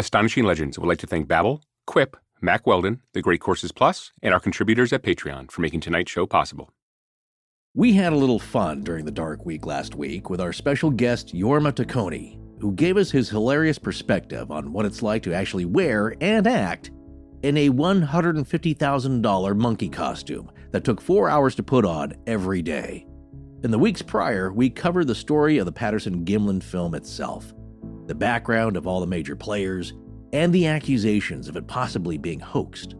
Astonishing Legends would like to thank Babbel, Quip, Mack Weldon, The Great Courses Plus, and our contributors at Patreon for making tonight's show possible. We had a little fun during the dark week last week with our special guest Jorma Taccone, who gave us his hilarious perspective on what it's like to actually wear and act in a $150,000 monkey costume that took four hours to put on every day. In the weeks prior, we covered the story of the Patterson Gimlin film itself, the background of all the major players, and the accusations of it possibly being hoaxed.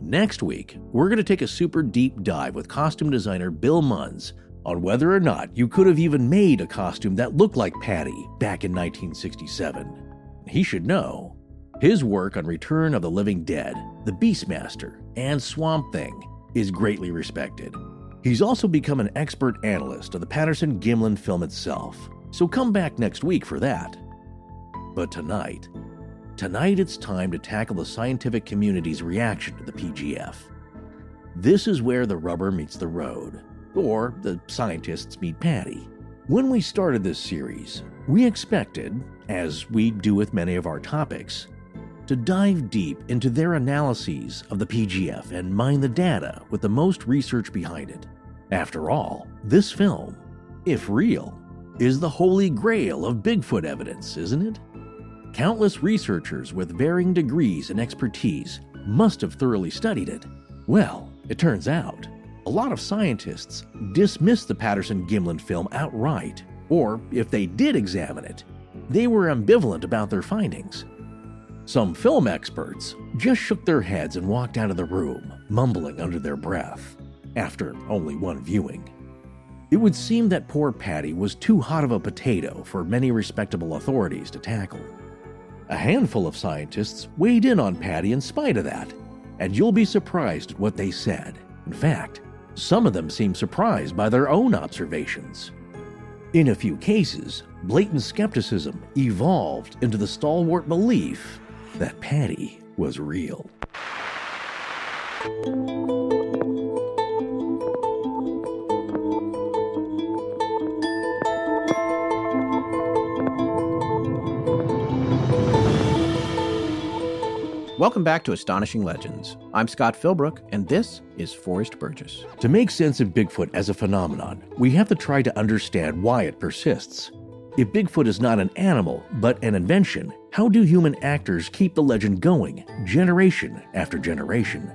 Next week, we're going to take a super deep dive with costume designer Bill Munns on whether or not you could have even made a costume that looked like Patty back in 1967. He should know. His work on Return of the Living Dead, The Beastmaster, and Swamp Thing is greatly respected. He's also become an expert analyst of the Patterson Gimlin film itself, so come back next week for that. But tonight, tonight it's time to tackle the scientific community's reaction to the PGF. This is where the rubber meets the road, or the scientists meet Patty. When we started this series, we expected, as we do with many of our topics, to dive deep into their analyses of the PGF and mine the data with the most research behind it. After all, this film, if real, is the holy grail of Bigfoot evidence, isn't it? Countless researchers with varying degrees and expertise must have thoroughly studied it. Well, it turns out, a lot of scientists dismissed the Patterson Gimlin film outright, or if they did examine it, they were ambivalent about their findings. Some film experts just shook their heads and walked out of the room, mumbling under their breath, after only one viewing. It would seem that poor Patty was too hot of a potato for many respectable authorities to tackle. A handful of scientists weighed in on Patty in spite of that, and you'll be surprised at what they said. In fact, some of them seemed surprised by their own observations. In a few cases, blatant skepticism evolved into the stalwart belief that Patty was real. Welcome back to Astonishing Legends. I'm Scott Philbrook, and this is Forrest Burgess. To make sense of Bigfoot as a phenomenon, we have to try to understand why it persists. If Bigfoot is not an animal, but an invention, how do human actors keep the legend going, generation after generation?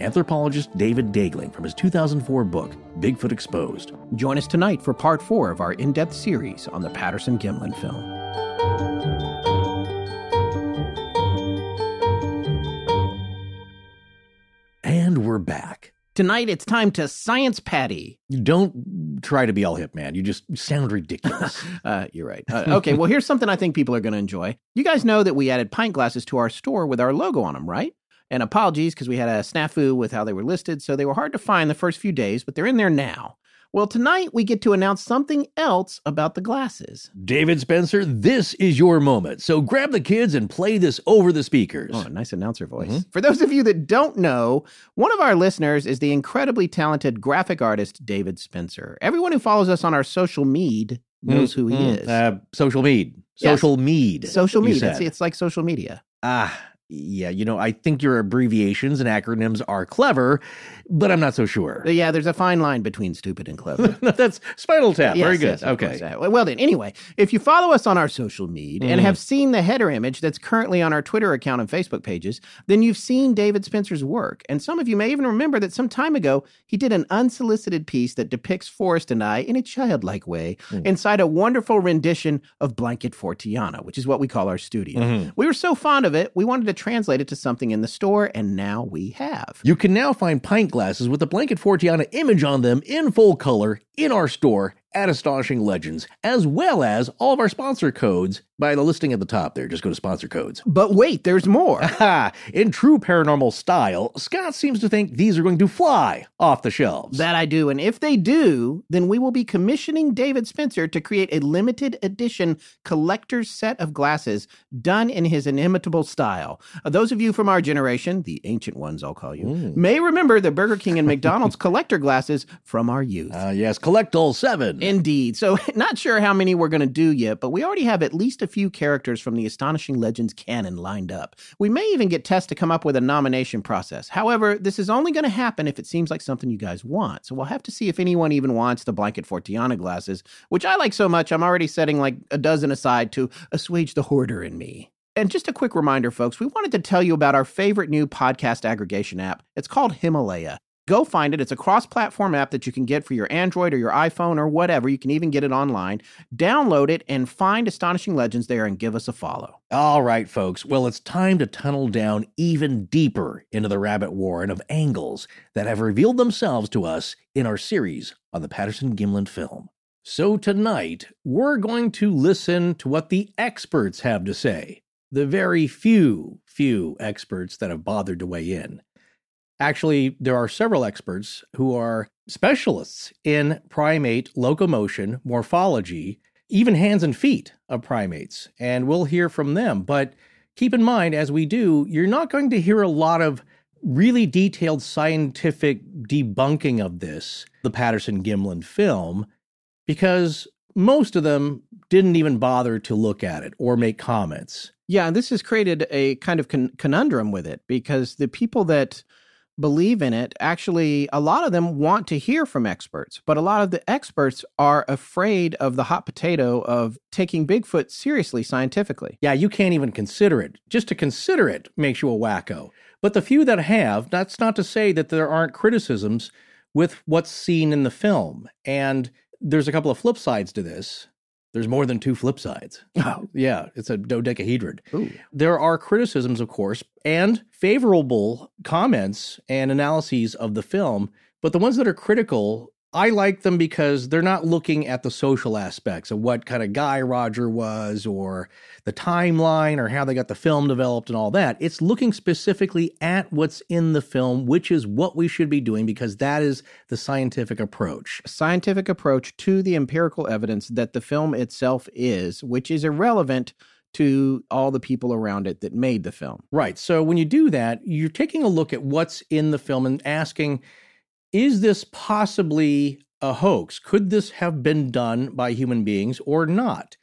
Anthropologist David Daegling from his 2004 book, Bigfoot Exposed. Join us tonight for part four of our in depth series on the Patterson Gimlin film. And we're back. Tonight it's time to Science Patty. Don't try to be all hip, man. You just sound ridiculous. Uh, you're right. Uh, okay, well, here's something I think people are going to enjoy. You guys know that we added pint glasses to our store with our logo on them, right? And apologies because we had a snafu with how they were listed, so they were hard to find the first few days, but they're in there now. Well, tonight we get to announce something else about the glasses. David Spencer, this is your moment. So grab the kids and play this over the speakers. Oh, nice announcer voice. For those of you that don't know, one of our listeners is the incredibly talented graphic artist David Spencer. Everyone who follows us on our social media knows who he Mm, is. Uh, social mead. Yes. Social mead. social media. It's, it's like social media. Ah, yeah, you know, I think your abbreviations and acronyms are clever, but I'm not so sure. Yeah, there's a fine line between stupid and clever. That's Spinal Tap. Very good. yes, okay. course. Uh, Well, then, anyway, if you follow us on our social media and Mm. have seen the header image that's currently on our Twitter account and Facebook pages, then you've seen David Spencer's work. And some of you may even remember that some time ago, he did an unsolicited piece that depicts Forrest and I in a childlike way Mm. inside a wonderful rendition of Blanket Fortiana, which is what we call our studio. Mhm. We were so fond of it, we wanted to translate it to something in the store, and now we have. You can now find pint glasses with the Blanket Fortiana image on them in full color in our store at Astonishing Legends, as well as all of our sponsor codes by the listing at the top there. Just go to sponsor codes. But wait, there's more. In true paranormal style, Scott seems to think these are going to fly off the shelves. That I do. And if they do, then we will be commissioning David Spencer to create a limited edition collector's set of glasses done in his inimitable style. Uh, those of you from our generation, the ancient ones, I'll call you, Mm. may remember the Burger King and McDonald's collector glasses from our youth. Ah, yes, collect all seven. Indeed. So, not sure how many we're going to do yet, but we already have at least a few characters from the Astonishing Legends canon lined up. We may even get Tess to come up with a nomination process. However, this is only going to happen if it seems like something you guys want. So, we'll have to see if anyone even wants the Blanket Fortiana glasses, which I like so much, I'm already setting like a dozen aside to assuage the hoarder in me. And just a quick reminder, folks, we wanted to tell you about our favorite new podcast aggregation app. It's called Himalaya. Go find it. It's a cross platform app that you can get for your Android or your iPhone or whatever. You can even get it online. Download it and find Astonishing Legends there and give us a follow. All right, folks. Well, it's time to tunnel down even deeper into the rabbit warren of angles that have revealed themselves to us in our series on the Patterson Gimlin film. So tonight, we're going to listen to what the experts have to say. The very few, few experts that have bothered to weigh in. Actually, there are several experts who are specialists in primate locomotion, morphology, even hands and feet of primates, and we'll hear from them. But keep in mind, as we do, you're not going to hear a lot of really detailed scientific debunking of this, the Patterson Gimlin film, because most of them didn't even bother to look at it or make comments. Yeah, this has created a kind of con- conundrum with it because the people that believe in it, actually, a lot of them want to hear from experts, but a lot of the experts are afraid of the hot potato of taking Bigfoot seriously scientifically. Yeah, you can't even consider it. Just to consider it makes you a wacko. But the few that have, that's not to say that there aren't criticisms with what's seen in the film. And there's a couple of flip sides to this. There's more than two flip sides. Oh. Yeah, it's a dodecahedron. Ooh. There are criticisms, of course, and favorable comments and analyses of the film, but the ones that are critical I like them because they're not looking at the social aspects of what kind of guy Roger was or the timeline or how they got the film developed and all that. It's looking specifically at what's in the film, which is what we should be doing because that is the scientific approach. Scientific approach to the empirical evidence that the film itself is, which is irrelevant to all the people around it that made the film. Right. So when you do that, you're taking a look at what's in the film and asking, is this possibly a hoax? Could this have been done by human beings or not?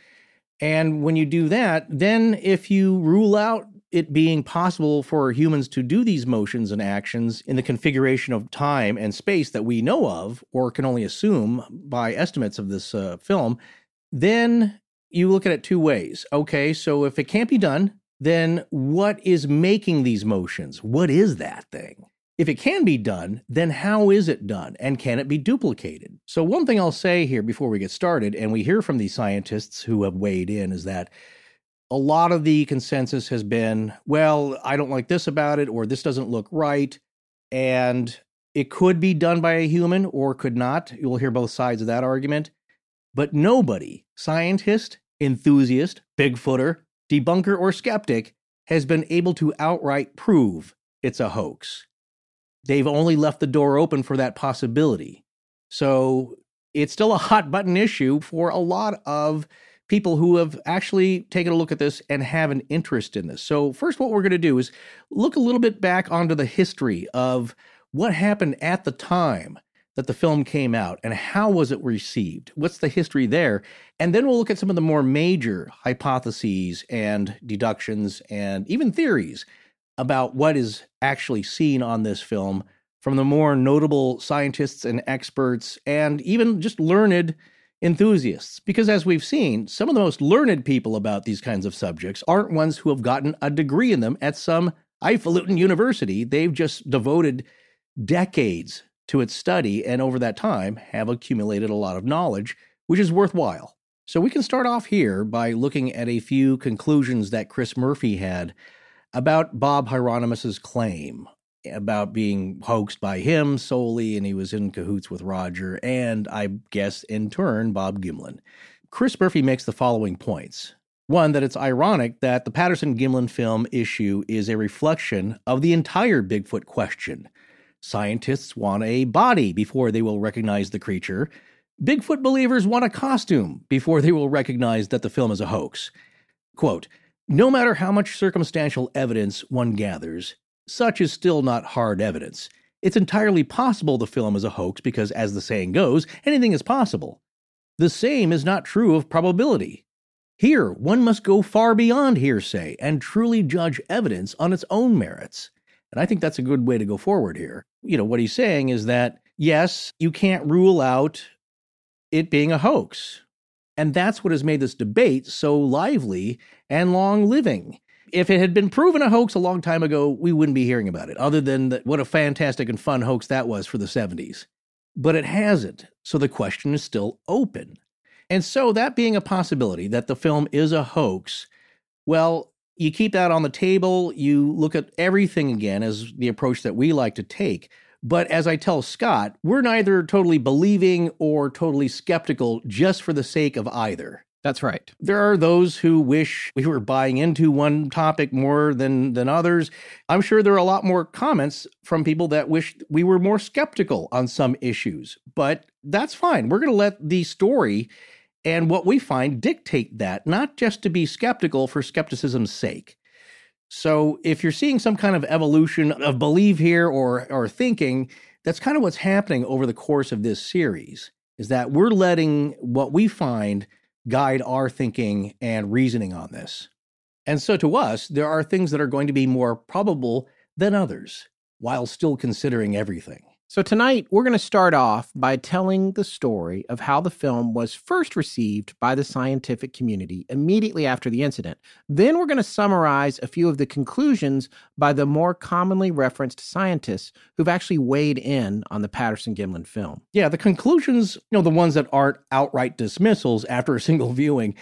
And when you do that, then if you rule out it being possible for humans to do these motions and actions in the configuration of time and space that we know of, or can only assume by estimates of this uh, film, then you look at it two ways. Okay, so if it can't be done, then what is making these motions? What is that thing? If it can be done, then how is it done and can it be duplicated? So, one thing I'll say here before we get started, and we hear from these scientists who have weighed in, is that a lot of the consensus has been, well, I don't like this about it, or this doesn't look right. And it could be done by a human or could not. You'll hear both sides of that argument. But nobody, scientist, enthusiast, Bigfooter, debunker, or skeptic, has been able to outright prove it's a hoax they've only left the door open for that possibility. So it's still a hot button issue for a lot of people who have actually taken a look at this and have an interest in this. So, first, what we're going to do is look a little bit back onto the history of what happened at the time that the film came out and how was it received? What's the history there? And then we'll look at some of the more major hypotheses and deductions and even theories about what is actually seen on this film from the more notable scientists and experts and even just learned enthusiasts. Because as we've seen, some of the most learned people about these kinds of subjects aren't ones who have gotten a degree in them at some highfalutin university. They've just devoted decades to its study and over that time have accumulated a lot of knowledge, which is worthwhile. So we can start off here by looking at a few conclusions that Chris Murphy had about Bob Heironimus's claim about being hoaxed by him solely, and he was in cahoots with Roger, and I guess in turn, Bob Gimlin. Chris Murphy makes the following points. One, that it's ironic that the Patterson Gimlin film issue is a reflection of the entire Bigfoot question. Scientists want a body before they will recognize the creature. Bigfoot believers want a costume before they will recognize that the film is a hoax. Quote, no matter how much circumstantial evidence one gathers, such is still not hard evidence. It's entirely possible the film is a hoax because, as the saying goes, anything is possible. The same is not true of probability. Here, one must go far beyond hearsay and truly judge evidence on its own merits. And I think that's a good way to go forward here. You know, what he's saying is that, yes, you can't rule out it being a hoax. And that's what has made this debate so lively and long living. If it had been proven a hoax a long time ago, we wouldn't be hearing about it, other than that, what a fantastic and fun hoax that was for the 70s. But it hasn't, so the question is still open. And so, that being a possibility that the film is a hoax, well, you keep that on the table, you look at everything again as the approach that we like to take. But as I tell Scott, we're neither totally believing or totally skeptical just for the sake of either. That's right. There are those who wish we were buying into one topic more than than others. I'm sure there are a lot more comments from people that wish we were more skeptical on some issues. But that's fine. We're going to let the story and what we find dictate that, not just to be skeptical for skepticism's sake. So if you're seeing some kind of evolution of belief here or or thinking, that's kind of what's happening over the course of this series is that we're letting what we find guide our thinking and reasoning on this. And so to us, there are things that are going to be more probable than others while still considering everything. So, tonight we're going to start off by telling the story of how the film was first received by the scientific community immediately after the incident. Then we're going to summarize a few of the conclusions by the more commonly referenced scientists who've actually weighed in on the Patterson Gimlin film. Yeah, the conclusions, you know, the ones that aren't outright dismissals after a single viewing,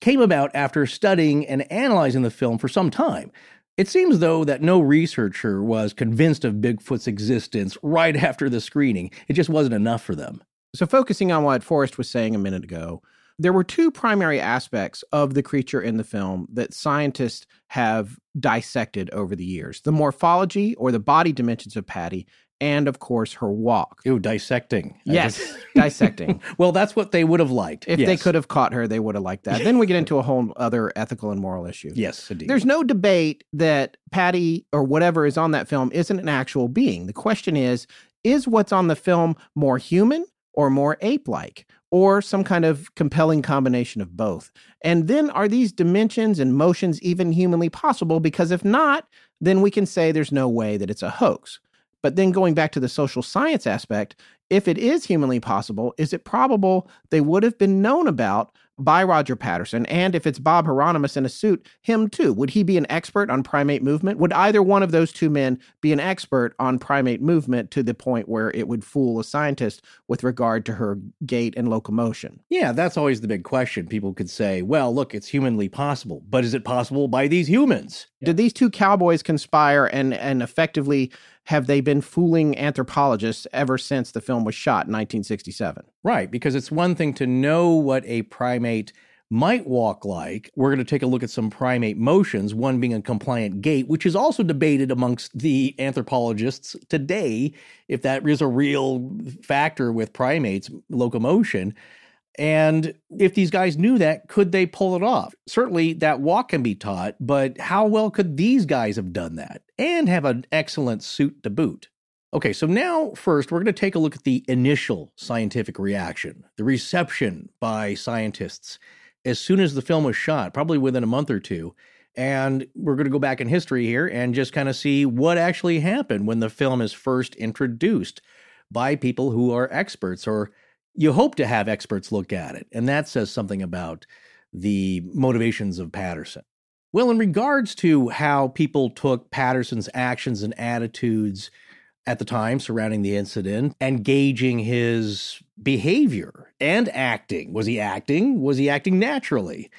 came about after studying and analyzing the film for some time. It seems, though, that no researcher was convinced of Bigfoot's existence right after the screening. It just wasn't enough for them. So, focusing on what Forrest was saying a minute ago, there were two primary aspects of the creature in the film that scientists have dissected over the years the morphology or the body dimensions of Patty, and of course her walk. Ooh, dissecting. Yes, dissecting. well, that's what they would have liked. If yes. they could have caught her, they would have liked that. then we get into a whole other ethical and moral issue. Yes, indeed. There's no debate that Patty or whatever is on that film isn't an actual being. The question is, is what's on the film more human or more ape-like? Or some kind of compelling combination of both. And then are these dimensions and motions even humanly possible? Because if not, then we can say there's no way that it's a hoax. But then going back to the social science aspect, if it is humanly possible, is it probable they would have been known about by Roger Patterson? And if it's Bob Heironimus in a suit, him too. Would he be an expert on primate movement? Would either one of those two men be an expert on primate movement to the point where it would fool a scientist with regard to her gait and locomotion? Yeah, that's always the big question. People could say, well, look, it's humanly possible, but is it possible by these humans? Did these two cowboys conspire and, and effectively have they been fooling anthropologists ever since the film was shot in 1967? Right, because it's one thing to know what a primate might walk like. We're going to take a look at some primate motions, one being a compliant gait, which is also debated amongst the anthropologists today if that is a real factor with primates locomotion. And if these guys knew that, could they pull it off? Certainly, that walk can be taught, but how well could these guys have done that and have an excellent suit to boot? Okay, so now first, we're going to take a look at the initial scientific reaction, the reception by scientists as soon as the film was shot, probably within a month or two. And we're going to go back in history here and just kind of see what actually happened when the film is first introduced by people who are experts or you hope to have experts look at it. And that says something about the motivations of Patterson. Well, in regards to how people took Patterson's actions and attitudes at the time surrounding the incident and gauging his behavior and acting. Was he acting? Was he acting naturally?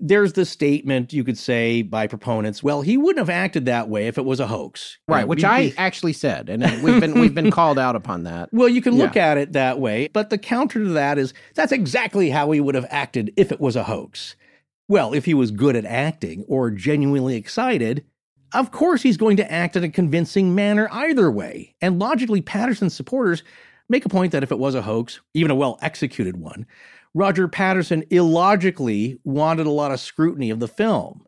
There's the statement you could say by proponents well he wouldn't have acted that way if it was a hoax. Right which i actually said and we've been we've been called out upon that. Well you can look at it that way but the counter to that is that's exactly how he would have acted if it was a hoax. Well if he was good at acting or genuinely excited of course he's going to act in a convincing manner either way. And logically patterson's supporters make a point that if it was a hoax even a well executed one Roger Patterson illogically wanted a lot of scrutiny of the film.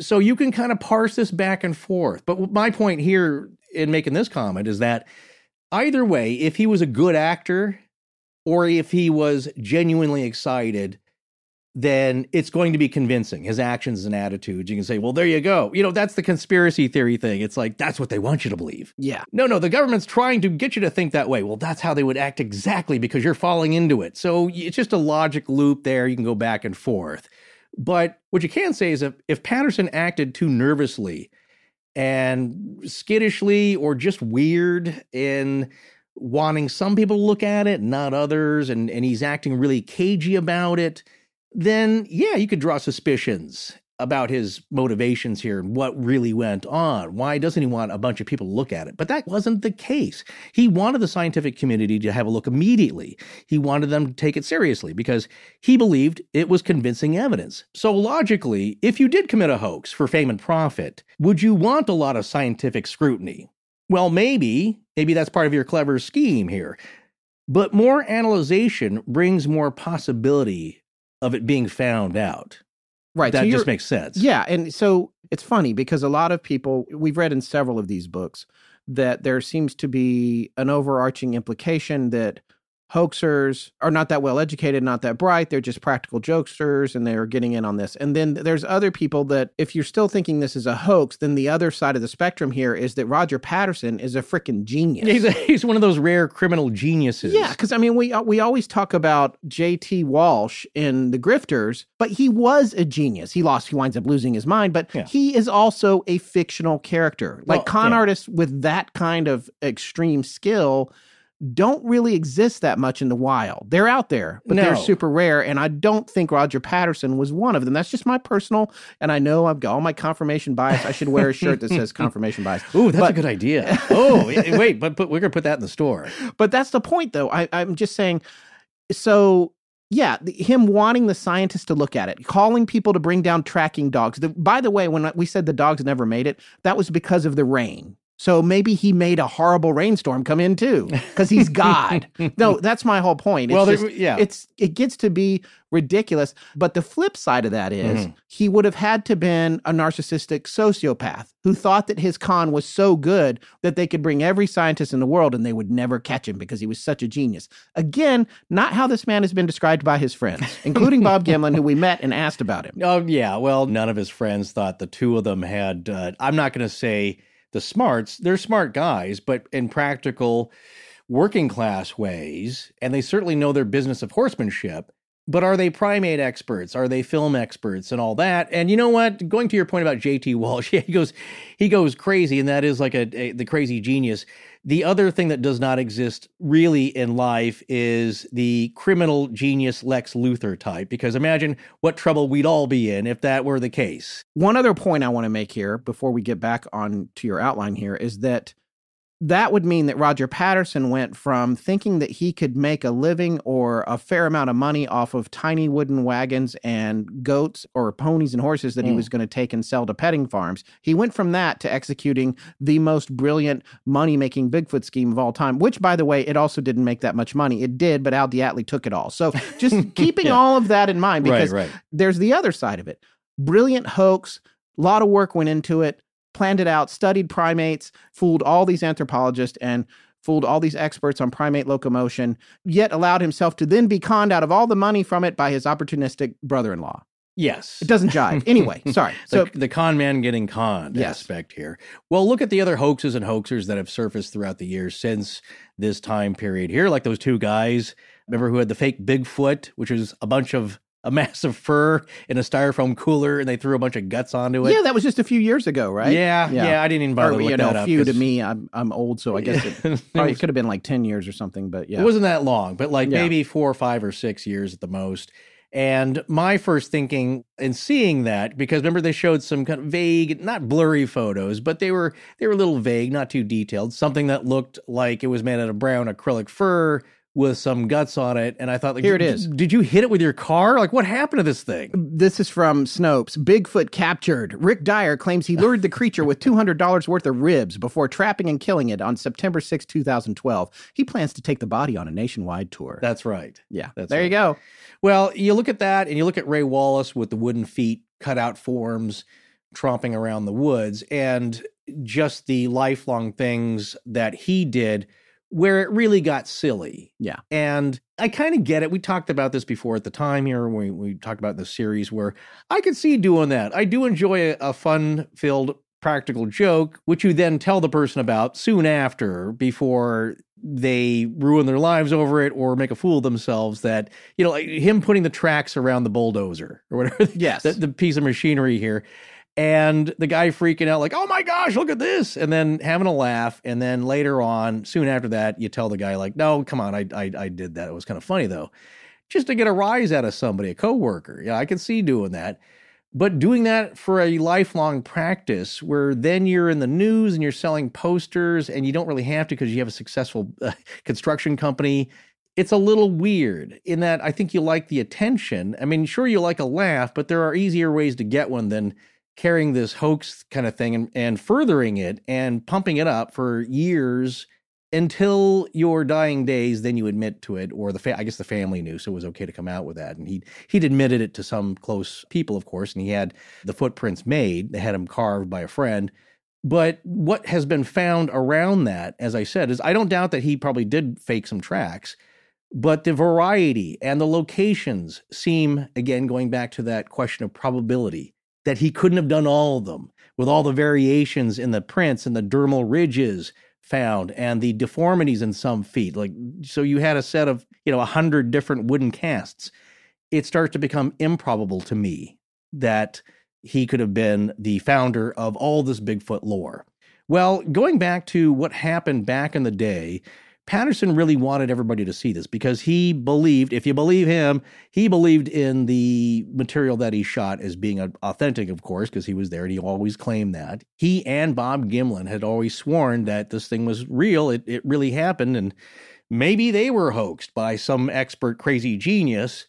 So you can kind of parse this back and forth. But my point here in making this comment is that either way, if he was a good actor, or if he was genuinely excited, then it's going to be convincing. His actions and attitudes. You can say, well, there you go. You know, that's the conspiracy theory thing. It's like, that's what they want you to believe. Yeah. No, no, the government's trying to get you to think that way. Well, that's how they would act exactly because you're falling into it. So it's just a logic loop there. You can go back and forth. But what you can say is if, if Patterson acted too nervously and skittishly or just weird in wanting some people to look at it, not others, and, and he's acting really cagey about it, then yeah, you could draw suspicions about his motivations here and what really went on. Why doesn't he want a bunch of people to look at it? But that wasn't the case. He wanted the scientific community to have a look immediately. He wanted them to take it seriously because he believed it was convincing evidence. So logically, if you did commit a hoax for fame and profit, would you want a lot of scientific scrutiny? Well, maybe, maybe that's part of your clever scheme here. But more analyzation brings more possibility of it being found out. Right. That so just makes sense. Yeah, and so it's funny because a lot of people we've read in several of these books that there seems to be an overarching implication that hoaxers are not that well educated, not that bright. They're just practical jokesters and they're getting in on this. And then there's other people that, if you're still thinking this is a hoax, then the other side of the spectrum here is that Roger Patterson is a freaking genius. He's, a, he's one of those rare criminal geniuses. Yeah, because I mean, we we always talk about J.T. Walsh in The Grifters, but he was a genius. He lost, he winds up losing his mind, but Yeah. he is also a fictional character. Like Well, con yeah. artists with that kind of extreme skill don't really exist that much in the wild. They're out there, but they're super rare. And I don't think Roger Patterson was one of them. That's just my personal. And I know I've got all my confirmation bias. I should wear a shirt that says confirmation bias. Ooh, that's a good idea. Oh, wait, wait, but, but we're going to put that in the store. But that's the point, though. I, I'm just saying. So, yeah, the, him wanting the scientists to look at it, calling people to bring down tracking dogs. The, by the way, when we said the dogs never made it, that was because of the rain. So maybe he made a horrible rainstorm come in too, because he's God. no, that's my whole point. It's Well, just- yeah. it's it gets to be ridiculous. But the flip side of that is Mhm. he would have had to been a narcissistic sociopath who thought that his con was so good that they could bring every scientist in the world and they would never catch him because he was such a genius. Again, not how this man has been described by his friends, including Bob Gimlin, who we met and asked about him. Oh, yeah. Well, none of his friends thought the two of them had, uh, I'm not going to say the smarts, they're smart guys, but in practical working class ways, and they certainly know their business of horsemanship. But are they primate experts? Are they film experts and all that? And you know what? Going to your point about JT Walsh, he goes, he goes crazy, and that is like a, a the crazy genius. The other thing that does not exist really in life is the criminal genius Lex Luthor type. Because imagine what trouble we'd all be in if that were the case. One other point I want to make here before we get back on to your outline here is that that would mean that Roger Patterson went from thinking that he could make a living or a fair amount of money off of tiny wooden wagons and goats or ponies and horses that he Mm. was going to take and sell to petting farms. He went from that to executing the most brilliant money making Bigfoot scheme of all time, which, by the way, it also didn't make that much money. It did, but Al DeAtley took it all. So just keeping Yeah. all of that in mind because right, right. there's the other side of it. Brilliant hoax, a lot of work went into it, planned it out, studied primates, fooled all these anthropologists and fooled all these experts on primate locomotion, yet allowed himself to then be conned out of all the money from it by his opportunistic brother-in-law. Yes. It doesn't jive. Anyway, sorry. So the, the con man getting conned Yes. aspect here. Well, look at the other hoaxes and hoaxers that have surfaced throughout the years since this time period here, like those two guys. Remember who had the fake Bigfoot, which was a bunch of a massive fur in a styrofoam cooler, and they threw a bunch of guts onto it. yeah, that was just a few years ago, right? yeah, yeah, I didn't even bother Or, you know, that few to me. I'm I'm old, so I guess it it could have been like ten years or something. But yeah, It wasn't that long, but like Yeah. maybe four or five or six years at the most. And my first thinking in seeing that, because remember they showed some kind of vague, not blurry photos, but they were they were a little vague, not too detailed. Something that looked like it was made out of brown acrylic fur with some guts on it. And I thought, like, Here it is. Did you hit it with your car? Like, what happened to this thing? This is from Snopes. Bigfoot captured. Rick Dyer claims he lured the creature with $200 worth of ribs before trapping and killing it on September 6, 2012. He plans to take the body on a nationwide tour. That's right. yeah, that's there you go. Well, you look at that and you look at Ray Wallace with the wooden feet, cutout forms, tromping around the woods, and just the lifelong things that he did where it really got silly. Yeah. And I kind of get it. We talked about this before at the time here. We, we talked about the series where I could see doing that. I do enjoy a, a fun filled practical joke, which you then tell the person about soon after before they ruin their lives over it or make a fool of themselves that you know like him putting the tracks around the bulldozer or whatever Yes. the, the piece of machinery here and the guy freaking out like oh my gosh look at this. And then having a laugh. And then later on soon after that you tell the guy like no come on i i, I did that. It was kind of funny though. Just to get a rise out of somebody a coworker. Yeah i can see doing that. But doing that for a lifelong practice where then you're in the news and you're selling posters and you don't really have to because you have a successful uh, construction company. It's a little weird in that i think you like the attention. I mean sure you like a laugh but there are easier ways to get one than carrying this hoax kind of thing and, and furthering it and pumping it up for years until your dying days then you admit to it or the fa- i guess the family knew so it was okay to come out with that. And he he'd admitted it to some close people of course and he had the footprints made. They had them carved by a friend. But what has been found around that as i said is i don't doubt that he probably did fake some tracks but the variety and the locations seem again going back to that question of probability that he couldn't have done all of them with all the variations in the prints and the dermal ridges found and the deformities in some feet. Like so you had a set of you know a hundred different wooden casts. It starts to become improbable to me that he could have been the founder of all this bigfoot lore. Well going back to what happened back in the day Patterson really wanted everybody to see this because he believed, if you believe him, he believed in the material that he shot as being authentic, of course, because he was there and he always claimed that. He and Bob Gimlin had always sworn that this thing was real. It, it really happened. And maybe they were hoaxed by some expert crazy genius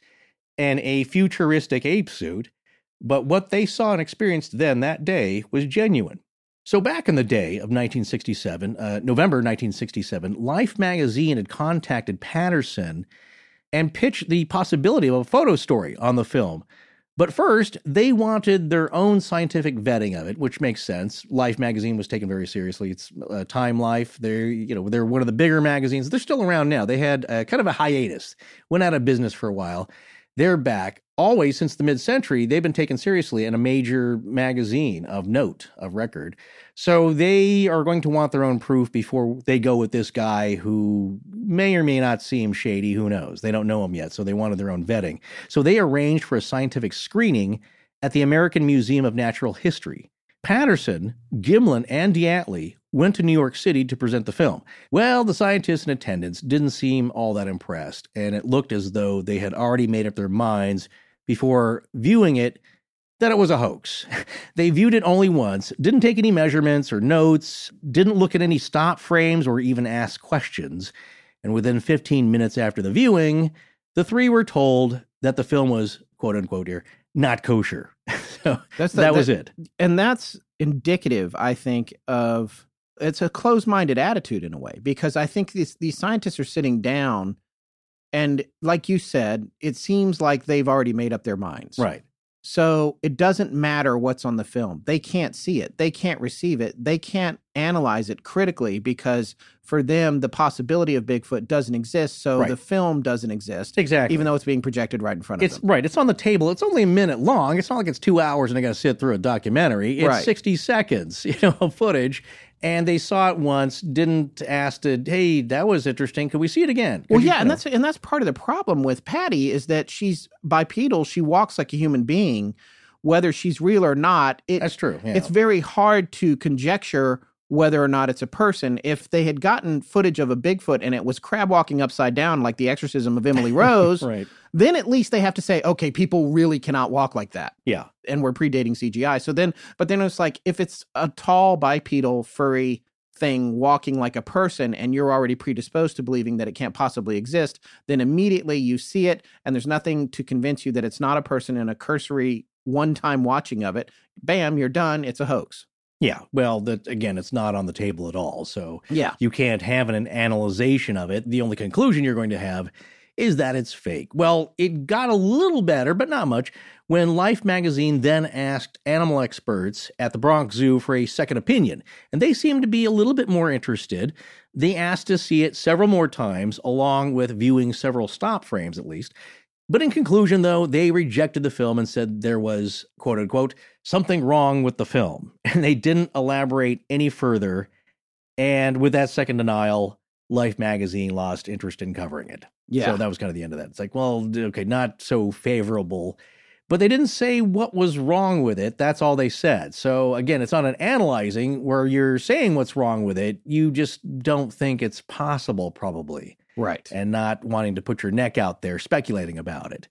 and a futuristic ape suit. But what they saw and experienced then that day was genuine. So, back in the day of 1967, uh, November 1967, Life magazine had contacted Patterson and pitched the possibility of a photo story on the film. But first, they wanted their own scientific vetting of it, which makes sense. Life magazine was taken very seriously. It's uh, Time Life. They're you know they're one of the bigger magazines. They're still around now. They had uh, kind of a hiatus, went out of business for a while. They're back. Always since the mid century, they've been taken seriously in a major magazine of note, of record. So they are going to want their own proof before they go with this guy who may or may not seem shady. Who knows? They don't know him yet. So they wanted their own vetting. So they arranged for a scientific screening at the American Museum of Natural History. Patterson, Gimlin, and DeAtley went to New York City to present the film. Well, the scientists in attendance didn't seem all that impressed, and it looked as though they had already made up their minds before viewing it that it was a hoax. They viewed it only once, didn't take any measurements or notes, didn't look at any stop frames or even ask questions. And within 15 minutes after the viewing, the three were told that the film was, quote unquote, here, not kosher. so That's the- that was it. and that's indicative i think of it's a closed-minded attitude in a way because i think these these scientists are sitting down and like you said it seems like they've already made up their minds Right. so it doesn't matter what's on the film they can't see it they can't receive it they can't analyze it critically because for them the possibility of bigfoot doesn't exist so Right. the film doesn't exist Exactly. even though it's being projected right in front of them. It's right. It's on the table. It's only a minute long. It's not like it's two hours and I got to sit through a documentary. It's Right. 60 seconds, you know, of footage. And they saw it once, didn't ask to, hey, that was interesting. Could we see it again? 'Cause Well, yeah, you and know, that's and that's part of the problem with Patty is that she's bipedal. She walks like a human being, whether she's real or not. It, that's true. Yeah. It's very hard to conjecture whether or not it's a person. If they had gotten footage of a Bigfoot and it was crab walking upside down like the exorcism of Emily Rose, right. then at least they have to say, okay, people really cannot walk like that. Yeah. And we're predating CGI. So then, but then it's like if it's a tall bipedal furry thing walking like a person and you're already predisposed to believing that it can't possibly exist, then immediately you see it and there's nothing to convince you that it's not a person in a cursory one time watching of it. Bam, you're done. It's a hoax. Yeah. Well, that again, it's not on the table at all. So Yeah. you can't have an analyzation of it. The only conclusion you're going to have is that it's fake. Well, it got a little better, but not much, when Life magazine then asked animal experts at the Bronx Zoo for a second opinion, and they seemed to be a little bit more interested. They asked to see it several more times, along with viewing several stop frames at least. But in conclusion, though, they rejected the film and said there was, quote unquote, something wrong with the film. And they didn't elaborate any further. And with that second denial, Life magazine lost interest in covering it. Yeah. So that was kind of the end of that. It's like, well, okay, not so favorable. But they didn't say what was wrong with it. That's all they said. So again, it's not an analyzing where you're saying what's wrong with it. You just don't think it's possible, probably right. and not wanting to put your neck out there speculating about it.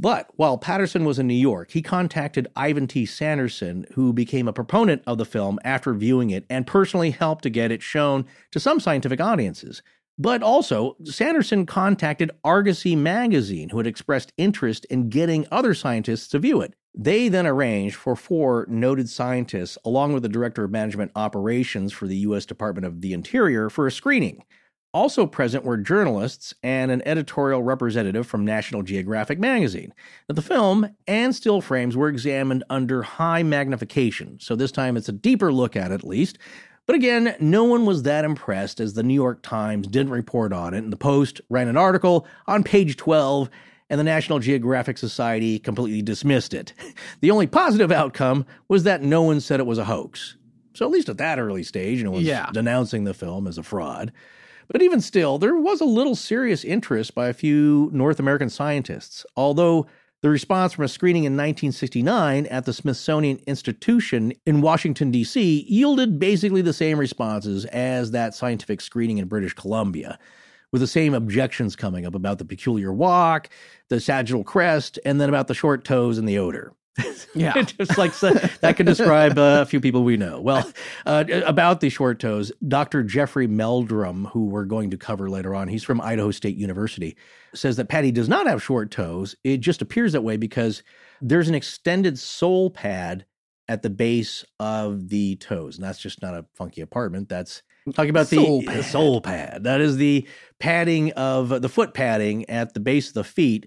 But while Patterson was in New York, he contacted Ivan T. Sanderson, who became a proponent of the film after viewing it and personally helped to get it shown to some scientific audiences. But also, Sanderson contacted Argosy magazine, who had expressed interest in getting other scientists to view it. They then arranged for four noted scientists, along with the Director of Management Operations for the U.S. Department of the Interior, for a screening. Also present were journalists and an editorial representative from National Geographic magazine. Now, the film and still frames were examined under high magnification, so this time it's a deeper look at it at least. But again, no one was that impressed as the New York Times didn't report on it, and the Post ran an article on page 12, and the National Geographic Society completely dismissed it. The only positive outcome was that no one said it was a hoax. So at least at that early stage, no one's Yeah. denouncing the film as a fraud. But even still, there was a little serious interest by a few North American scientists, although the response from a screening in 1969 at the Smithsonian Institution in Washington, D.C., yielded basically the same responses as that scientific screening in British Columbia, with the same objections coming up about the peculiar walk, the sagittal crest, and then about the short toes and the odor. Yeah. just like so, that could describe uh, a few people we know. Well, uh, about the short toes, Dr. Jeffrey Meldrum, who we're going to cover later on, he's from Idaho State University, says that Patty does not have short toes. It just appears that way because there's an extended sole pad at the base of the toes. And that's just not a funky apartment. That's talking about the pad. sole pad. That is the padding of the foot padding at the base of the feet.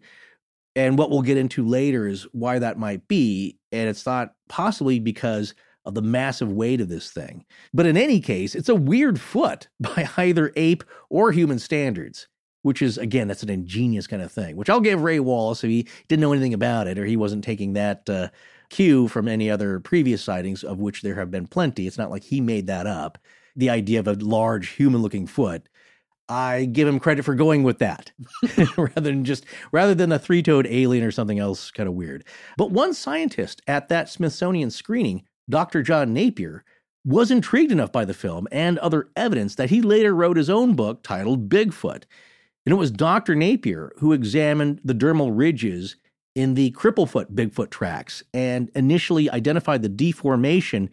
And what we'll get into later is why that might be. And it's not possibly because of the massive weight of this thing. But in any case, it's a weird foot by either ape or human standards, which is, again, that's an ingenious kind of thing, which I'll give Ray Wallace if he didn't know anything about it or he wasn't taking that uh, cue from any other previous sightings, of which there have been plenty. It's not like he made that up. The idea of a large human looking foot. I give him credit for going with that rather than just rather than a three-toed alien or something else kind of weird. But one scientist at that Smithsonian screening, Dr. John Napier, was intrigued enough by the film and other evidence that he later wrote his own book titled Bigfoot. And it was Dr. Napier who examined the dermal ridges in the Cripplefoot Bigfoot tracks and initially identified the deformation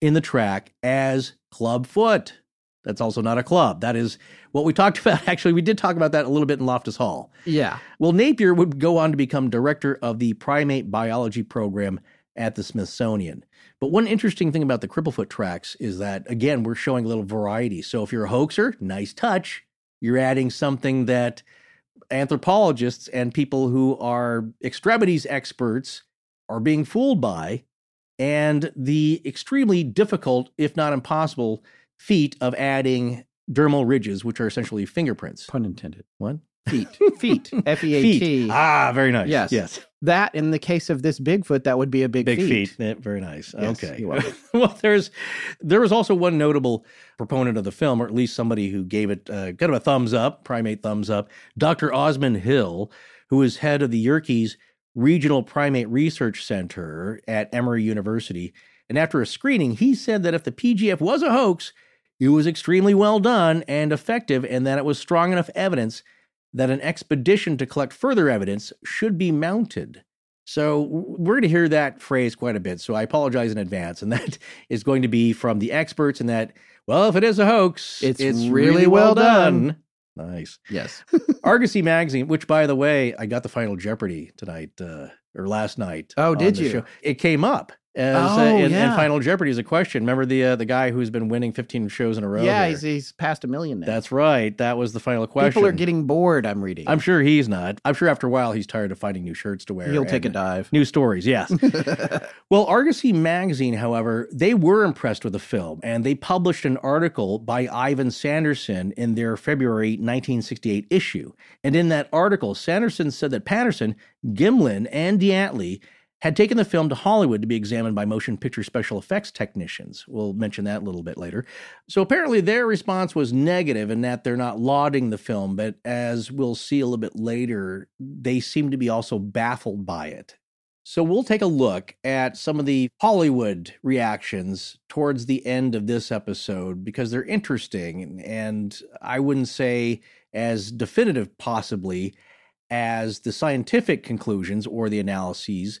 in the track as clubfoot. That's also not a club. That is what we talked about. Actually, we did talk about that a little bit in Loftus Hall. Yeah. Well, Napier would go on to become director of the primate biology program at the Smithsonian. But one interesting thing about the Cripplefoot tracks is that, again, we're showing a little variety. So if you're a hoaxer, nice touch. You're adding something that anthropologists and people who are extremities experts are being fooled by, and the extremely difficult, if not impossible, feat of adding dermal ridges, which are essentially fingerprints. Pun intended. What? Feet. Feet. F E A T. Ah, very nice. Yes. Yes. That in the case of this Bigfoot, that would be a big, Big feet. feet. Very nice. Yes, okay. well, there's there was also one notable proponent of the film, or at least somebody who gave it uh, kind of a thumbs up, primate thumbs up. Dr. Osman Hill, who is head of the Yerkes Regional Primate Research Center at Emory University. And after a screening, he said that if the PGF was a hoax, it was extremely well done and effective, and that it was strong enough evidence that an expedition to collect further evidence should be mounted. So we're going to hear that phrase quite a bit. So I apologize in advance. And that is going to be from the experts, and that, well, if it is a hoax, It's it's really well done. Nice. Yes. Argosy magazine, which by the way, I got the final Jeopardy tonight uh, or last night. Oh, did you? show. It came up as uh, Oh, in, in yeah. Final Jeopardy as a question. Remember the uh, the guy who's been winning 15 shows in a row? yeah, he's, he's past a million now. That's right. That was the final question. People are getting bored. I'm reading. I'm sure he's not. I'm sure after a while he's tired of finding new shirts to wear. He'll take a dive. New stories, yes. well, Argosy magazine, however, they were impressed with the film and they published an article by Ivan Sanderson in their February 1968 issue. And in that article, Sanderson said that Patterson, Gimlin, and DeAtley had taken the film to Hollywood to be examined by motion picture special effects technicians. We'll mention that a little bit later. So apparently their response was negative in that they're not lauding the film, but as we'll see a little bit later, they seem to be also baffled by it. So we'll take a look at some of the Hollywood reactions towards the end of this episode because they're interesting and I wouldn't say as definitive possibly as the scientific conclusions or the analyses,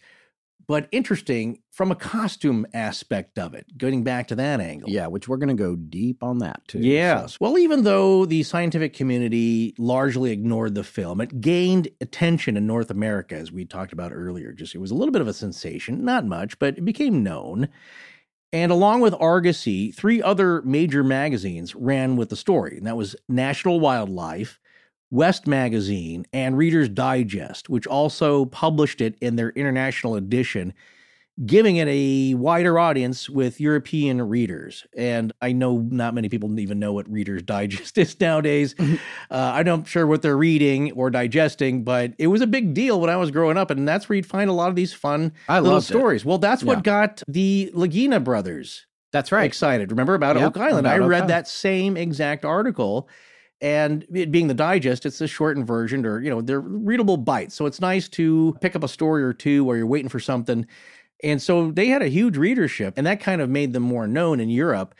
but interesting from a costume aspect of it, getting back to that angle. Yeah, which we're going to go deep on that too. Yes. So- Well, even though the scientific community largely ignored the film, it gained attention in North America, as we talked about earlier. Just it was a little bit of a sensation, not much, but it became known. And along with Argosy, three other major magazines ran with the story, and that was National Wildlife, West Magazine, and Reader's Digest, which also published it in their international edition, giving it a wider audience with European readers. And I know not many people even know what Reader's Digest is nowadays. uh, I'm not sure what they're reading or digesting, but it was a big deal when I was growing up. And that's where you'd find a lot of these fun I little loved it. stories. Well, that's Yeah. what got the Lagina brothers That's right. excited. Remember about Yep, Oak Island? about I Oak read Island. that same exact article. And it being the digest, it's a shortened version, or you know, they're readable bites. So it's nice to pick up a story or two while you're waiting for something. And so they had a huge readership, and that kind of made them more known in Europe.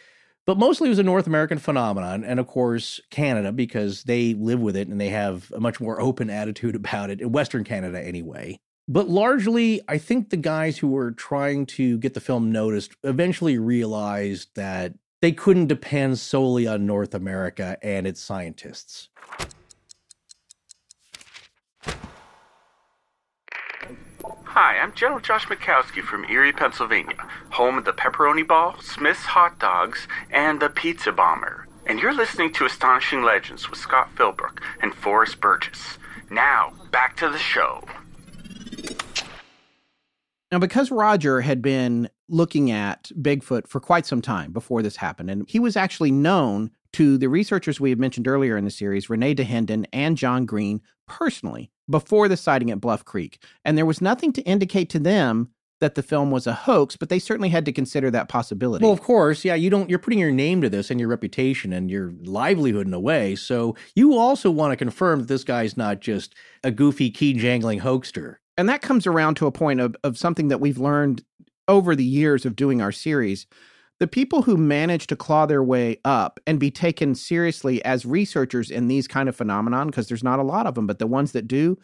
But mostly it was a North American phenomenon, and of course Canada because they live with it and they have a much more open attitude about it in Western Canada anyway. But largely, I think the guys who were trying to get the film noticed eventually realized that they couldn't depend solely on North America and its scientists. Hi, I'm General Josh Mikowski from Erie, Pennsylvania, home of the Pepperoni Ball, Smith's Hot Dogs, and the Pizza Bomber. And you're listening to Astonishing Legends with Scott Philbrook and Forrest Burgess. Now, back to the show. Now, because Roger had been looking at Bigfoot for quite some time before this happened, and he was actually known to the researchers we had mentioned earlier in the series, Renee Dahinden and John Green, personally before the sighting at Bluff Creek. And there was nothing to indicate to them that the film was a hoax, but they certainly had to consider that possibility. Well, of course, yeah, you don't you're putting your name to this and your reputation and your livelihood in a way. So you also want to confirm that this guy's not just a goofy key jangling hoaxster. and that comes around to a point of, of something that we've learned over the years of doing our series. The people who manage to claw their way up and be taken seriously as researchers in these kind of phenomenon, because there's not a lot of them, but the ones that do,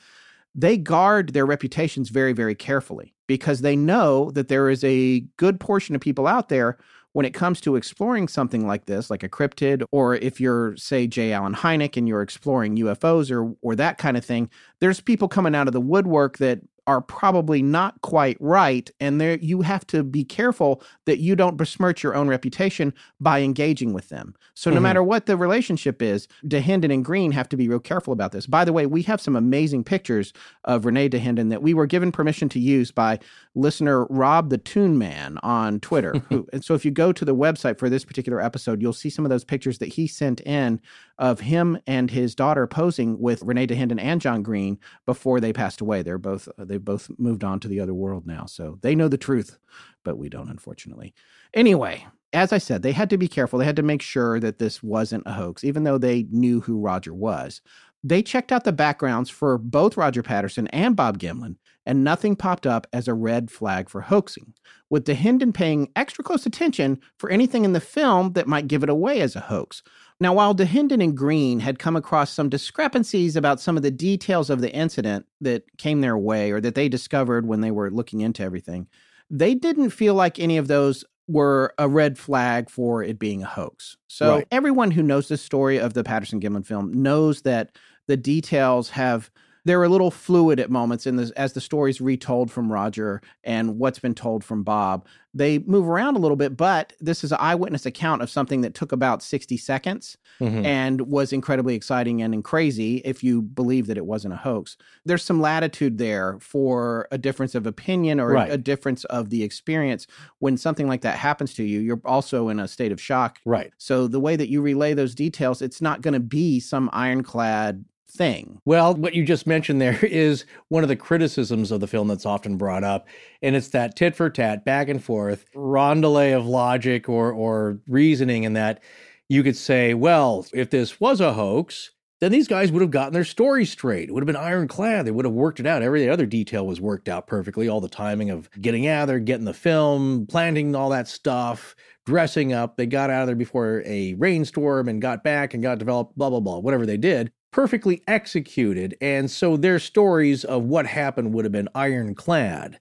they guard their reputations very, very carefully because they know that there is a good portion of people out there when it comes to exploring something like this, like a cryptid, or if you're, say, J. Allen Hynek and you're exploring UFOs or or that kind of thing, there's people coming out of the woodwork that are probably not quite right, and there you have to be careful that you don't besmirch your own reputation by engaging with them. So no Mhm. matter what the relationship is, Dahinden and Green have to be real careful about this. By the way, we have some amazing pictures of Renee Dahinden that we were given permission to use by listener Rob the tune Man on Twitter. who, and so if you go to the website for this particular episode, you'll see some of those pictures that he sent in of him and his daughter posing with Renee Dahinden and John Green before they passed away. They're both they've both moved on to the other world now, so they know the truth, but we don't, unfortunately. Anyway. As I said, they had to be careful. They had to make sure that this wasn't a hoax, even though they knew who Roger was. They checked out the backgrounds for both Roger Patterson and Bob Gimlin, and nothing popped up as a red flag for hoaxing, with Dahinden paying extra close attention for anything in the film that might give it away as a hoax. Now, while Dahinden and Green had come across some discrepancies about some of the details of the incident that came their way or that they discovered when they were looking into everything, they didn't feel like any of those were a red flag for it being a hoax. So Right. everyone who knows the story of the Patterson Gimlin film knows that the details have they're a little fluid at moments in the, as the story's retold from Roger and what's been told from Bob. They move around a little bit, but this is an eyewitness account of something that took about 60 seconds Mhm. and was incredibly exciting and crazy if you believe that it wasn't a hoax. There's some latitude there for a difference of opinion or Right. a difference of the experience. When something like that happens to you, you're also in a state of shock. Right. So the way that you relay those details, it's not going to be some ironclad thing. Well, what you just mentioned there is one of the criticisms of the film that's often brought up, and it's that tit for tat, back and forth, rondelay of logic or or reasoning, and that you could say, well, if this was a hoax, then these guys would have gotten their story straight. It would have been ironclad. They would have worked it out. Every other detail was worked out perfectly. All the timing of getting out of there, getting the film, planting all that stuff, dressing up. They got out of there before a rainstorm and got back and got developed, blah, blah, blah, whatever they did. Perfectly executed. And so their stories of what happened would have been ironclad.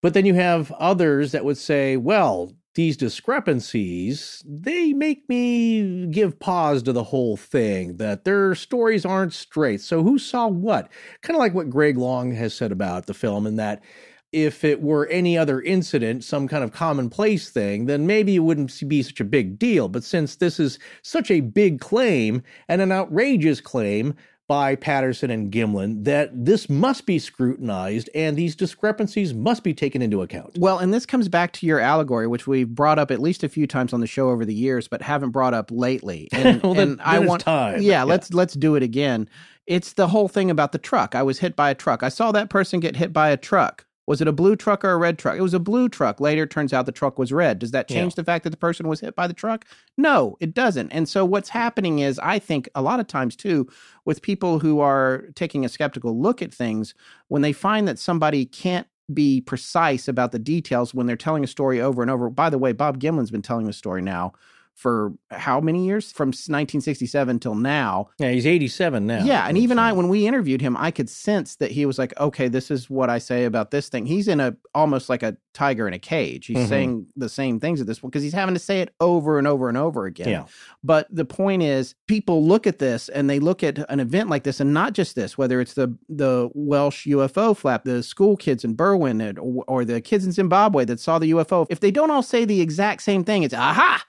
But then you have others that would say, well, these discrepancies, they make me give pause to the whole thing, that their stories aren't straight. So who saw what? Kind of like what Greg Long has said about the film, in that if it were any other incident, some kind of commonplace thing, then maybe it wouldn't be such a big deal. But since this is such a big claim and an outrageous claim, by Patterson and Gimlin that this must be scrutinized and these discrepancies must be taken into account. Well, and this comes back to your allegory, which we've brought up at least a few times on the show over the years, but haven't brought up lately. And, Well, then- and I want time. Yeah, Yeah. let's let's do it again. It's the whole thing about the truck. I was hit by a truck. I saw that person get hit by a truck. Was it a blue truck or a red truck? It was a blue truck. Later, it turns out the truck was red. Does that change Yeah. the fact that the person was hit by the truck? No, it doesn't. And so, what's happening is, I think a lot of times too, with people who are taking a skeptical look at things, when they find that somebody can't be precise about the details when they're telling a story over and over. By the way, Bob Gimlin's been telling the story now for how many years? From 1967 till now. Yeah, he's 87 now. Yeah, and even I, when we interviewed him, I could sense that he was like, "Okay, this is what I say about this thing." He's in a almost like a tiger in a cage. He's Mhm. saying the same things at this point because he's having to say it over and over and over again. Yeah. But the point is, people look at this and they look at an event like this, and not just this, whether it's the the Welsh UFO flap, the school kids in Berwyn, or, or the kids in Zimbabwe that saw the UFO. If they don't all say the exact same thing, it's aha,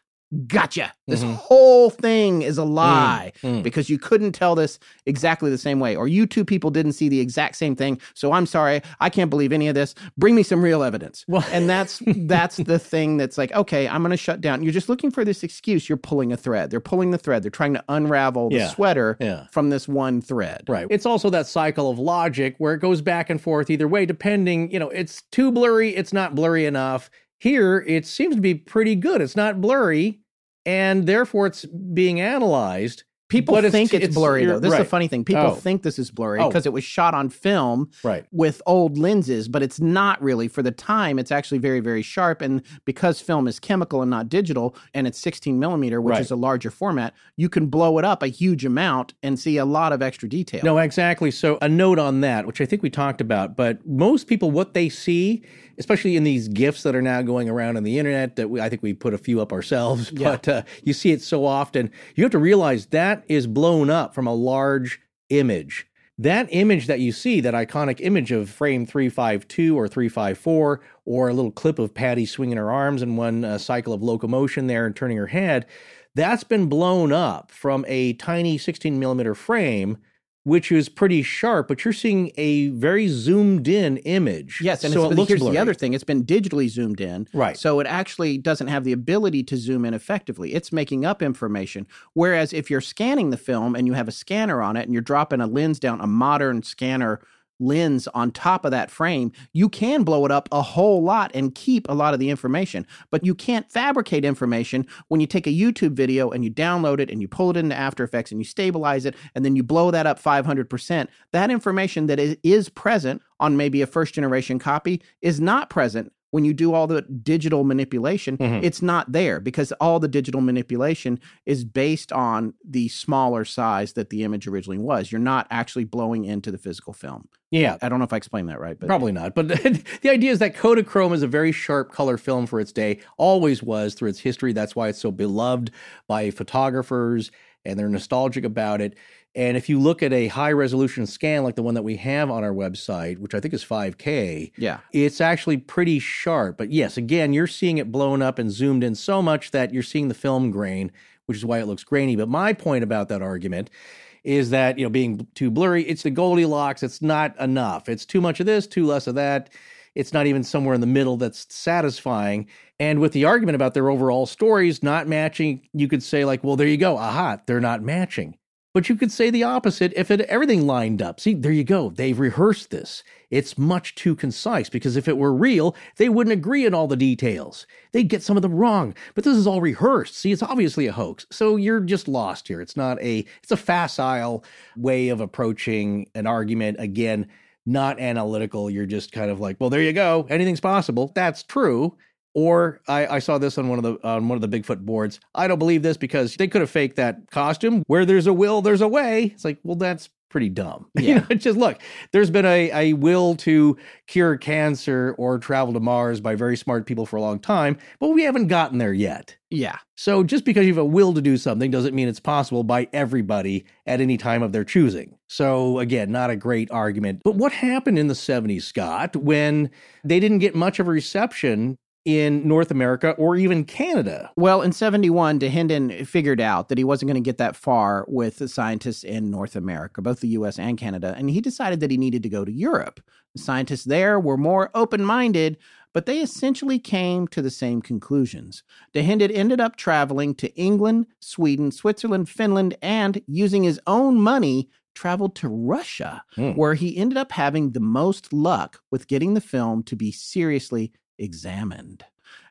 gotcha. This Mhm. whole thing is a lie mm. because you couldn't tell this exactly the same way, or you two people didn't see the exact same thing. So I'm sorry, I can't believe any of this. Bring me some real evidence. Well- and that's that's the thing that's like, okay, I'm going to shut down. You're just looking for this excuse. You're pulling a thread. They're pulling the thread. They're trying to unravel the Yeah. sweater Yeah. from this one thread. Right. It's also that cycle of logic where it goes back and forth either way, depending, you know, it's too blurry, it's not blurry enough. Here, it seems to be pretty good. It's not blurry, and therefore it's being analyzed. People But think it's, it's- blurry though. This is the funny thing. People Oh. think this is blurry Oh. because it was shot on film Right. with old lenses, but it's not really. For the time, it's actually very, very sharp. And because film is chemical and not digital, and it's 16 millimeter, which Right. is a larger format, you can blow it up a huge amount and see a lot of extra detail. No, exactly. So, a note on that, which I think we talked about, but most people, what they see, especially in these gifs that are now going around on the internet, that we, I think we put a few up ourselves, Yeah. but uh, you see it so often, you have to realize that is blown up from a large image. That image that you see, that iconic image of frame 352 or 354, or a little clip of Patty swinging her arms in one uh, cycle of locomotion there and turning her head, that's been blown up from a tiny 16 millimeter frame which is pretty sharp, but you're seeing a very zoomed in image. Yes, and so it's, it looks here's blurry. the other thing: it's been digitally zoomed in, Right. So it actually doesn't have the ability to zoom in effectively. It's making up information. Whereas if you're scanning the film and you have a scanner on it and you're dropping a lens down, a modern scanner lens on top of that frame, you can blow it up a whole lot and keep a lot of the information. But you can't fabricate information when you take a YouTube video and you download it and you pull it into After Effects and you stabilize it and then you blow that up 500%. That information that is, present on maybe a first generation copy is not present when you do all the digital manipulation, Mhm. it's not there because all the digital manipulation is based on the smaller size that the image originally was. You're not actually blowing into the physical film. Yeah, I don't know if I explained that right, but Probably not. But the idea is that Kodachrome is a very sharp color film for its day, always was through its history. That's why it's so beloved by photographers and they're nostalgic about it. And if you look at a high resolution scan like the one that we have on our website, which I think is 5K, Yeah. it's actually pretty sharp. But yes, again, you're seeing it blown up and zoomed in so much that you're seeing the film grain, which is why it looks grainy. But my point about that argument is that, you know, being too blurry, it's the Goldilocks. It's not enough. It's too much of this, too less of that. It's not even somewhere in the middle that's satisfying. And with the argument about their overall stories not matching, you could say, like, well, there you go. Aha, they're not matching. But you could say the opposite if it everything lined up. See, there you go. They've rehearsed this. It's much too concise because if it were real, they wouldn't agree on all the details. They'd get some of them wrong. But this is all rehearsed. See, it's obviously a hoax. So you're just lost here. It's not a it's a facile way of approaching an argument. Again, not analytical. You're just kind of like, well, there you go. Anything's possible. That's true. Or I, I saw this on one of the on one of the Bigfoot boards. I don't believe this because they could have faked that costume. Where there's a will, there's a way. It's like, well, that's pretty dumb. You Yeah. know, just look, there's been a, a will to cure cancer or travel to Mars by very smart people for a long time, but we haven't gotten there yet. Yeah. So just because you have a will to do something doesn't mean it's possible by everybody at any time of their choosing. So again, not a great argument. But what happened in the 70s, Scott, when they didn't get much of a reception in North America or even Canada? Well, in 71, Dahinden figured out that he wasn't going to get that far with the scientists in North America, both the US and Canada, and he decided that he needed to go to Europe. The scientists there were more open minded, but they essentially came to the same conclusions. Dahinden ended up traveling to England, Sweden, Switzerland, Finland, and using his own money, traveled to Russia, Hmm. where he ended up having the most luck with getting the film to be seriously examined.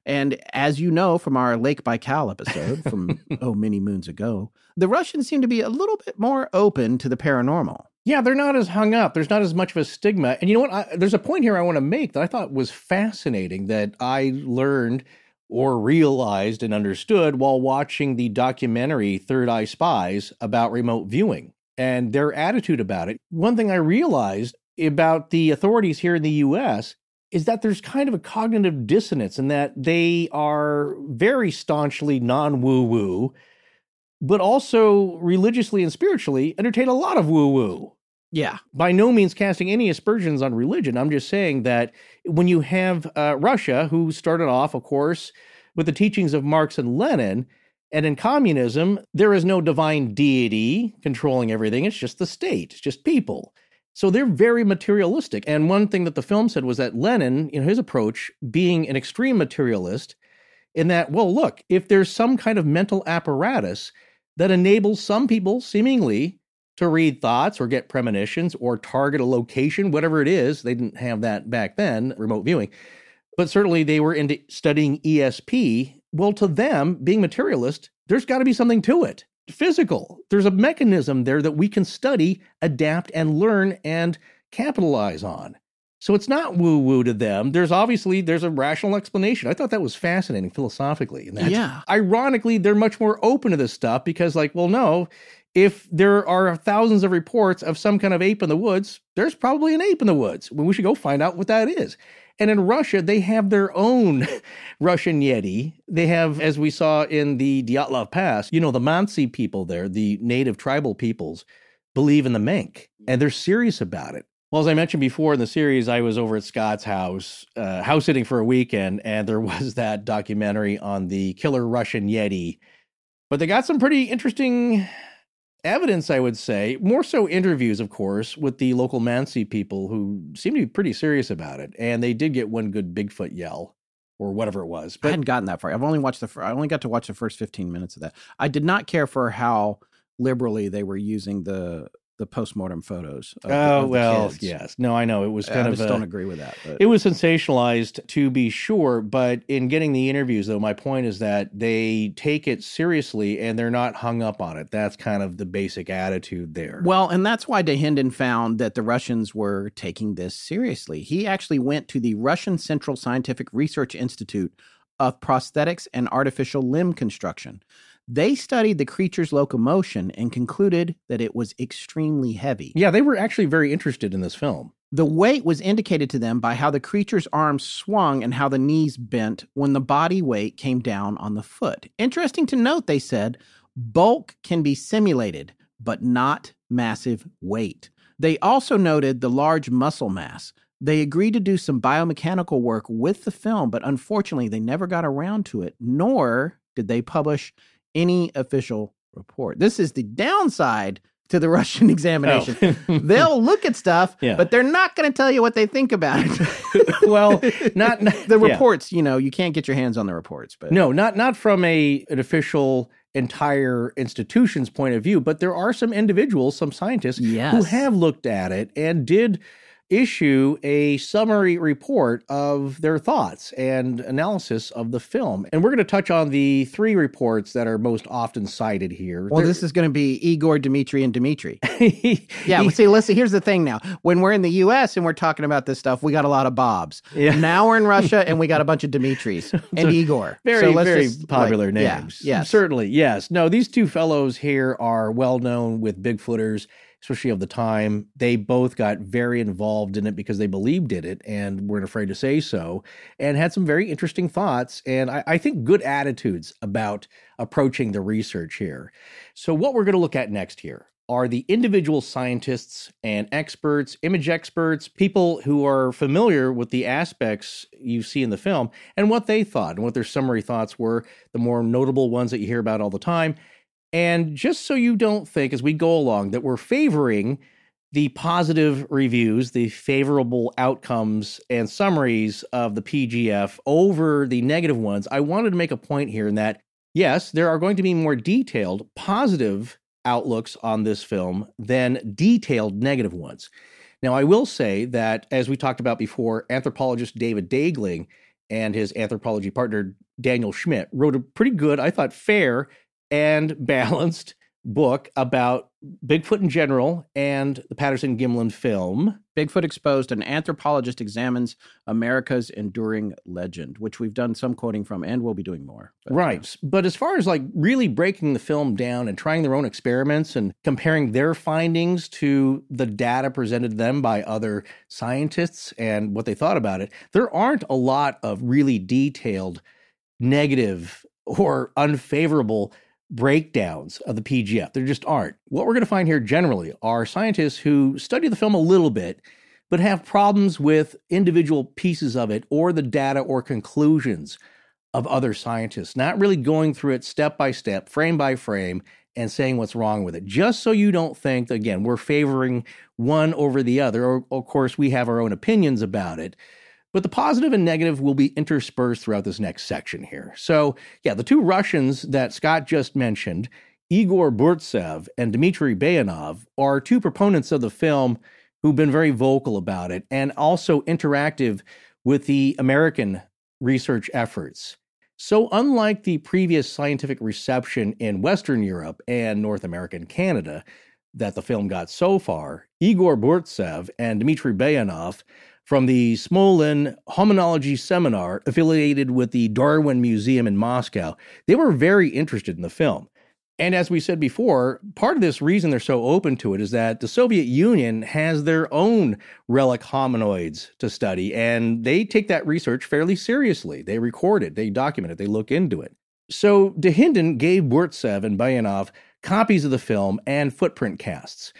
And as you know from our Lake Baikal episode from oh many moons ago, the Russians seem to be a little bit more open to the paranormal. Yeah, they're not as hung up. There's not as much of a stigma. And you know what? I, there's a point here I want to make that I thought was fascinating that I learned or realized and understood while watching the documentary Third Eye Spies about remote viewing and their attitude about it. One thing I realized about the authorities here in the US is that there's kind of a cognitive dissonance in that they are very staunchly non woo woo, but also religiously and spiritually entertain a lot of woo woo Yeah. by no means casting any aspersions on religion. I'm just saying that when you have uh, Russia, who started off, of course, with the teachings of Marx and Lenin, and in communism, there is no divine deity controlling everything. It's just the state, it's just people. So they're very materialistic. And one thing that the film said was that Lenin, in his approach, being an extreme materialist, in that, well, look, if there's some kind of mental apparatus that enables some people seemingly to read thoughts or get premonitions or target a location, whatever it is. They didn't have that back then, remote viewing. But certainly they were into studying ESP. Well, to them, being materialist, there's got to be something to it. Physical. There's a mechanism there that we can study, adapt, and learn and capitalize on. So it's not woo woo to them. There's obviously there's a rational explanation. I thought that was fascinating philosophically. And that's, Yeah. ironically, they're much more open to this stuff because, like, well, no, if there are thousands of reports of some kind of ape in the woods, there's probably an ape in the woods. Well, we should go find out what that is. And in Russia, they have their own Russian Yeti. They have, as we saw in the Dyatlov Pass, you know, the Mansi people there, the native tribal peoples, believe in the menk and they're serious about it. Well, as I mentioned before in the series, I was over at Scott's house, uh, house sitting for a weekend, and there was that documentary on the killer Russian Yeti. But they got some pretty interesting evidence, I would say. More so interviews, of course, with the local Mansi people who seem to be pretty serious about it. And they did get one good Bigfoot yell or whatever it was. But I hadn't gotten that far. I've only watched the. I only got to watch the first fifteen minutes of that. I did not care for how liberally they were using the the postmortem photos. Of, oh of the well, kids. yes. No, I know it was I kind of just a- don't agree with that. But. It was sensationalized to be sure, but in getting the interviews, though, my point is that they take it seriously and they're not hung up on it. That's kind of the basic attitude there. Well, and that's why Dahinden found that the Russians were taking this seriously. He actually went to the Russian Central Scientific Research Institute of Prosthetics and Artificial Limb Construction. They studied the creature's locomotion and concluded that it was extremely heavy. yeah, they were actually very interested in this film. The weight was indicated to them by how the creature's arms swung and how the knees bent when the body weight came down on the foot. Interesting to note, they said, bulk can be simulated, but not massive weight. They also noted the large muscle mass. They agreed to do some biomechanical work with the film, but unfortunately, they never got around to it, nor did they publish any official report. This is the downside to the Russian examination. Oh. They'll look at stuff, Yeah. but they're not going to tell you what they think about it. well, not, not the yeah. reports, you know, you can't get your hands on the reports, but No, not not from a an official entire institution's point of view, but there are some individuals, some scientists who have looked at it and did issue a summary report of their thoughts and analysis of the film. And we're going to touch on the three reports that are most often cited here. well, There- this is going to be Igor, Dmitry, and Dmitry. yeah, well, see, listen, here's the thing now. When we're in the US and we're talking about this stuff, we got a lot of Bobs. Yeah. Now we're in Russia and we got a bunch of Dmitris and Igor. Very, So very just, popular like, names. Yeah, yes. Certainly, yes. No, these two fellows here are well known with Bigfooters, especially of the time. They both got very involved in it because they believed in it and weren't afraid to say so, and had some very interesting thoughts and I, I think good attitudes about approaching the research here. So, what we're going to look at next here are the individual scientists and experts, image experts, people who are familiar with the aspects you see in the film and what they thought and what their summary thoughts were, the more notable ones that you hear about all the time. And just so you don't think as we go along that we're favoring the positive reviews, the favorable outcomes and summaries of the PGF over the negative ones, I wanted to make a point here in that yes, there are going to be more detailed positive outlooks on this film than detailed negative ones. Now, I will say that, as we talked about before, anthropologist David Daegling and his anthropology partner Daniel Schmidt wrote a pretty good, I thought, fair and balanced book about Bigfoot in general and the Patterson Gimlin film. Bigfoot Exposed, an anthropologist examines America's enduring legend, which we've done some quoting from and we'll be doing more. But, uh, Right. But as far as like really breaking the film down and trying their own experiments and comparing their findings to the data presented to them by other scientists and what they thought about it, there aren't a lot of really detailed negative or unfavorable breakdowns of the PGF. There just aren't. What we're going to find here generally are scientists who study the film a little bit but have problems with individual pieces of it or the data or conclusions of other scientists, not really going through it step by step, frame by frame, and saying what's wrong with it. Just so you don't think, again, we're favoring one over the other. Or, of course, we have our own opinions about it. But the positive and negative will be interspersed throughout this next section here. So, yeah, the two Russians that Scott just mentioned, Igor Burtsev and Dmitry Bayanov, are two proponents of the film who've been very vocal about it and also interactive with the American research efforts. So, unlike the previous scientific reception in Western Europe and North America and Canada that the film got so far, Igor Burtsev and Dmitry Bayanov from the Smolin Hominology Seminar affiliated with the Darwin Museum in Moscow, they were very interested in the film. And as we said before, part of this reason they're so open to it is that the Soviet Union has their own relic hominoids to study, and they take that research fairly seriously. They record it, they document it, they look into it. So Dahinden gave Burtsev and Bayanov copies of the film and footprint casts.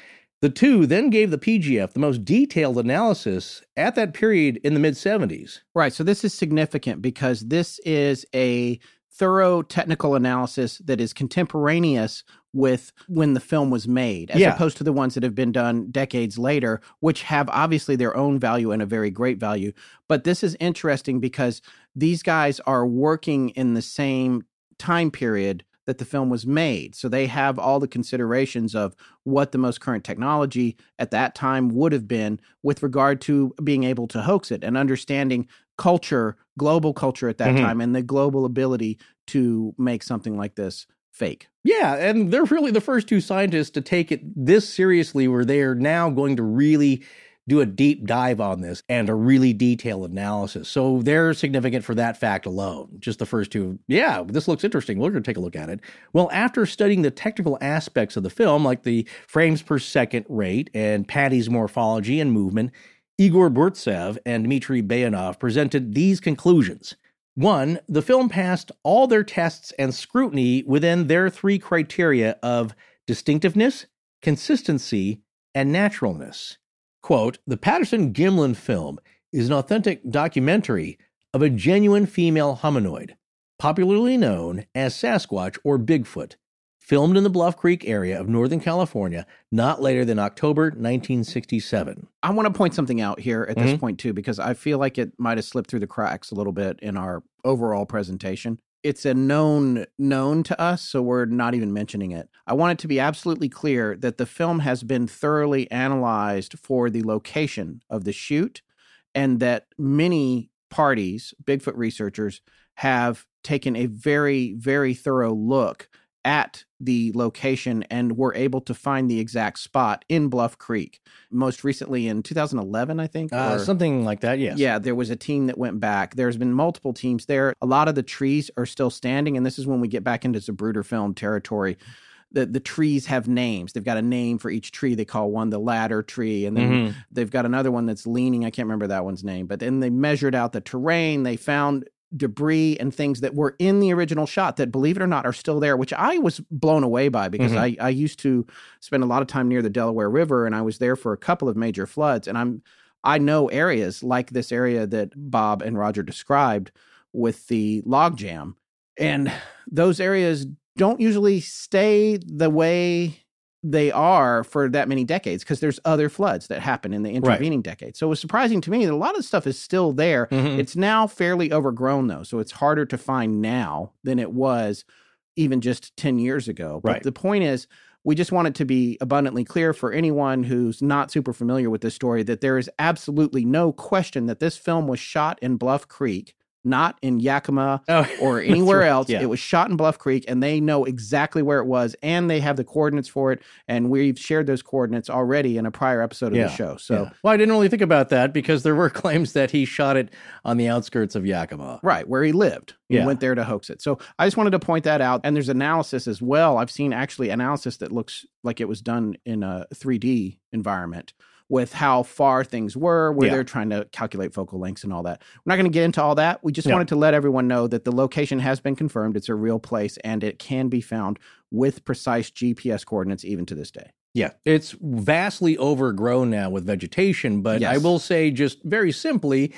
The two then gave the PGF the most detailed analysis at that period in the mid 70s. Right. So this is significant because this is a thorough technical analysis that is contemporaneous with when the film was made, as Yeah. opposed to the ones that have been done decades later, which have obviously their own value and a very great value. But this is interesting because these guys are working in the same time period that the film was made. So they have all the considerations of what the most current technology at that time would have been with regard to being able to hoax it and understanding culture, global culture at that Mhm. time, and the global ability to make something like this fake. Yeah, and they're really the first two scientists to take it this seriously, where they are now going to really do a deep dive on this and a really detailed analysis. So they're significant for that fact alone. Just the first two, yeah, this looks interesting. We're going to take a look at it. Well, after studying the technical aspects of the film, like the frames per second rate and Patty's morphology and movement, Igor Burtsev and Dmitry Bayanov presented these conclusions. One, the film passed all their tests and scrutiny within their three criteria of distinctiveness, consistency, and naturalness. Quote The Patterson Gimlin film is an authentic documentary of a genuine female hominoid, popularly known as Sasquatch or Bigfoot, filmed in the Bluff Creek area of Northern California not later than October 1967. I want to point something out here at this mm-hmm. point, too, because I feel like it might have slipped through the cracks a little bit in our overall presentation. It's a known known to us, so we're not even mentioning it. I want it to be absolutely clear that the film has been thoroughly analyzed for the location of the shoot and that many parties, Bigfoot researchers, have taken a very, very thorough look at the location and were able to find the exact spot in Bluff Creek. Most recently in 2011, I think. Uh, something like that, yes. Yeah, there was a team that went back. There's been multiple teams there. A lot of the trees are still standing, and this is when we get back into Zapruder film territory. The, the trees have names. They've got a name for each tree. They call one the ladder tree, and then mm-hmm. they've got another one that's leaning. I can't remember that one's name, but then they measured out the terrain. They found debris and things that were in the original shot that believe it or not are still there which i was blown away by because mm-hmm. I, I used to spend a lot of time near the delaware river and i was there for a couple of major floods and i'm i know areas like this area that bob and roger described with the log jam and those areas don't usually stay the way they are for that many decades because there's other floods that happen in the intervening right. decades. So it was surprising to me that a lot of stuff is still there. Mm-hmm. It's now fairly overgrown though, so it's harder to find now than it was even just 10 years ago. But right. the point is we just want it to be abundantly clear for anyone who's not super familiar with this story that there is absolutely no question that this film was shot in Bluff Creek not in Yakima oh, or anywhere right. else. Yeah. It was shot in Bluff Creek, and they know exactly where it was, and they have the coordinates for it. And we've shared those coordinates already in a prior episode of yeah. the show. So, yeah. well, I didn't really think about that because there were claims that he shot it on the outskirts of Yakima, right where he lived. He went there to hoax it. So, I just wanted to point that out. And there's analysis as well. I've seen actually analysis that looks like it was done in a 3D environment with how far things were, where yeah. they're trying to calculate focal lengths and all that. We're not going to get into all that. We just yeah. wanted to let everyone know that the location has been confirmed. It's a real place and it can be found with precise GPS coordinates even to this day. Yeah, it's vastly overgrown now with vegetation, but yes. I will say just very simply,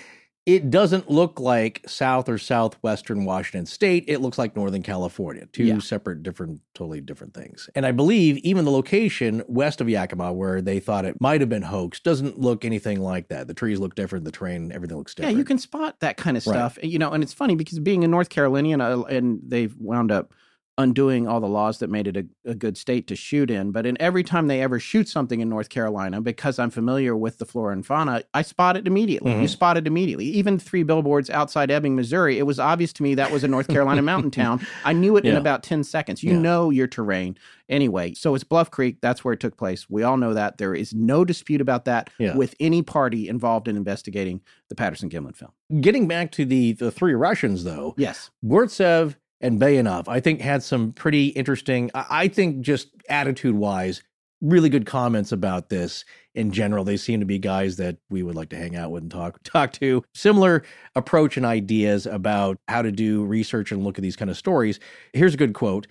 it doesn't look like South or Southwestern Washington State. It looks like Northern California. Two yeah. separate, different, totally different things. And I believe even the location west of Yakima, where they thought it might have been hoaxed, doesn't look anything like that. The trees look different, the terrain, everything looks different. Yeah, you can spot that kind of stuff. Right. You know, and it's funny because being a North Carolinian, uh, and they've wound up undoing all the laws that made it a, a, good state to shoot in. But in every time they ever shoot something in North Carolina, because I'm familiar with the flora and fauna, I spot it immediately. Mm-hmm. You spot it immediately. Even three billboards outside Ebbing, Missouri, it was obvious to me that was a North Carolina mountain town. I knew it yeah. in about 10 seconds. You yeah. know your terrain. Anyway, so it's Bluff Creek. That's where it took place. We all know that. There is no dispute about that yeah. with any party involved in investigating the Patterson Gimlin film. Getting back to the, the three Russians, though. Yes. Burtsev and Bayanov, I think had some pretty interesting, I think just attitude wise, really good comments about this in general. They seem to be guys that we would like to hang out with and talk talk to. Similar approach and ideas about how to do research and look at these kind of stories. Here's a good quote.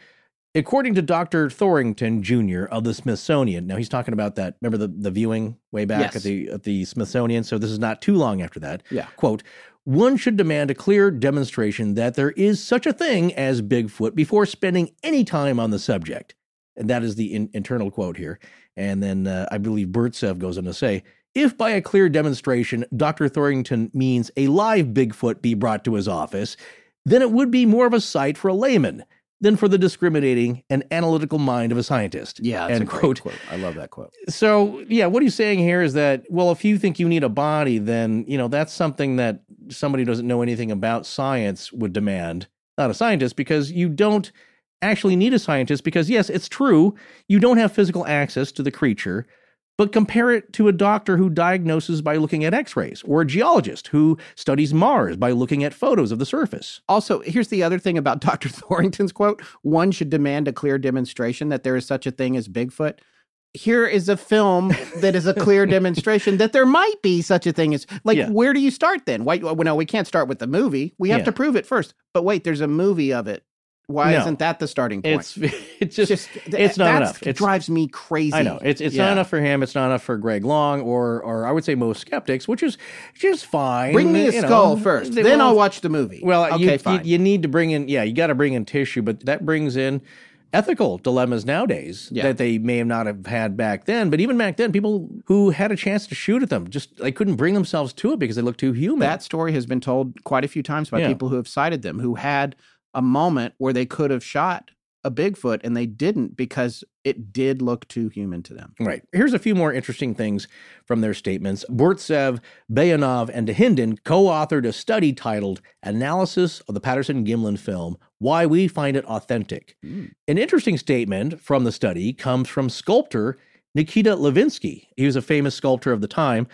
According to Dr. Thorington Jr. of the Smithsonian, now he's talking about that. Remember the, the viewing way back yes. at the at the Smithsonian. So this is not too long after that. Yeah. Quote: one should demand a clear demonstration that there is such a thing as Bigfoot before spending any time on the subject. And that is the in- internal quote here. And then uh, I believe Burtsev goes on to say, if by a clear demonstration Dr. Thorington means a live Bigfoot be brought to his office, then it would be more of a sight for a layman than for the discriminating and analytical mind of a scientist. Yeah, that's End quote. quote. I love that quote. So, yeah, what he's saying here is that, well, if you think you need a body, then, you know, that's something that somebody who doesn't know anything about science would demand, not a scientist, because you don't actually need a scientist because, yes, it's true, you don't have physical access to the creature, but compare it to a doctor who diagnoses by looking at x rays, or a geologist who studies Mars by looking at photos of the surface. Also, here's the other thing about Dr. Thorington's quote one should demand a clear demonstration that there is such a thing as Bigfoot. here is a film that is a clear demonstration that there might be such a thing as like Yeah. where do you start then why well, no we can't start with the movie we have Yeah. to prove it first but wait there's a movie of it why No. isn't that the starting point It's it's just, th- it's not enough. It's- drives me crazy I know it's it's Yeah. not enough for him. It's not enough for Greg Long or or I would say most skeptics, which is just fine. bring me a you know. skull first They- then well, i'll watch the movie Well, okay you, you fine you need to bring in yeah, you got to bring in tissue, but that brings in ethical dilemmas nowadays Yeah. that they may have not have had back then. But even back then, people who had a chance to shoot at them just they couldn't bring themselves to it because they looked too human. that story has been told quite a few times by Yeah. people who have cited them who had a moment where they could have shot a bigfoot and they didn't because it did look too human to them Right. Here's a few more interesting things from their statements. Burtsev, Bayanov, and Dahinden co authored a study titled Analysis of the Patterson Gimlin Film Why We Find It Authentic. Mm. An interesting statement from the study comes from sculptor Nikita Lavinsky. He was a famous sculptor of the time.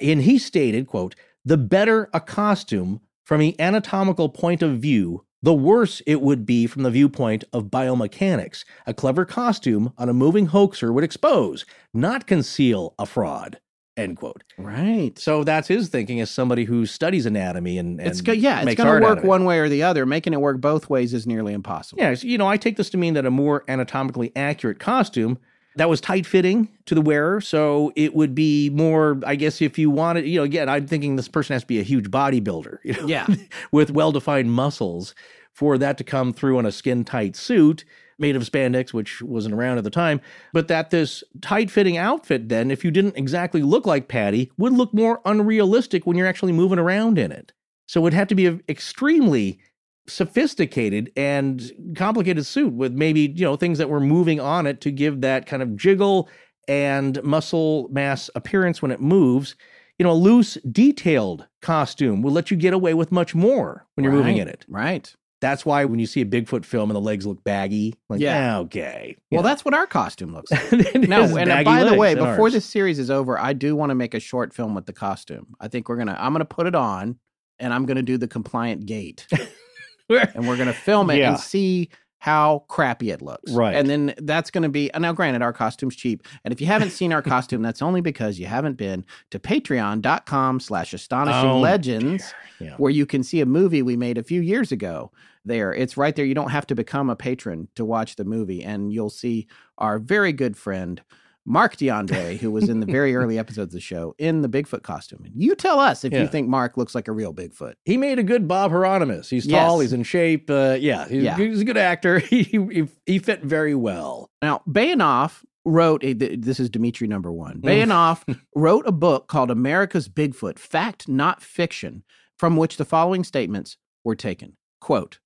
And he stated, quote, the better a costume from the anatomical point of view, the worse it would be from the viewpoint of biomechanics. A clever costume on a moving hoaxer would expose, not conceal a fraud. End quote. right So that's his thinking as somebody who studies anatomy and, and it's go- yeah, it's going to work one way or the other. Making it work both ways is nearly impossible. Yeah, so, you know, I take this to mean that a more anatomically accurate costume that was tight fitting to the wearer, so it would be more. I guess if you wanted, you know, again, I'm thinking this person has to be a huge bodybuilder, you know, Yeah. with well defined muscles for that to come through on a skin tight suit made of spandex, which wasn't around at the time. But that this tight fitting outfit, then, if you didn't exactly look like Patty, would look more unrealistic when you're actually moving around in it. So it would have to be extremely sophisticated and complicated suit with maybe, you know, things that were moving on it to give that kind of jiggle and muscle mass appearance when it moves. You know, a loose, detailed costume will let you get away with much more when you're moving in it. Right. That's why when you see a Bigfoot film and the legs look baggy, like, Yeah. yeah, okay. you Well, that's what our costume looks like. No, and uh, by the way, before ours. this series is over, I do want to make a short film with the costume. I think we're gonna. I'm gonna put it on, and I'm gonna do the compliant gait, and we're gonna film it Yeah. and see how crappy it looks. Right. And then that's gonna be. Uh, now, granted, our costume's cheap, and if you haven't seen our costume, that's only because you haven't been to Patreon.com/slash Astonishing Oh, Legends Yeah. where you can see a movie we made a few years ago. There, it's right there. You don't have to become a patron to watch the movie, and you'll see our very good friend Mark DeAndre, who was in the very early episodes of the show, in the Bigfoot costume. And you tell us if Yeah. you think Mark looks like a real Bigfoot. He made a good Bob Heironimus. He's tall. Yes. He's in shape. Uh, yeah, he's, Yeah. he's a good actor. He, he he fit very well. Now, Bayanov wrote a, this is Dimitri number one. Mm. Bayanov wrote a book called America's Bigfoot: Fact, Not Fiction, from which the following statements were taken. Quote.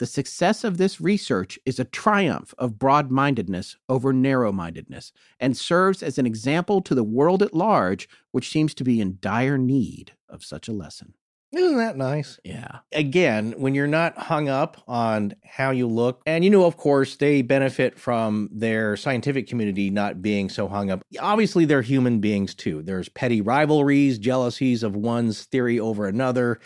The success of this research is a triumph of broad mindedness over narrow mindedness and serves as an example to the world at large, which seems to be in dire need of such a lesson. Isn't that nice? Yeah. Again, when you're not hung up on how you look, and you know, of course, they benefit from their scientific community not being so hung up. Obviously, they're human beings too. There's petty rivalries, jealousies of one's theory over another.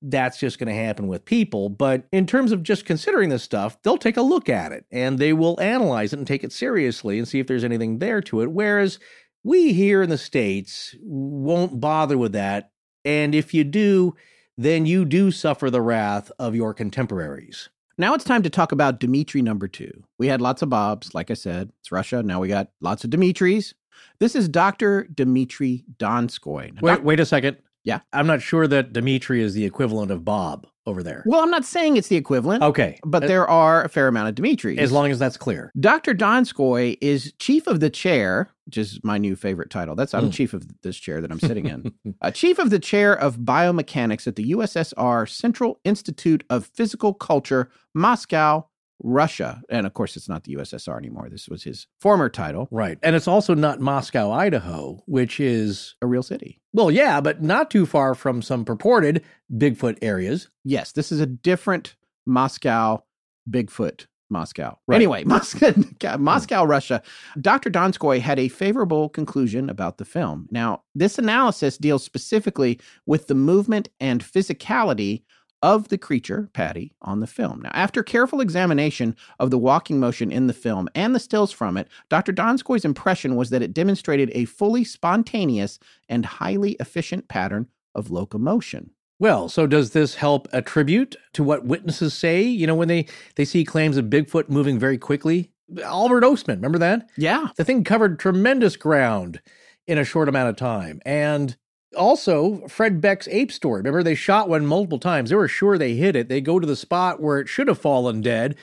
That's just going to happen with people. But in terms of just considering this stuff, they'll take a look at it and they will analyze it and take it seriously and see if there's anything there to it. Whereas we here in the States won't bother with that. And if you do, then you do suffer the wrath of your contemporaries. Now it's time to talk about Dimitri number two. We had lots of Bobs, like I said. It's Russia. Now we got lots of Dimitris. This is Dr. Dimitri Donskoy. Now, Wait, doc- wait a second. Yeah. I'm not sure that Dimitri is the equivalent of Bob over there. well, I'm not saying it's the equivalent, Okay. but Uh, there are a fair amount of Dimitris. as long as that's clear. Dr. Donskoy is chief of the chair, which is my new favorite title. That's I'm Mm. chief of this chair that I'm sitting in. uh, chief of the chair of biomechanics at the USSR Central Institute of Physical Culture, Moscow, Russia. And of course, it's not the USSR anymore. This was his former title, Right. And it's also not Moscow, Idaho, which is, a real city. well, yeah, but not too far from some purported Bigfoot areas. Yes, this is a different Moscow, Bigfoot Moscow. Right. Anyway, Moscow, hmm. Moscow, Russia. Dr. Donskoy had a favorable conclusion about the film. Now, this analysis deals specifically with the movement and physicality of the creature, Patty, on the film. Now, after careful examination of the walking motion in the film and the stills from it, Dr. Donskoy's impression was that it demonstrated a fully spontaneous and highly efficient pattern of locomotion. Well, so does this help attribute to what witnesses say? You know, when they they see claims of Bigfoot moving very quickly? Albert Ostman, remember that? Yeah. The thing covered tremendous ground in a short amount of time. And also, Fred Beck's ape story. Remember, they shot one multiple times. They were sure they hit it. They go to the spot where it should have fallen dead,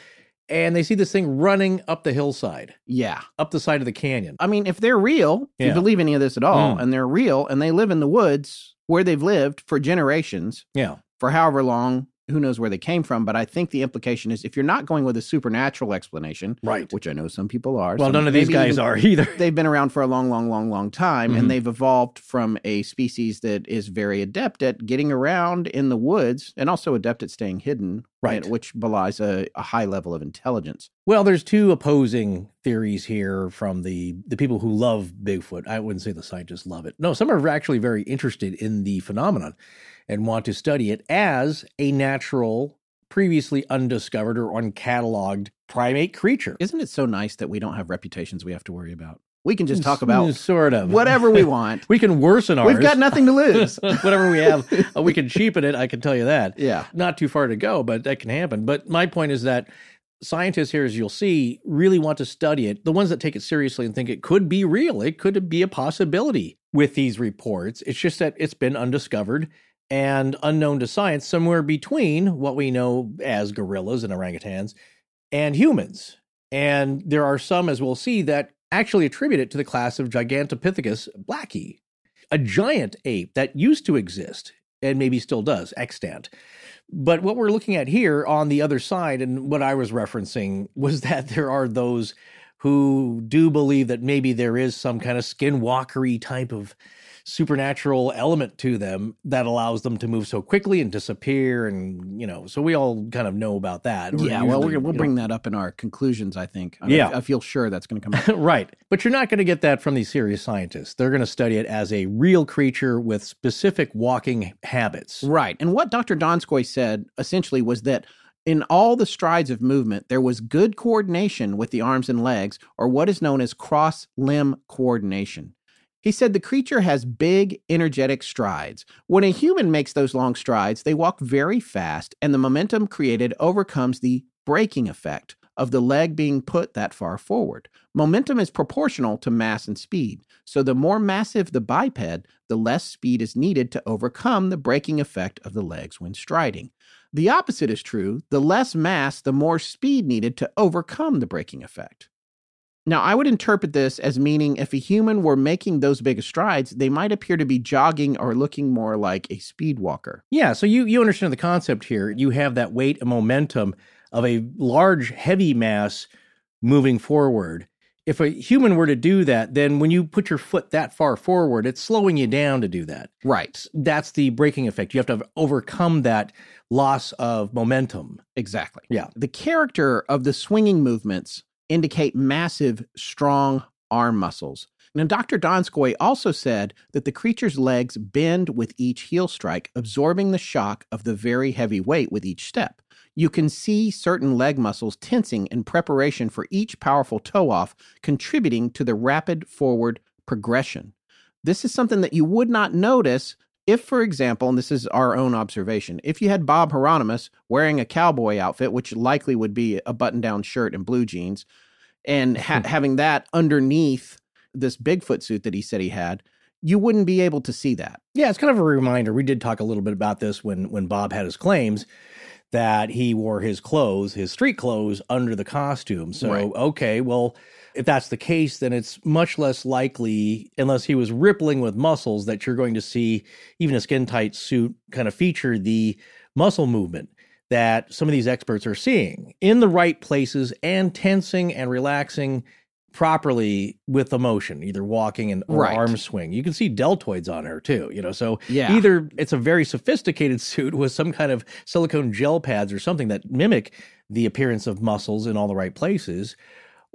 and they see this thing running up the hillside, Yeah. up the side of the canyon. I mean, if they're real, if Yeah. you believe any of this at all, Mm. and they're real and they live in the woods where they've lived for generations, Yeah. for however long, who knows where they came from. But I think the implication is if you're not going with a supernatural explanation, Right. which I know some people are. Well, none of these guys are either. They've been around for a long, long, long, long time, Mhm. and they've evolved from a species that is very adept at getting around in the woods and also adept at staying hidden, Right. and- which belies a, a high level of intelligence. Well, there's two opposing theories here from the the people who love Bigfoot. I wouldn't say the scientists love it. No, some are actually very interested in the phenomenon and want to study it as a natural, previously undiscovered or uncatalogued primate creature. Isn't it so nice that we don't have reputations we have to worry about? We can just talk about sort of whatever we want. we can worsen ours. We've got nothing to lose. Whatever we have, uh, we can cheapen it. I can tell you that. yeah. Not too far to go, but that can happen. But my point is that scientists here, as you'll see, really want to study it. The ones that take it seriously and think it could be real, it could be a possibility with these reports. It's just that it's been undiscovered and unknown to science, somewhere between what we know as gorillas and orangutans and humans. And there are some, as we'll see, that actually attribute it to the class of Gigantopithecus blacki, a giant ape that used to exist and maybe still does, extant. But what we're looking at here on the other side, and what I was referencing, was that there are those who do believe that maybe there is some kind of skinwalkery type of supernatural element to them that allows them to move so quickly and disappear. And, you know, so we all kind of know about that. Yeah. Well, usually, we're, we'll you know, bring that up in our conclusions, I think. I- Yeah. I feel sure that's going to come up. right. But you're not going to get that from these serious scientists. They're going to study it as a real creature with specific walking habits. Right. And what Dr. Donskoy said essentially was that in all the strides of movement, there was good coordination with the arms and legs, or what is known as cross limb coordination. He said the creature has big, energetic strides. When a human makes those long strides, they walk very fast, and the momentum created overcomes the braking effect of the leg being put that far forward. Momentum is proportional to mass and speed. So the more massive the biped, the less speed is needed to overcome the braking effect of the legs when striding. The opposite is true. The less mass, the more speed needed to overcome the braking effect. Now, I would interpret this as meaning if a human were making those big strides, they might appear to be jogging or looking more like a speed walker. Yeah, so you you understand the concept here. You have that weight and momentum of a large heavy mass moving forward. If a human were to do that, then when you put your foot that far forward, it's slowing you down to do that. Right. That's the braking effect. You have to overcome that loss of momentum. Exactly. Yeah. The character of the swinging movements indicate massive, strong arm muscles. Now, Dr. Donskoy also said that the creature's legs bend with each heel strike, absorbing the shock of the very heavy weight with each step. You can see certain leg muscles tensing in preparation for each powerful toe off, contributing to the rapid forward progression. This is something that you would not notice if, for example, and this is our own observation, if you had Bob Heironimus wearing a cowboy outfit, which likely would be a button down shirt and blue jeans, and ha- hmm. having that underneath this Bigfoot suit that he said he had, you wouldn't be able to see that. Yeah, it's kind of a reminder. We did talk a little bit about this when when Bob had his claims that he wore his clothes, his street clothes, under the costume. So, Right. okay, well, if that's the case, then it's much less likely, unless he was rippling with muscles, that you're going to see even a skin tight suit kind of feature the muscle movement that some of these experts are seeing in the right places and tensing and relaxing properly with emotion, either walking and or Right. arm swing. You can see deltoids on her too, you know. So Yeah. either it's a very sophisticated suit with some kind of silicone gel pads or something that mimic the appearance of muscles in all the right places,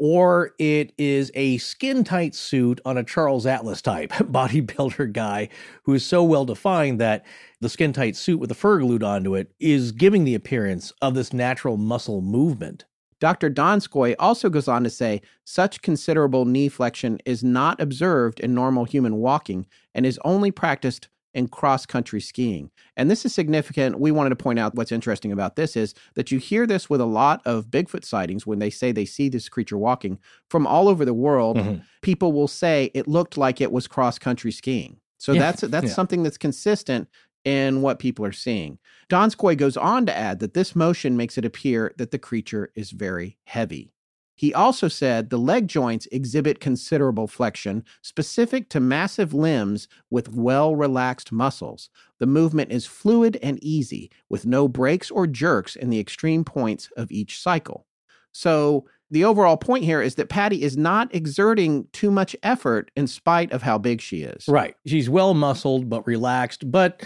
or it is a skin tight suit on a Charles Atlas type bodybuilder guy who is so well defined that the skin tight suit with the fur glued onto it is giving the appearance of this natural muscle movement. Dr. Donskoy also goes on to say such considerable knee flexion is not observed in normal human walking and is only practiced in cross country skiing. And this is significant. We wanted to point out what's interesting about this is that you hear this with a lot of Bigfoot sightings when they say they see this creature walking from all over the world. Mm-hmm. People will say it looked like it was cross country skiing. So yeah. that's that's yeah. something that's consistent in what people are seeing. Donskoy goes on to add that this motion makes it appear that the creature is very heavy. He also said the leg joints exhibit considerable flexion, specific to massive limbs with well relaxed muscles. The movement is fluid and easy, with no breaks or jerks in the extreme points of each cycle. So, the overall point here is that Patty is not exerting too much effort in spite of how big she is. Right. She's well muscled, but relaxed, but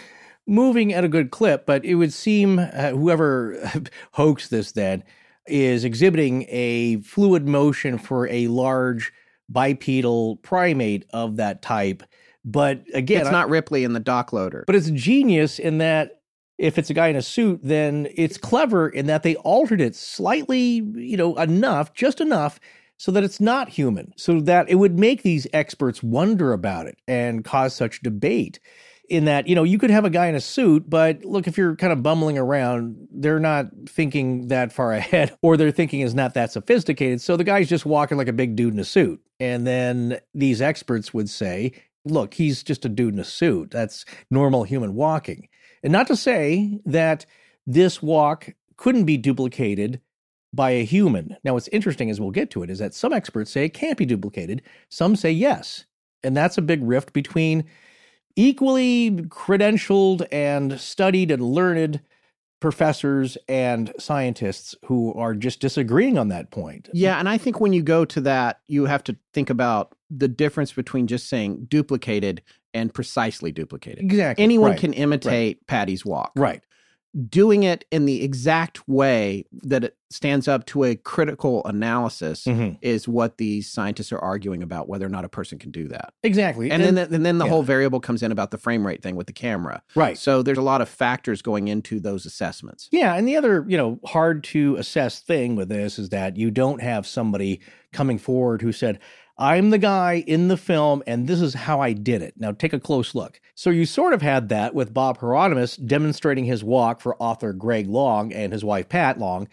moving at a good clip, but it would seem uh, whoever hoaxed this then is exhibiting a fluid motion for a large bipedal primate of that type. But again, it's not Ripley in the dock loader. But it's genius in that if it's a guy in a suit, then it's clever in that they altered it slightly, you know, enough, just enough so that it's not human, so that it would make these experts wonder about it and cause such debate in that you know you could have a guy in a suit but look if you're kind of bumbling around they're not thinking that far ahead or their thinking is not that sophisticated. So the guy's just walking like a big dude in a suit. And then these experts would say look he's just a dude in a suit. That's normal human walking. And not to say that this walk couldn't be duplicated by a human. Now what's interesting as we'll get to it is that some experts say it can't be duplicated. Some say yes. And that's a big rift between equally credentialed and studied and learned professors and scientists who are just disagreeing on that point. Yeah, and I think when you go to that, you have to think about the difference between just saying duplicated and precisely duplicated. Exactly. Anyone right. can imitate right. Patty's walk. Right doing it in the exact way that it stands up to a critical analysis mm-hmm. is what these scientists are arguing about whether or not a person can do that. Exactly. And, and then the, and then the yeah. whole variable comes in about the frame rate thing with the camera. Right. So there's a lot of factors going into those assessments. Yeah, and the other, you know, hard to assess thing with this is that you don't have somebody coming forward who said, I'm the guy in the film, and this is how I did it. Now take a close look. So you sort of had that with Bob Heironimus demonstrating his walk for author Greg Long and his wife Pat Long,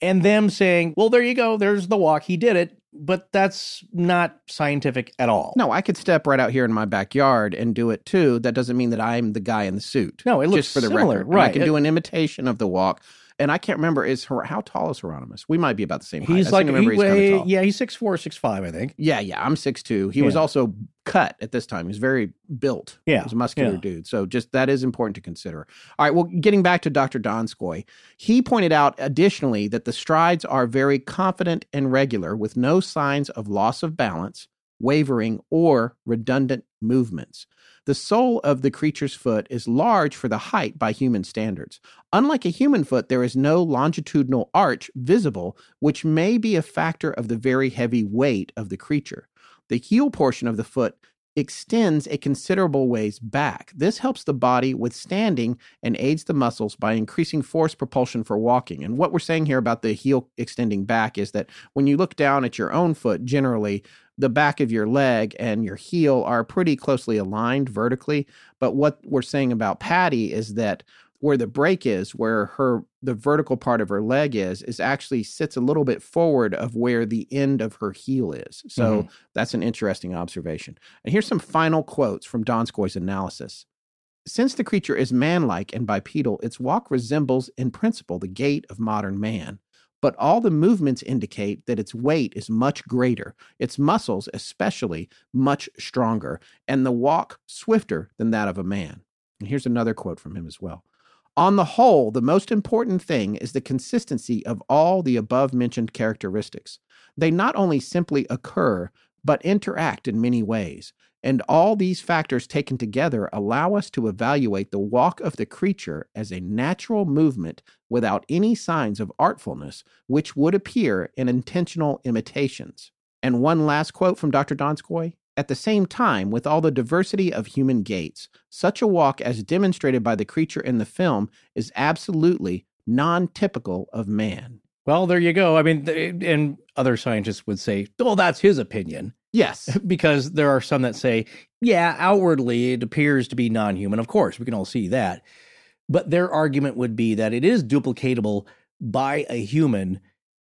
and them saying, well, there you go, there's the walk, he did it. But that's not scientific at all. No, I could step right out here in my backyard and do it too. That doesn't mean that I'm the guy in the suit. No, it looks just for the similar, record. right? And I can it, do an imitation of the walk and I can't remember is her how tall is Heironimus? We might be about the same height. He's like he, he's yeah, he's six four, six five, I think. Yeah, yeah, I'm six two. He yeah. was also cut at this time. He's very built. Yeah, he's a muscular yeah. dude. So just that is important to consider. All right, well, getting back to Dr. Donskoy, he pointed out additionally that the strides are very confident and regular, with no signs of loss of balance, wavering, or redundant movements. The sole of the creature's foot is large for the height by human standards. Unlike a human foot, there is no longitudinal arch visible, which may be a factor of the very heavy weight of the creature. The heel portion of the foot extends a considerable ways back. This helps the body with standing and aids the muscles by increasing force propulsion for walking. And what we're saying here about the heel extending back is that when you look down at your own foot, generally the back of your leg and your heel are pretty closely aligned vertically. But what we're saying about Patty is that where the break is, where her the vertical part of her leg is, is actually sits a little bit forward of where the end of her heel is. So mm-hmm. that's an interesting observation. And here's some final quotes from Donskoy's analysis. Since the creature is manlike and bipedal, its walk resembles in principle the gait of modern man but all the movements indicate that its weight is much greater, its muscles, especially, much stronger, and the walk swifter than that of a man. And here's another quote from him as well. On the whole, the most important thing is the consistency of all the above mentioned characteristics. They not only simply occur, but interact in many ways. And all these factors taken together allow us to evaluate the walk of the creature as a natural movement without any signs of artfulness, which would appear in intentional imitations. And one last quote from Dr. Donskoy at the same time, with all the diversity of human gaits, such a walk as demonstrated by the creature in the film is absolutely non typical of man. Well, there you go. I mean, eh, and other scientists would say, well, that's his opinion. Yes. because there are some that say, yeah, outwardly it appears to be non human. Of course, we can all see that. But their argument would be that it is duplicatable by a human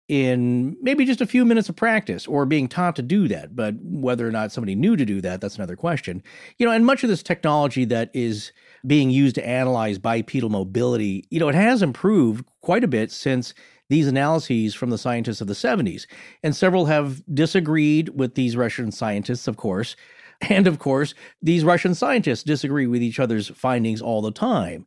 in maybe just a few minutes of practice or being taught to do that. But whether or not somebody knew to do that, that's another question. You know, and much of this technology that is being used to analyze bipedal mobility, you know, it has improved quite a bit since these analyses from the scientists of the 70s. And several have disagreed with these Russian scientists, of course. And of course, these Russian scientists disagree with each other's findings all the time.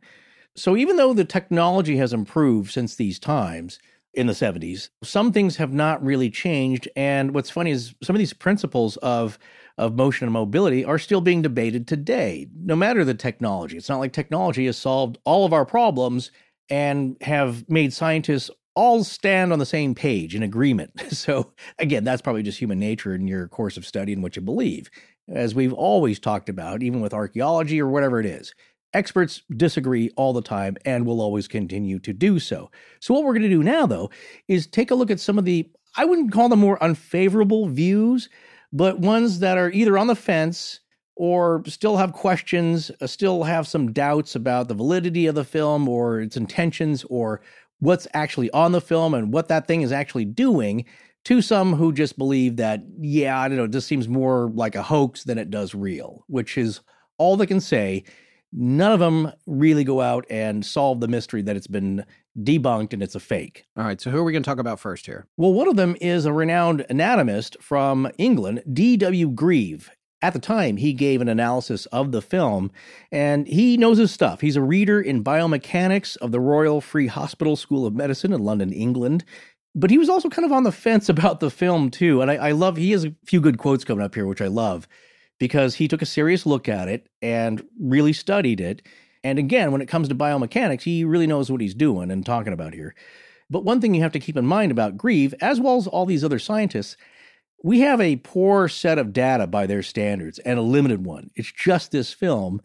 So even though the technology has improved since these times, in the 70s. Some things have not really changed. And what's funny is some of these principles of of motion and mobility are still being debated today, no matter the technology. It's not like technology has solved all of our problems and have made scientists all stand on the same page in agreement. So, again, that's probably just human nature in your course of study and what you believe. As we've always talked about, even with archaeology or whatever it is, Experts disagree all the time and will always continue to do so. So, what we're going to do now, though, is take a look at some of the, I wouldn't call them more unfavorable views, but ones that are either on the fence or still have questions, uh, still have some doubts about the validity of the film or its intentions or what's actually on the film and what that thing is actually doing to some who just believe that, yeah, I don't know, this seems more like a hoax than it does real, which is all they can say None of them really go out and solve the mystery that it's been debunked and it's a fake. All right, so who are we going to talk about first here? Well, one of them is a renowned anatomist from England, D.W. Grieve. At the time, he gave an analysis of the film, and he knows his stuff. He's a reader in biomechanics of the Royal Free Hospital School of Medicine in London, England. But he was also kind of on the fence about the film, too. And I, I love, he has a few good quotes coming up here, which I love because he took a serious look at it and really studied it. And again, when it comes to biomechanics, he really knows what he's doing and talking about here. But one thing you have to keep in mind about Grieve, as well as all these other scientists, we have a poor set of data by their standards and a limited one. It's just this film,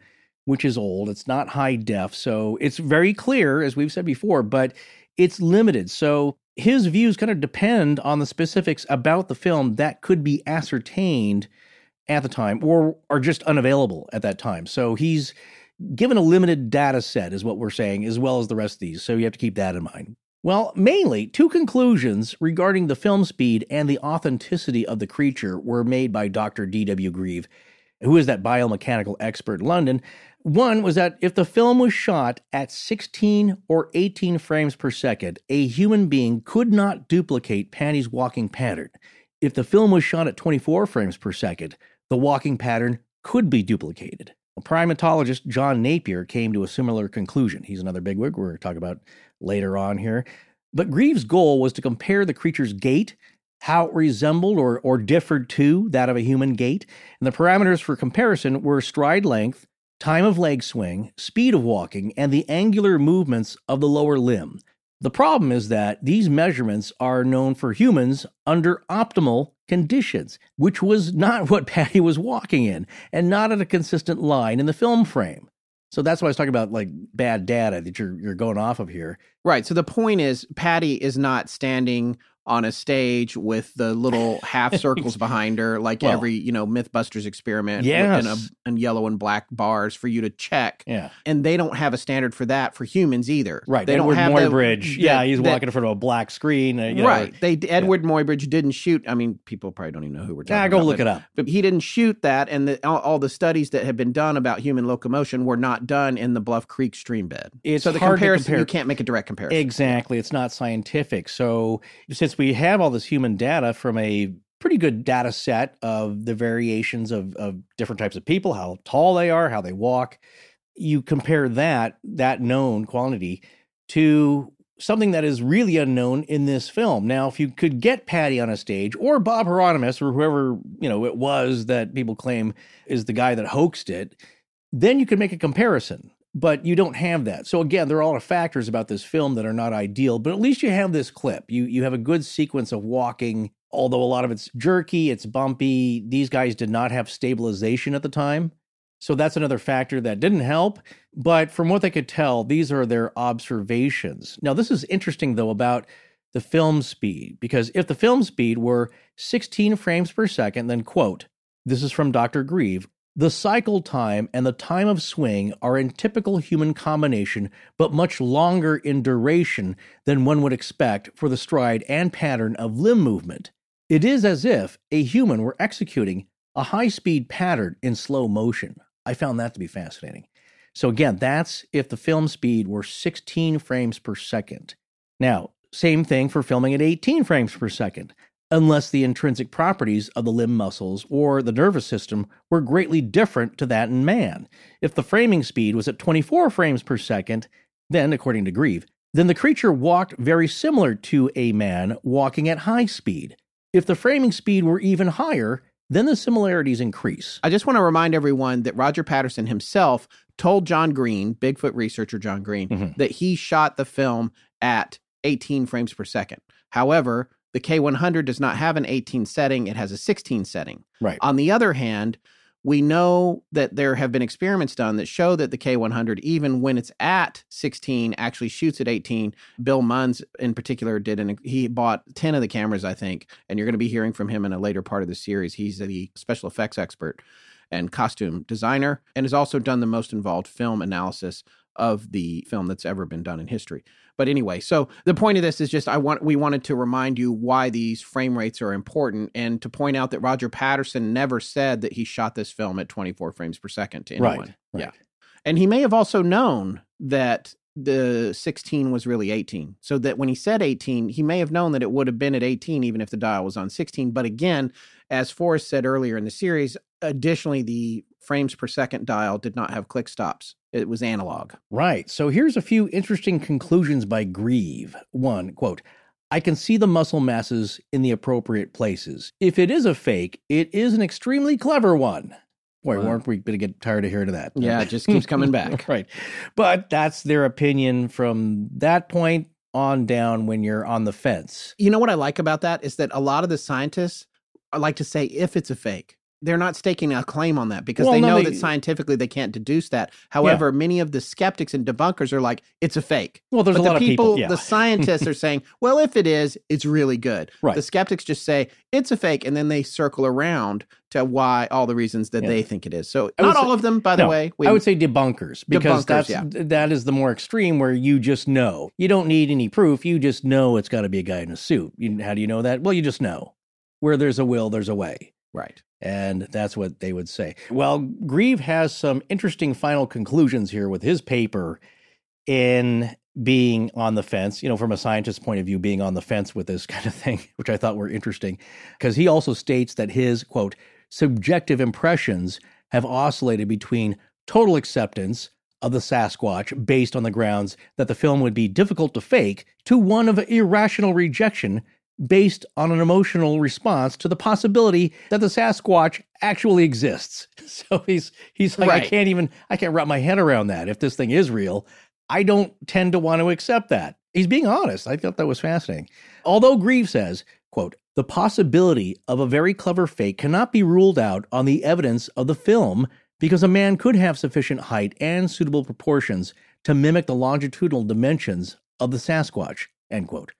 which is old. It's not high def. So it's very clear, as we've said before, but it's limited. So his views kind of depend on the specifics about the film that could be ascertained at the time or are just unavailable at that time. So he's given a limited data set, is what we're saying, as well as the rest of these. So you have to keep that in mind. Well, mainly two conclusions regarding the film speed and the authenticity of the creature were made by Dr. D.W. Grieve, who is that biomechanical expert in London. One was that if the film was shot at 16 or 18 frames per second, a human being could not duplicate Patty's walking pattern. If the film was shot at 24 frames per second, the walking pattern could be duplicated. Primatologist, John Napier, came to a similar conclusion. He's another bigwig we're talking about later on here. But Grieve's goal was to compare the creature's gait, how it resembled or, or differed to that of a human gait. And the parameters for comparison were stride length, time of leg swing, speed of walking, and the angular movements of the lower limb. The problem is that these measurements are known for humans under optimal conditions, which was not what Patty was walking in and not at a consistent line in the film frame. So that's why I was talking about like bad data that you're you're going off of here. Right. So the point is Patty is not standing on a stage with the little half circles behind her, like well, every you know MythBusters experiment, yes. in, a, in yellow and black bars for you to check. Yeah, and they don't have a standard for that for humans either. Right, they Edward don't have Muybridge. The, yeah, he's the, walking in front of a black screen. Uh, know, right, they Edward yeah. Muybridge didn't shoot. I mean, people probably don't even know who we're talking. About. Yeah, go about, look but, it up. But he didn't shoot that, and the, all, all, the studies that have been done about human locomotion were not done in the Bluff Creek stream bed. It's so the comparison compare. you can't make a direct comparison. Exactly, it's not scientific. So since we have all this human data from a pretty good data set of the variations of, of different types of people, how tall they are, how they walk. You compare that, that known quantity to something that is really unknown in this film. Now, if you could get Patty on a stage or Bob Heironimus or whoever, you know, it was that people claim is the guy that hoaxed it, then you could make a comparison. But you don't have that. So again, there are a lot of factors about this film that are not ideal, but at least you have this clip. You you have a good sequence of walking, although a lot of it's jerky, it's bumpy. These guys did not have stabilization at the time. So that's another factor that didn't help. But from what they could tell, these are their observations. Now, this is interesting, though, about the film speed, because if the film speed were 16 frames per second, then, quote, this is from Dr. Grieve, the cycle time and the time of swing are in typical human combination, but much longer in duration than one would expect for the stride and pattern of limb movement. It is as if a human were executing a high speed pattern in slow motion. I found that to be fascinating. So, again, that's if the film speed were 16 frames per second. Now, same thing for filming at 18 frames per second, unless the intrinsic properties of the limb muscles or the nervous system were greatly different to that in man. If the framing speed was at 24 frames per second, then, according to Grieve, then the creature walked very similar to a man walking at high speed. If the framing speed were even higher, then the similarities increase. I just want to remind everyone that Roger Patterson himself told John Green, Bigfoot researcher John Green, mm-hmm. that he shot the film at 18 frames per second. However, the K100 does not have an 18 setting, it has a 16 setting. Right. On the other hand, we know that there have been experiments done that show that the K100, even when it's at 16, actually shoots at 18. Bill Munns, in particular, did, and he bought 10 of the cameras, I think. And you're going to be hearing from him in a later part of the series. He's the special effects expert and costume designer, and has also done the most involved film analysis of the film that's ever been done in history. But anyway, so the point of this is just I want we wanted to remind you why these frame rates are important and to point out that Roger Patterson never said that he shot this film at 24 frames per second to anyone. Right, right. Yeah. And he may have also known that the 16 was really 18. So that when he said 18, he may have known that it would have been at 18 even if the dial was on 16. But again, as Forrest said earlier in the series, additionally the frames per second dial did not have click stops. It was analog. Right. So here's a few interesting conclusions by Grieve. One, quote, I can see the muscle masses in the appropriate places. If it is a fake, it is an extremely clever one. Boy, wow. weren't we going to get tired of hearing that? Yeah, it just keeps coming back. right. But that's their opinion from that point on down when you're on the fence. You know what I like about that is that a lot of the scientists like to say if it's a fake they're not staking a claim on that because well, they know they, that scientifically they can't deduce that. However, yeah. many of the skeptics and debunkers are like, it's a fake. Well, there's but a lot the people, of people. Yeah. The scientists are saying, well, if it is, it's really good. Right. The skeptics just say it's a fake, and then they circle around to why all the reasons that yeah. they think it is. So not all of them, by the way. We, I would say debunkers because debunkers, that's that is the more extreme where you just know. You don't need any proof. You just know it's got to be a guy in a suit. You, how do you know that? Well, you just know. Where there's a will, there's a way. Right. And that's what they would say. Well, Grieve has some interesting final conclusions here with his paper in being on the fence, you know, from a scientist's point of view, being on the fence with this kind of thing, which I thought were interesting. Because he also states that his, quote, subjective impressions have oscillated between total acceptance of the Sasquatch based on the grounds that the film would be difficult to fake to one of irrational rejection based on an emotional response to the possibility that the Sasquatch actually exists. So he's he's like, right. I can't even I can't wrap my head around that. If this thing is real, I don't tend to want to accept that. He's being honest. I thought that was fascinating. Although Grieve says, quote, the possibility of a very clever fake cannot be ruled out on the evidence of the film because a man could have sufficient height and suitable proportions to mimic the longitudinal dimensions of the Sasquatch, end quote.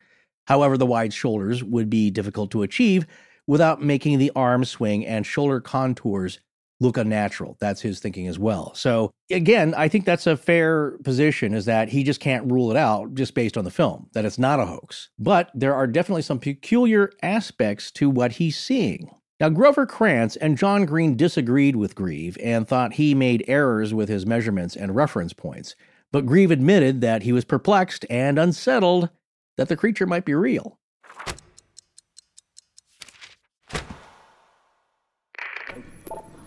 However, the wide shoulders would be difficult to achieve without making the arm swing and shoulder contours look unnatural. That's his thinking as well. So again, I think that's a fair position is that he just can't rule it out just based on the film, that it's not a hoax. But there are definitely some peculiar aspects to what he's seeing. Now, Grover Krantz and John Green disagreed with Grieve and thought he made errors with his measurements and reference points. But Grieve admitted that he was perplexed and unsettled that the creature might be real.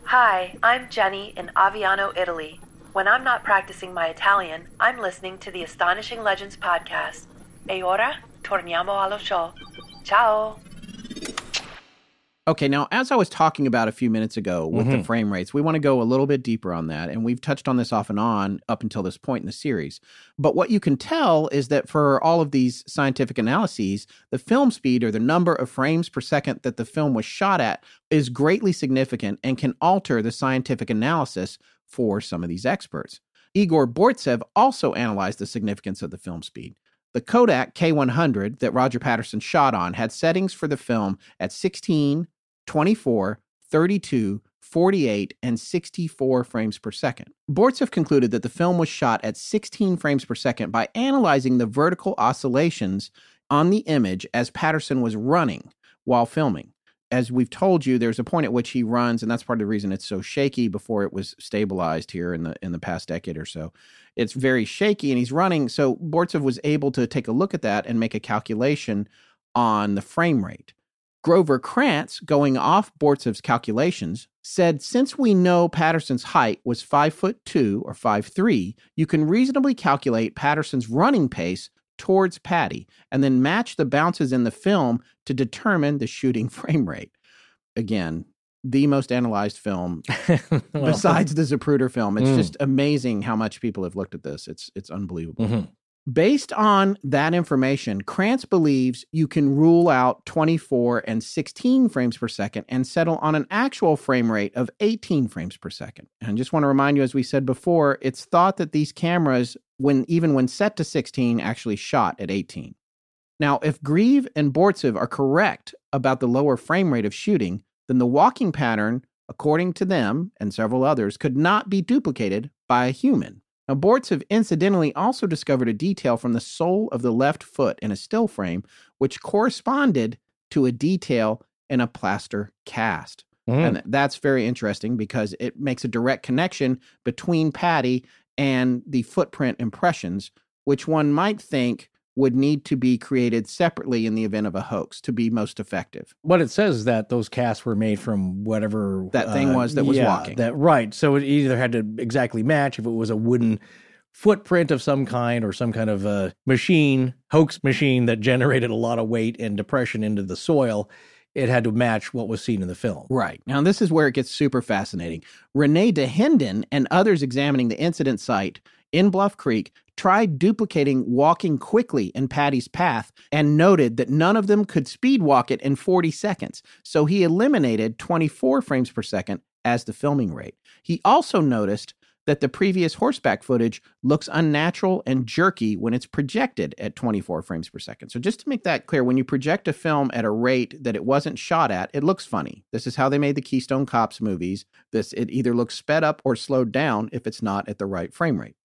Hi, I'm Jenny in Aviano, Italy. When I'm not practicing my Italian, I'm listening to the Astonishing Legends podcast. E ora torniamo allo show. Ciao. Okay, now as I was talking about a few minutes ago with the mm-hmm. frame rates, we want to go a little bit deeper on that. And we've touched on this off and on up until this point in the series. But what you can tell is that for all of these scientific analyses, the film speed or the number of frames per second that the film was shot at is greatly significant and can alter the scientific analysis for some of these experts. Igor Burtsev also analyzed the significance of the film speed. The Kodak K100 that Roger Patterson shot on had settings for the film at 16, 24, 32, 48, and 64 frames per second. Burtsev concluded that the film was shot at 16 frames per second by analyzing the vertical oscillations on the image as Patterson was running while filming. As we've told you, there's a point at which he runs, and that's part of the reason it's so shaky before it was stabilized here in the in the past decade or so. It's very shaky and he's running. So Burtsev was able to take a look at that and make a calculation on the frame rate. Grover Krantz, going off Burtsev's calculations, said since we know Patterson's height was five foot two or five three, you can reasonably calculate Patterson's running pace towards Patty and then match the bounces in the film to determine the shooting frame rate. Again, the most analyzed film Well, besides the Zapruder film. It's Mm. just amazing how much people have looked at this. It's it's unbelievable. mhm. Based on that information, Krantz believes you can rule out 24 and 16 frames per second and settle on an actual frame rate of 18 frames per second. And I just want to remind you, as we said before, it's thought that these cameras, when even when set to 16, actually shot at 18. Now, if Grieve and Burtsev are correct about the lower frame rate of shooting, then the walking pattern, according to them and several others, could not be duplicated by a human. Now, Burtsev incidentally also discovered a detail from the sole of the left foot in a still frame, which corresponded to a detail in a plaster cast. Mhm. And that's very interesting because it makes a direct connection between Patty and the footprint impressions, which one might think would need to be created separately in the event of a hoax to be most effective. What it says is that those casts were made from whatever That thing uh, was that was yeah, walking. That right. So it either had to exactly match if it was a wooden footprint of some kind or some kind of a machine, hoax machine that generated a lot of weight and depression into the soil. It had to match what was seen in the film. Right. Now, this is where it gets super fascinating. Renee Dahinden and others examining the incident site in Bluff Creek tried duplicating walking quickly in Patty's path and noted that none of them could speed walk it in 40 seconds. So he eliminated 24 frames per second as the filming rate. He also noticed that the previous horseback footage looks unnatural and jerky when it's projected at 24 frames per second. So just to make that clear, when you project a film at a rate that it wasn't shot at, it looks funny. This is how they made the Keystone Cops movies. This it either looks sped up or slowed down if it's not at the right frame rate.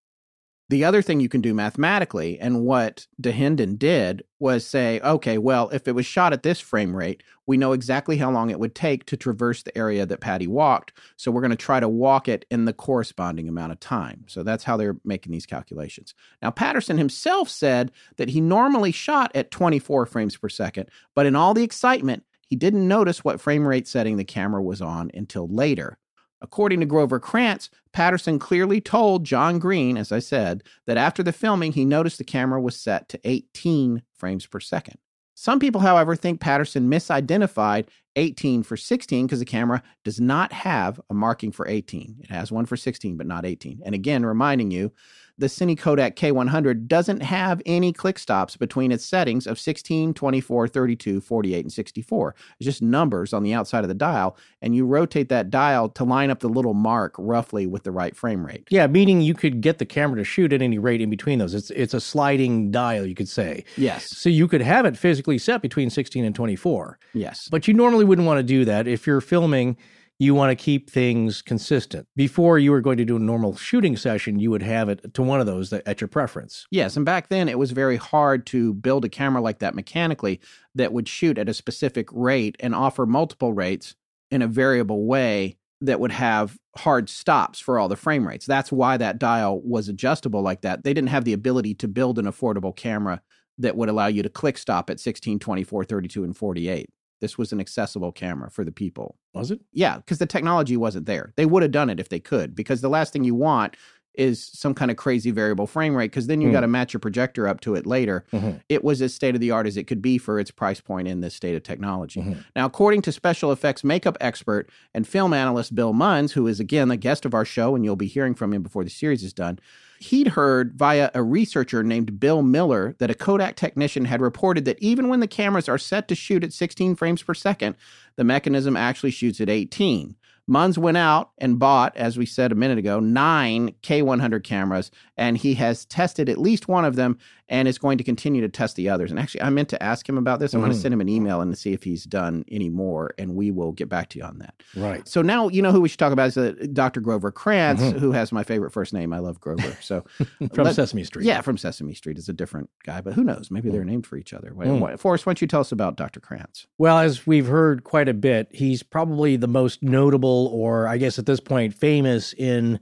The other thing you can do mathematically, and what Dahinden did, was say, okay, well, if it was shot at this frame rate, we know exactly how long it would take to traverse the area that Patty walked. So we're going to try to walk it in the corresponding amount of time. So that's how they're making these calculations. Now, Patterson himself said that he normally shot at 24 frames per second, but in all the excitement, he didn't notice what frame rate setting the camera was on until later. According to Grover Krantz, Patterson clearly told John Green, as I said, that after the filming, he noticed the camera was set to 18 frames per second. Some people, however, think Patterson misidentified 18 for 16 because the camera does not have a marking for 18. It has one for 16, but not 18. And again, reminding you, the Cine Kodak K100 doesn't have any click stops between its settings of 16, 24, 32, 48, and 64. It's just numbers on the outside of the dial, and you rotate that dial to line up the little mark roughly with the right frame rate. Yeah, meaning you could get the camera to shoot at any rate in between those. It's it's a sliding dial, you could say. Yes. So you could have it physically set between 16 and 24. Yes. But you normally wouldn't want to do that. If you're filming, you want to keep things consistent. Before you were going to do a normal shooting session, you would have it to one of those that, at your preference. Yes, and back then it was very hard to build a camera like that mechanically that would shoot at a specific rate and offer multiple rates in a variable way that would have hard stops for all the frame rates. That's why that dial was adjustable like that. They didn't have the ability to build an affordable camera that would allow you to click stop at 16, 24, 32, and 48. This was an accessible camera for the people. Was it? Yeah, because the technology wasn't there. They would have done it if they could, because the last thing you want is some kind of crazy variable frame rate because then you Mm. got to match your projector up to it later. Mhm. It was as state of the art as it could be for its price point in this state of technology. Mhm. Now, according to special effects makeup expert and film analyst Bill Munns, who is again the guest of our show, and you'll be hearing from him before the series is done, he'd heard via a researcher named Bill Miller that a Kodak technician had reported that even when the cameras are set to shoot at 16 frames per second, the mechanism actually shoots at 18. Munns went out and bought, as we said a minute ago, nine K100 cameras, and he has tested at least one of them and is going to continue to test the others. And actually, I meant to ask him about this. I'm going Mhm. to send him an email and see if he's done any more, and we will get back to you on that. Right. So now you know who we should talk about is uh, Dr. Grover Krantz, Mhm. who has my favorite first name. I love Grover. So From Let- Sesame Street. yeah, from Sesame Street is a different guy, but who knows? Maybe they're named for each other. Wait, Mm. what- Forrest, why don't you tell us about Dr. Krantz? Well, as we've heard quite a bit, he's probably the most notable, or I guess at this point, famous in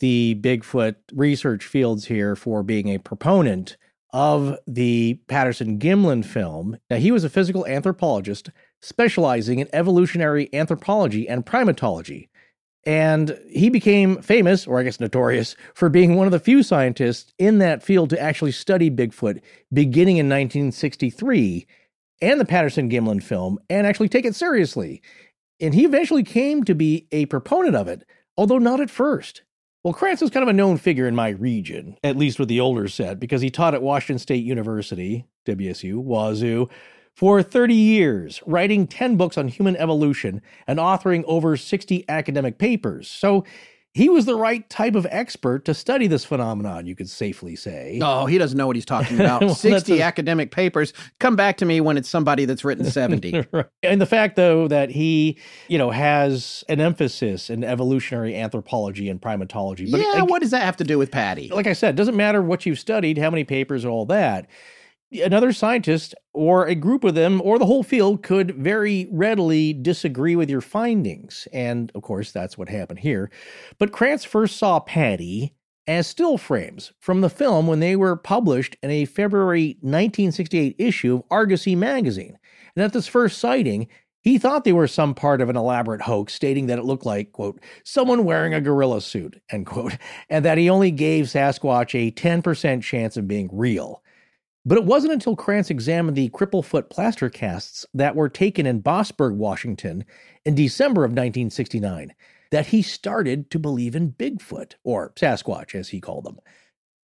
the Bigfoot research fields here for being a proponent of the Patterson Gimlin film. Now, he was a physical anthropologist specializing in evolutionary anthropology and primatology. And he became famous, or I guess notorious, for being one of the few scientists in that field to actually study Bigfoot beginning in 1963 and the Patterson Gimlin film and actually take it seriously. And he eventually came to be a proponent of it, although not at first. Well, Krantz was kind of a known figure in my region, at least with the older set, because he taught at Washington State University, WSU, Wazoo, for 30 years, writing 10 books on human evolution and authoring over 60 academic papers. So he was the right type of expert to study this phenomenon, you could safely say. Oh, he doesn't know what he's talking about. Well, 60 a- academic papers. Come back to me when it's somebody that's written 70. Right. And the fact, though, that he, you know, has an emphasis in evolutionary anthropology and primatology. But yeah, ag- what does that have to do with Patty? like I said, it doesn't matter what you've studied, how many papers, and all that. Another scientist or a group of them or the whole field could very readily disagree with your findings. And of course, that's what happened here. But Krantz first saw Patty as still frames from the film when they were published in a February 1968 issue of Argosy magazine. And at this first sighting, he thought they were some part of an elaborate hoax, stating that it looked like, quote, someone wearing a gorilla suit, end quote, and that he only gave Sasquatch a 10% chance of being real. But it wasn't until Krantz examined the Cripplefoot plaster casts that were taken in Bossburg, Washington, in December of 1969 that he started to believe in Bigfoot, or Sasquatch as he called them,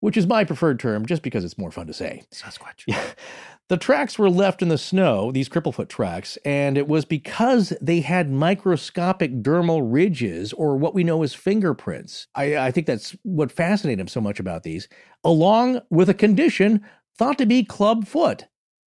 which is my preferred term just because it's more fun to say. Sasquatch. Yeah. The tracks were left in the snow, these cripplefoot tracks, and it was because they had microscopic dermal ridges, or what we know as fingerprints. I, I think that's what fascinated him so much about these, along with a condition thought to be club foot,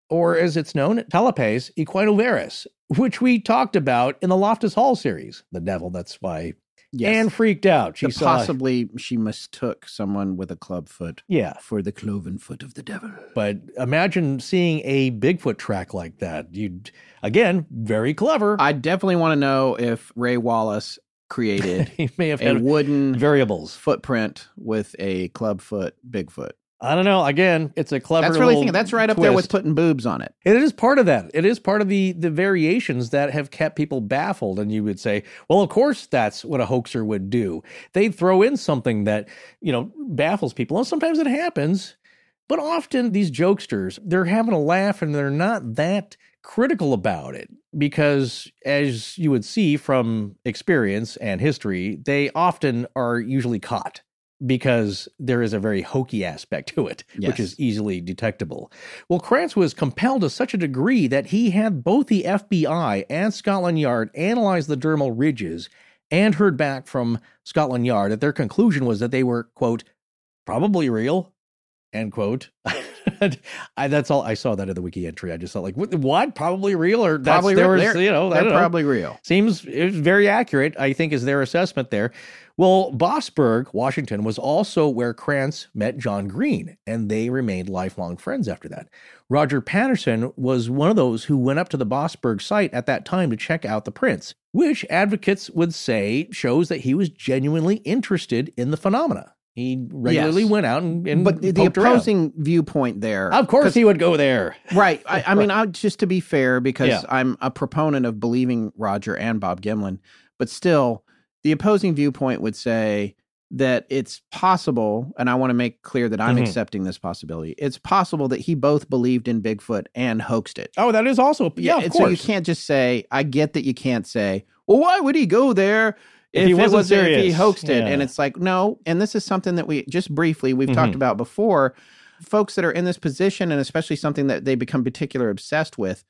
or as it's known, talipes equinovarus, which we talked about in the Loftus Hall series. The devil, that's why. Yes. Anne freaked out. She saw. possibly she mistook someone with a club foot Yeah. for the cloven foot of the devil. But imagine seeing a Bigfoot track like that. You'd again, very clever. I definitely want to know if Ray Wallace created he may have a had wooden variables. footprint with a club foot Bigfoot. I don't know. Again, it's a clever. That's really thinking. That's right up there with putting boobs on it. It is part of that. It is part of the the variations that have kept people baffled. And you would say, well, of course, that's what a hoaxer would do. They'd throw in something that you know baffles people, and sometimes it happens. But often these jokesters, they're having a laugh and they're not that critical about it because, as you would see from experience and history, they often are usually caught because there is a very hokey aspect to it, which is easily detectable. Well, Krantz was compelled to such a degree that he had both the FBI and Scotland Yard analyze the dermal ridges and heard back from Scotland Yard that their conclusion was that they were, quote, probably real, end quote. I, that's all I saw that in the wiki entry. I just thought like, what? Probably real, or that's, Probably there real. was, you know, They're don't know. probably real. Seems it was very accurate, I think, is their assessment there. Well, Bossburg, Washington, was also where Krantz met John Green, and they remained lifelong friends after that. Roger Patterson was one of those who went up to the Bossburg site at that time to check out the prints, which advocates would say shows that he was genuinely interested in the phenomena. He regularly Yes. went out and, and But the poked around. opposing viewpoint there. Of course, he would go there. Right. I, I mean, I, just to be fair, because Yeah. I'm a proponent of believing Roger and Bob Gimlin, but still, the opposing viewpoint would say that it's possible, and I want to make clear that I'm Mhm. accepting this possibility. It's possible that he both believed in Bigfoot and hoaxed it. Oh, that is also yeah, of and course. so you can't just say, I get that you can't say, well, why would he go there If if, he wasn't was if he hoaxed it? And it's like, no. And this is something that we just briefly we've Mhm. talked about before. Folks that are in this position, and especially something that they become particular obsessed with,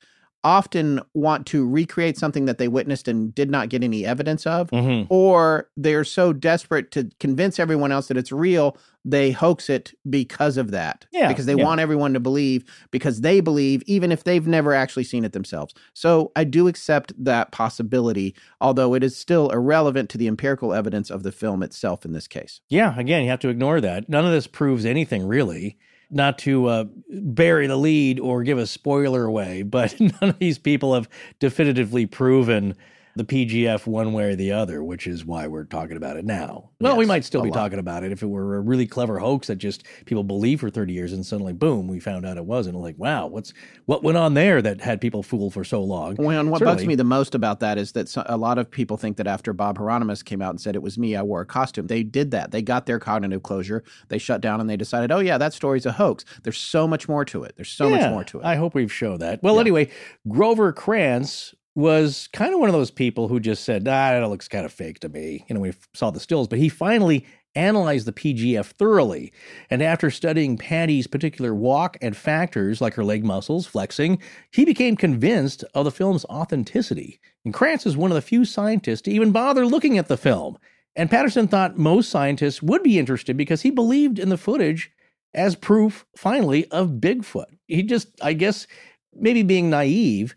often want to recreate something that they witnessed and did not get any evidence of Mhm. or they're so desperate to convince everyone else that it's real, they hoax it because of that. Yeah, Because they yeah. want everyone to believe, because they believe, even if they've never actually seen it themselves. So I do accept that possibility, although it is still irrelevant to the empirical evidence of the film itself in this case. Yeah, again, you have to ignore that. None of this proves anything really. Not to uh, bury the lead or give a spoiler away, but none of these people have definitively proven the PGF one way or the other, which is why we're talking about it now. Well, we might still be lot. talking about it if it were a really clever hoax that just people believe for 30 years and suddenly, boom, we found out it wasn't. Like, wow, what's what went on there that had people fooled for so long? Well, and what bugs me the most about that is that a lot of people think that after Bob Heironimus came out and said it was me, I wore a costume. They did that. They got their cognitive closure. They shut down and they decided, oh yeah, that story's a hoax. There's so much more to it. There's so much more to it. I hope we've shown that. Well, Yeah. anyway, Grover Krantz was kind of one of those people who just said, ah, that looks kind of fake to me. You know, we saw the stills, but he finally analyzed the PGF thoroughly. And after studying Patty's particular walk and factors like her leg muscles flexing, he became convinced of the film's authenticity. And Krantz is one of the few scientists to even bother looking at the film. And Patterson thought most scientists would be interested because he believed in the footage as proof, finally, of Bigfoot. He just, I guess, maybe being naive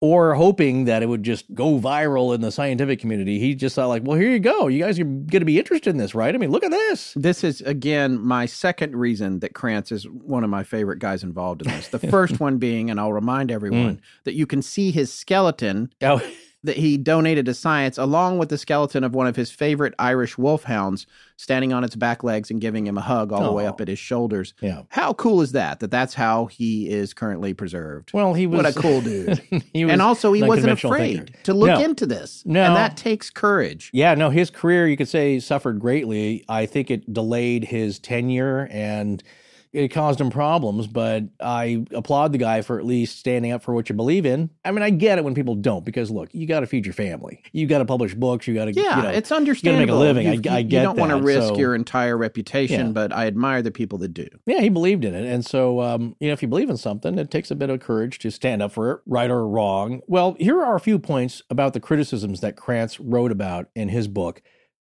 or hoping that it would just go viral in the scientific community. He just thought, like, well, here you go. You guys are going to be interested in this, right? I mean, look at this. This is again my second reason that Krantz is one of my favorite guys involved in this. The first one being, and I'll remind everyone hmm. that you can see his skeleton Oh, that he donated to science, along with the skeleton of one of his favorite Irish wolfhounds, standing on its back legs and giving him a hug all the way up at his shoulders. yeah. How cool is that? That that's how he is currently preserved. Well, he was What a cool dude. he was and also, he wasn't afraid thinker. to look No. into this. No. and that takes courage. Yeah, no, his career, you could say, suffered greatly. I think it delayed his tenure and it caused him problems, but I applaud the guy for at least standing up for what you believe in. I mean, I get it when people don't, because look, you got to feed your family. You got to publish books. You got to, Yeah, you know, it's you gotta make a living. I, I you, get you don't want to risk So, your entire reputation, Yeah. but I admire the people that do. Yeah, he believed in it. And so, um, you know, if you believe in something, it takes a bit of courage to stand up for it, right or wrong. Well, here are a few points about the criticisms that Krantz wrote about in his book,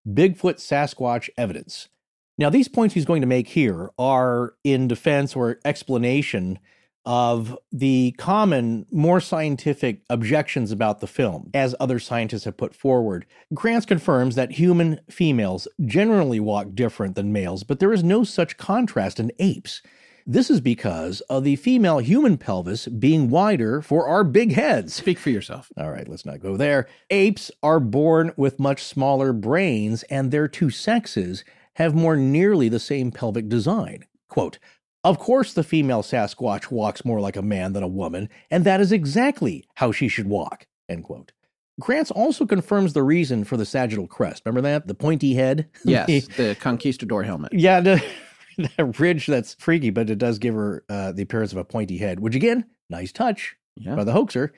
Bigfoot Sasquatch Evidence. Now, these points he's going to make here are in defense or explanation of the common, more scientific objections about the film, as other scientists have put forward. Krantz confirms that human females generally walk different than males, but there is no such contrast in apes. This is because of the female human pelvis being wider for our big heads. Speak for yourself. All right, let's not go there. Apes are born with much smaller brains, and their two sexes have more nearly the same pelvic design. Quote, of course, the female Sasquatch walks more like a man than a woman, and that is exactly how she should walk. End quote. Krantz also confirms the reason for the sagittal crest. Remember that? The pointy head? Yes, the conquistador helmet. yeah, the, that ridge that's freaky, but it does give her uh, the appearance of a pointy head, which again, nice touch Yeah. by the hoaxer.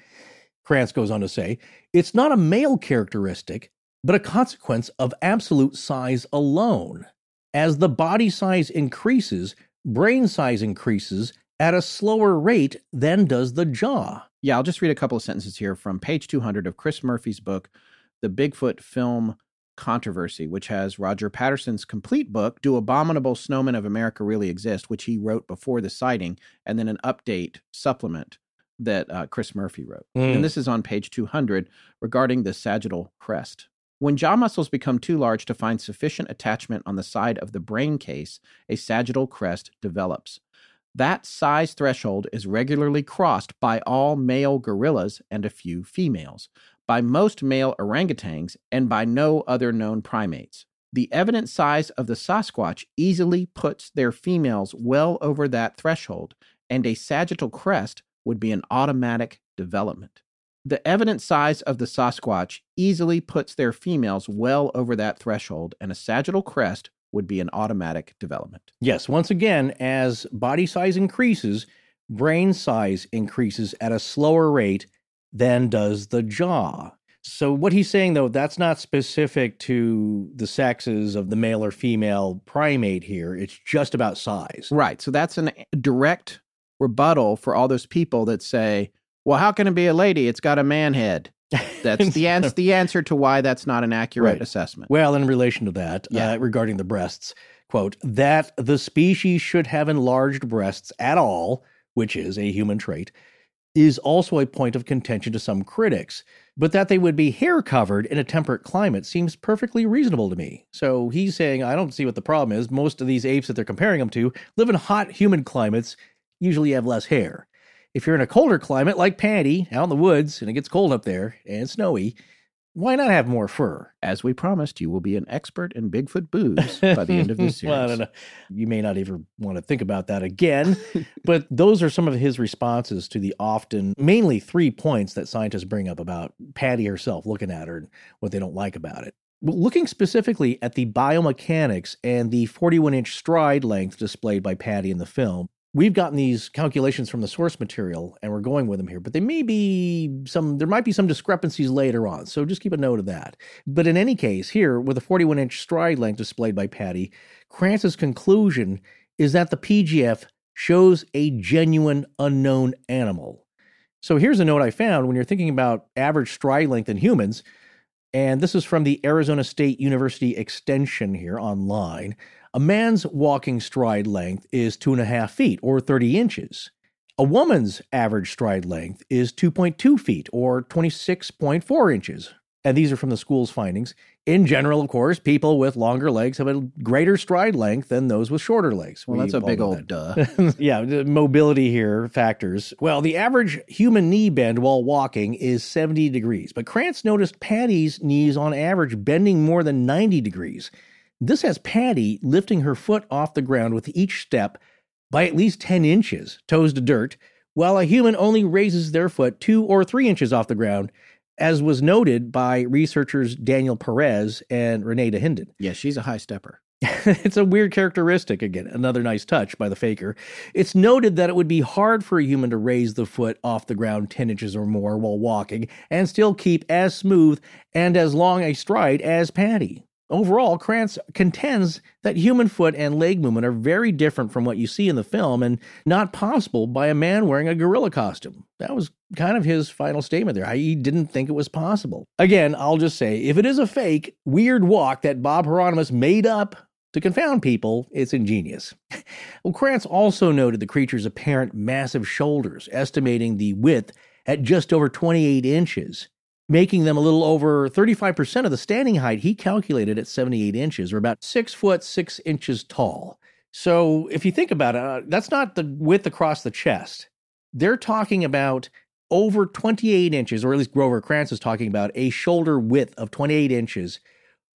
Krantz goes on to say, it's not a male characteristic, but a consequence of absolute size alone. As the body size increases, brain size increases at a slower rate than does the jaw. Yeah, I'll just read a couple of sentences here from page 200 of Chris Murphy's book, The Bigfoot Film Controversy, which has Roger Patterson's complete book, Do Abominable Snowmen of America Really Exist, which he wrote before the sighting, and then an update supplement that uh, Chris Murphy wrote. Mm. And this is on page 200 regarding the sagittal crest. When jaw muscles become too large to find sufficient attachment on the side of the brain case, a sagittal crest develops. That size threshold is regularly crossed by all male gorillas and a few females, by most male orangutans, and by no other known primates. The evident size of the Sasquatch easily puts their females well over that threshold, and a sagittal crest would be an automatic development. The evident size of the Sasquatch easily puts their females well over that threshold, and a sagittal crest would be an automatic development. Yes, once again, as body size increases, brain size increases at a slower rate than does the jaw. So, what he's saying, though, that's not specific to the sexes of the male or female primate here. It's just about size. Right. So that's a eh, direct rebuttal for all those people that say, well, how can it be a lady? It's got a man head. That's the answer. the answer to why that's not an accurate Right. assessment. Well, in relation to that, Yeah. uh, regarding the breasts, quote, that the species should have enlarged breasts at all, which is a human trait, is also a point of contention to some critics. But that they would be hair covered in a temperate climate seems perfectly reasonable to me. So he's saying, I don't see what the problem is. Most of these apes that they're comparing them to live in hot, humid climates, usually have less hair. If you're in a colder climate like Patty, out in the woods, and it gets cold up there and snowy, why not have more fur? As we promised, you will be an expert in Bigfoot booze by the end of this series. well, I don't know. You may not even want to think about that again, but those are some of his responses to the often, mainly three points that scientists bring up about Patty herself, looking at her and what they don't like about it. Well, Looking specifically at the biomechanics and the 41 inch stride length displayed by Patty in the film, we've gotten these calculations from the source material and we're going with them here, but they may be some, there might be some discrepancies later on. So just keep a note of that. But in any case, here with a 41 inch stride length displayed by Patty, Krantz's conclusion is that the PGF shows a genuine unknown animal. So here's a note I found when you're thinking about average stride length in humans, and this is from the Arizona State University Extension here online. A man's walking stride length is two and a half feet or 30 inches. A woman's average stride length is 2.2 feet or 26.4 inches. And these are from the school's findings. In general, of course, people with longer legs have a greater stride length than those with shorter legs. Well, We that's a big old that. duh. yeah, the mobility here factors. Well, the average human knee bend while walking is 70 degrees, but Krantz noticed Patty's knees on average bending more than 90 degrees. This has Patty lifting her foot off the ground with each step by at least 10 inches, toes to dirt, while a human only raises their foot two or three inches off the ground, as was noted by researchers Daniel Perez and Renee Dahinden. yeah, she's a high stepper. it's a weird characteristic again, another nice touch by the faker. It's noted that it would be hard for a human to raise the foot off the ground 10 inches or more while walking and still keep as smooth and as long a stride as Patty. Overall, Krantz contends that human foot and leg movement are very different from what you see in the film and not possible by a man wearing a gorilla costume. That was kind of his final statement there. He didn't think it was possible. Again, I'll just say if it is a fake, weird walk that Bob Heironimus made up to confound people, it's ingenious. well, Krantz also noted the creature's apparent massive shoulders, estimating the width at just over 28 inches, making them a little over 35% of the standing height he calculated at 78 inches, or about 6 foot 6 inches tall. So if you think about it, uh, that's not the width across the chest. They're talking about over 28 inches, or at least Grover Krantz is talking about a shoulder width of 28 inches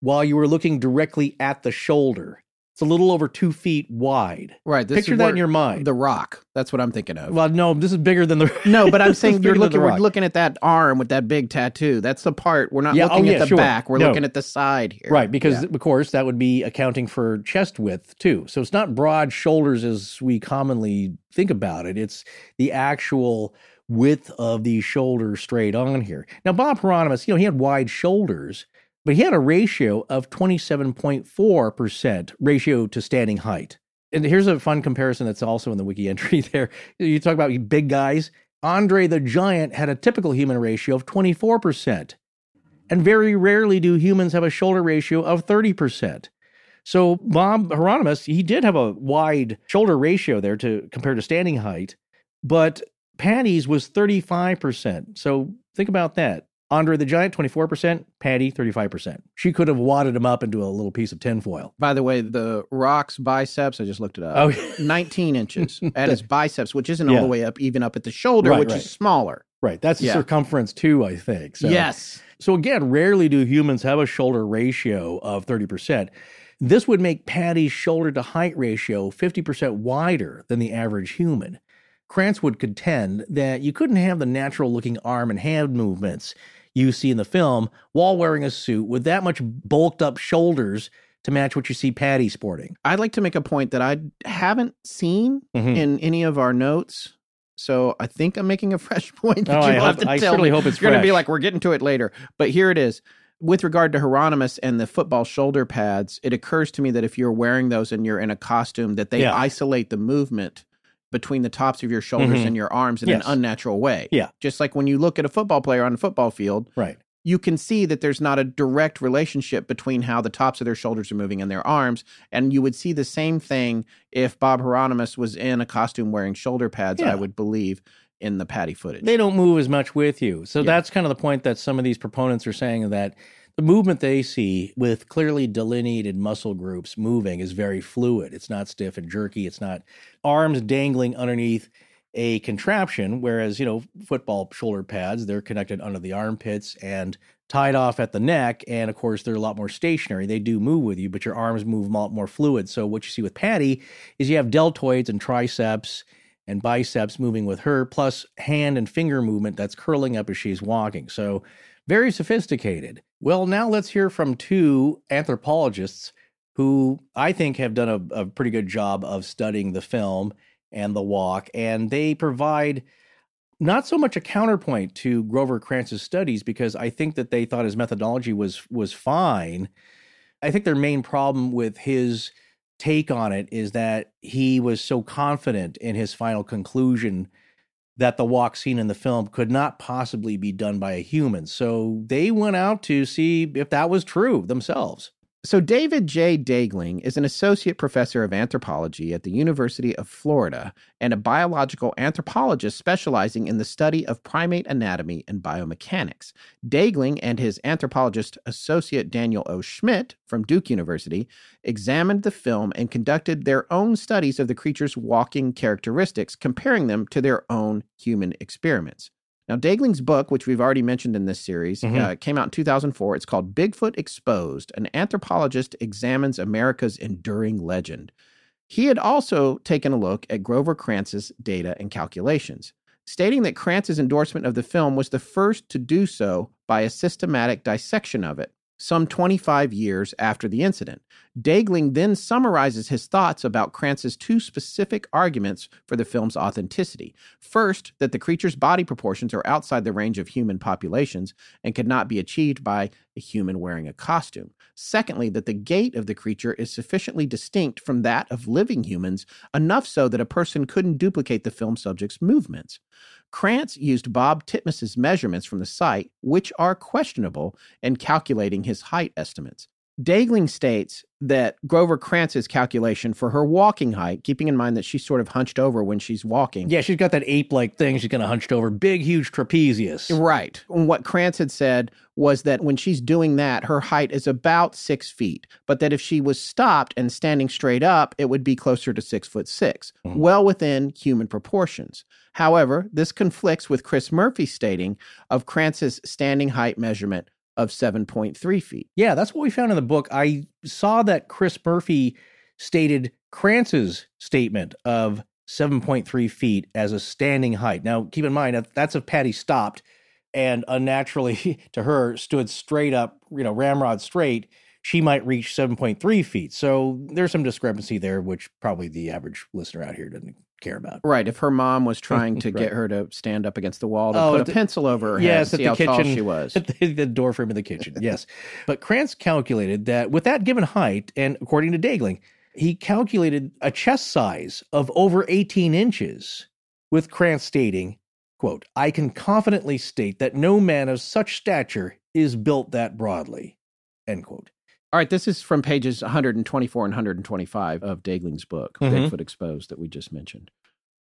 while you were looking directly at the shoulder. It's a little over two feet wide. Right. This Picture is that where- in your mind. The Rock. That's what I'm thinking of. well, no, this is bigger than the. no, but I'm this is saying you're than The looking. We're Rock. looking at that arm with that big tattoo. That's the part. We're not Yeah, oh, looking yeah, at the sure. back. We're No. looking at the side here. Right, because of course that would be accounting for chest width too. So it's not broad shoulders as we commonly think about it. It's the actual width of the shoulder straight on here. Now Bob Heironimus, you know, he had wide shoulders, but he had a ratio of 27.4% ratio to standing height. And here's a fun comparison that's also in the wiki entry there. You talk about big guys. Andre the Giant had a typical human ratio of 24%. And very rarely do humans have a shoulder ratio of 30%. So Bob Heironimus, he did have a wide shoulder ratio there to compare to standing height, but Patty's was 35%. So think about that. Andre the Giant, 24%, Patty, 35%. She could have wadded him up into a little piece of tinfoil. By the way, the Rock's biceps. I just looked it up. Oh, 19 inches at his biceps, which isn't all the way up, even up at the shoulder, Right, which right. is smaller. right. That's the Yeah. circumference too, I think. So. Yes. So again, rarely do humans have a shoulder ratio of 30%. This would make Patty's shoulder to height ratio 50% wider than the average human. Krantz would contend that you couldn't have the natural looking arm and hand movements you see in the film while wearing a suit with that much bulked up shoulders to match what you see Patty sporting. I'd like to make a point that I haven't seen Mhm. in any of our notes. So I think I'm making a fresh point. That Oh, you I have hope- to I tell certainly me. hope it's You're going to be like, we're getting to it later. But here it is. With regard to Heironimus and the football shoulder pads, it occurs to me that if you're wearing those and you're in a costume, that they Yeah. isolate the movement between the tops of your shoulders Mhm. and your arms in Yes. an unnatural way. Yeah. Just like when you look at a football player on a football field, Right. you can see that there's not a direct relationship between how the tops of their shoulders are moving and their arms. And you would see the same thing if Bob Heironimus was in a costume wearing shoulder pads, Yeah. I would believe, in the Patty footage. They don't move as much with you. So Yeah. that's kind of the point that some of these proponents are saying that the movement they see with clearly delineated muscle groups moving is very fluid. It's not stiff and jerky. It's not arms dangling underneath a contraption, whereas, you know, football shoulder pads, they're connected under the armpits and tied off at the neck. And of course, they're a lot more stationary. They do move with you, but your arms move a lot more fluid. So what you see with Patty is you have deltoids and triceps and biceps moving with her, plus hand and finger movement that's curling up as she's walking. So, very sophisticated. Well, now let's hear from two anthropologists who I think have done a, a pretty good job of studying the film and the walk, and they provide not so much a counterpoint to Grover Krantz's studies because I think that they thought his methodology was was fine. I think their main problem with his take on it is that he was so confident in his final conclusion that the walk scene in the film could not possibly be done by a human. So they went out to see if that was true themselves. So, David J. Daegling is an associate professor of anthropology at the University of Florida and a biological anthropologist specializing in the study of primate anatomy and biomechanics. Daegling and his anthropologist associate Daniel O. Schmitt from Duke University examined the film and conducted their own studies of the creature's walking characteristics, comparing them to their own human experiments. Now, Daegling's book, which we've already mentioned in this series, Mhm. uh, came out in 2004. It's called Bigfoot Exposed An Anthropologist Examines America's Enduring Legend. He had also taken a look at Grover Krantz's data and calculations, stating that Krantz's endorsement of the film was the first to do so by a systematic dissection of it, some 25 years after the incident. Daegling then summarizes his thoughts about Krantz's two specific arguments for the film's authenticity. First, that the creature's body proportions are outside the range of human populations and could not be achieved by a human wearing a costume. Secondly, that the gait of the creature is sufficiently distinct from that of living humans, enough so that a person couldn't duplicate the film subject's movements. Krantz used Bob Titmus's measurements from the site, which are questionable, in calculating his height estimates. Daegling states that Grover Krantz's calculation for her walking height, keeping in mind that she's sort of hunched over when she's walking, Yeah, she's got that ape like thing. She's kind of hunched over, big, huge trapezius. Right. And what Krantz had said was that when she's doing that, her height is about six feet, but that if she was stopped and standing straight up, it would be closer to six foot 6 Mhm. well within human proportions. However, this conflicts with Chris Murphy stating of Krantz's standing height measurement of 7.3 feet. Yeah, that's what we found in the book. I saw that Chris Murphy stated Krantz's statement of 7.3 feet as a standing height. Now, keep in mind that that's if Patty stopped and unnaturally to her stood straight up, you know, ramrod straight, she might reach 7.3 feet. So there's some discrepancy there, which probably the average listener out here doesn't care about. Right. If her mom was trying to Right. get her to stand up against the wall to Oh, put a the- pencil over her yes, head at see the how tall kitchen- she was. At the, the door frame of the kitchen, yes. But Krantz calculated that with that given height, and according to Daegling, he calculated a chest size of over 18 inches, with Krantz stating, quote, I can confidently state that no man of such stature is built that broadly, end quote. All right, this is from pages 124 and 125 of Daegling's book, Mhm. Bigfoot Exposed, that we just mentioned.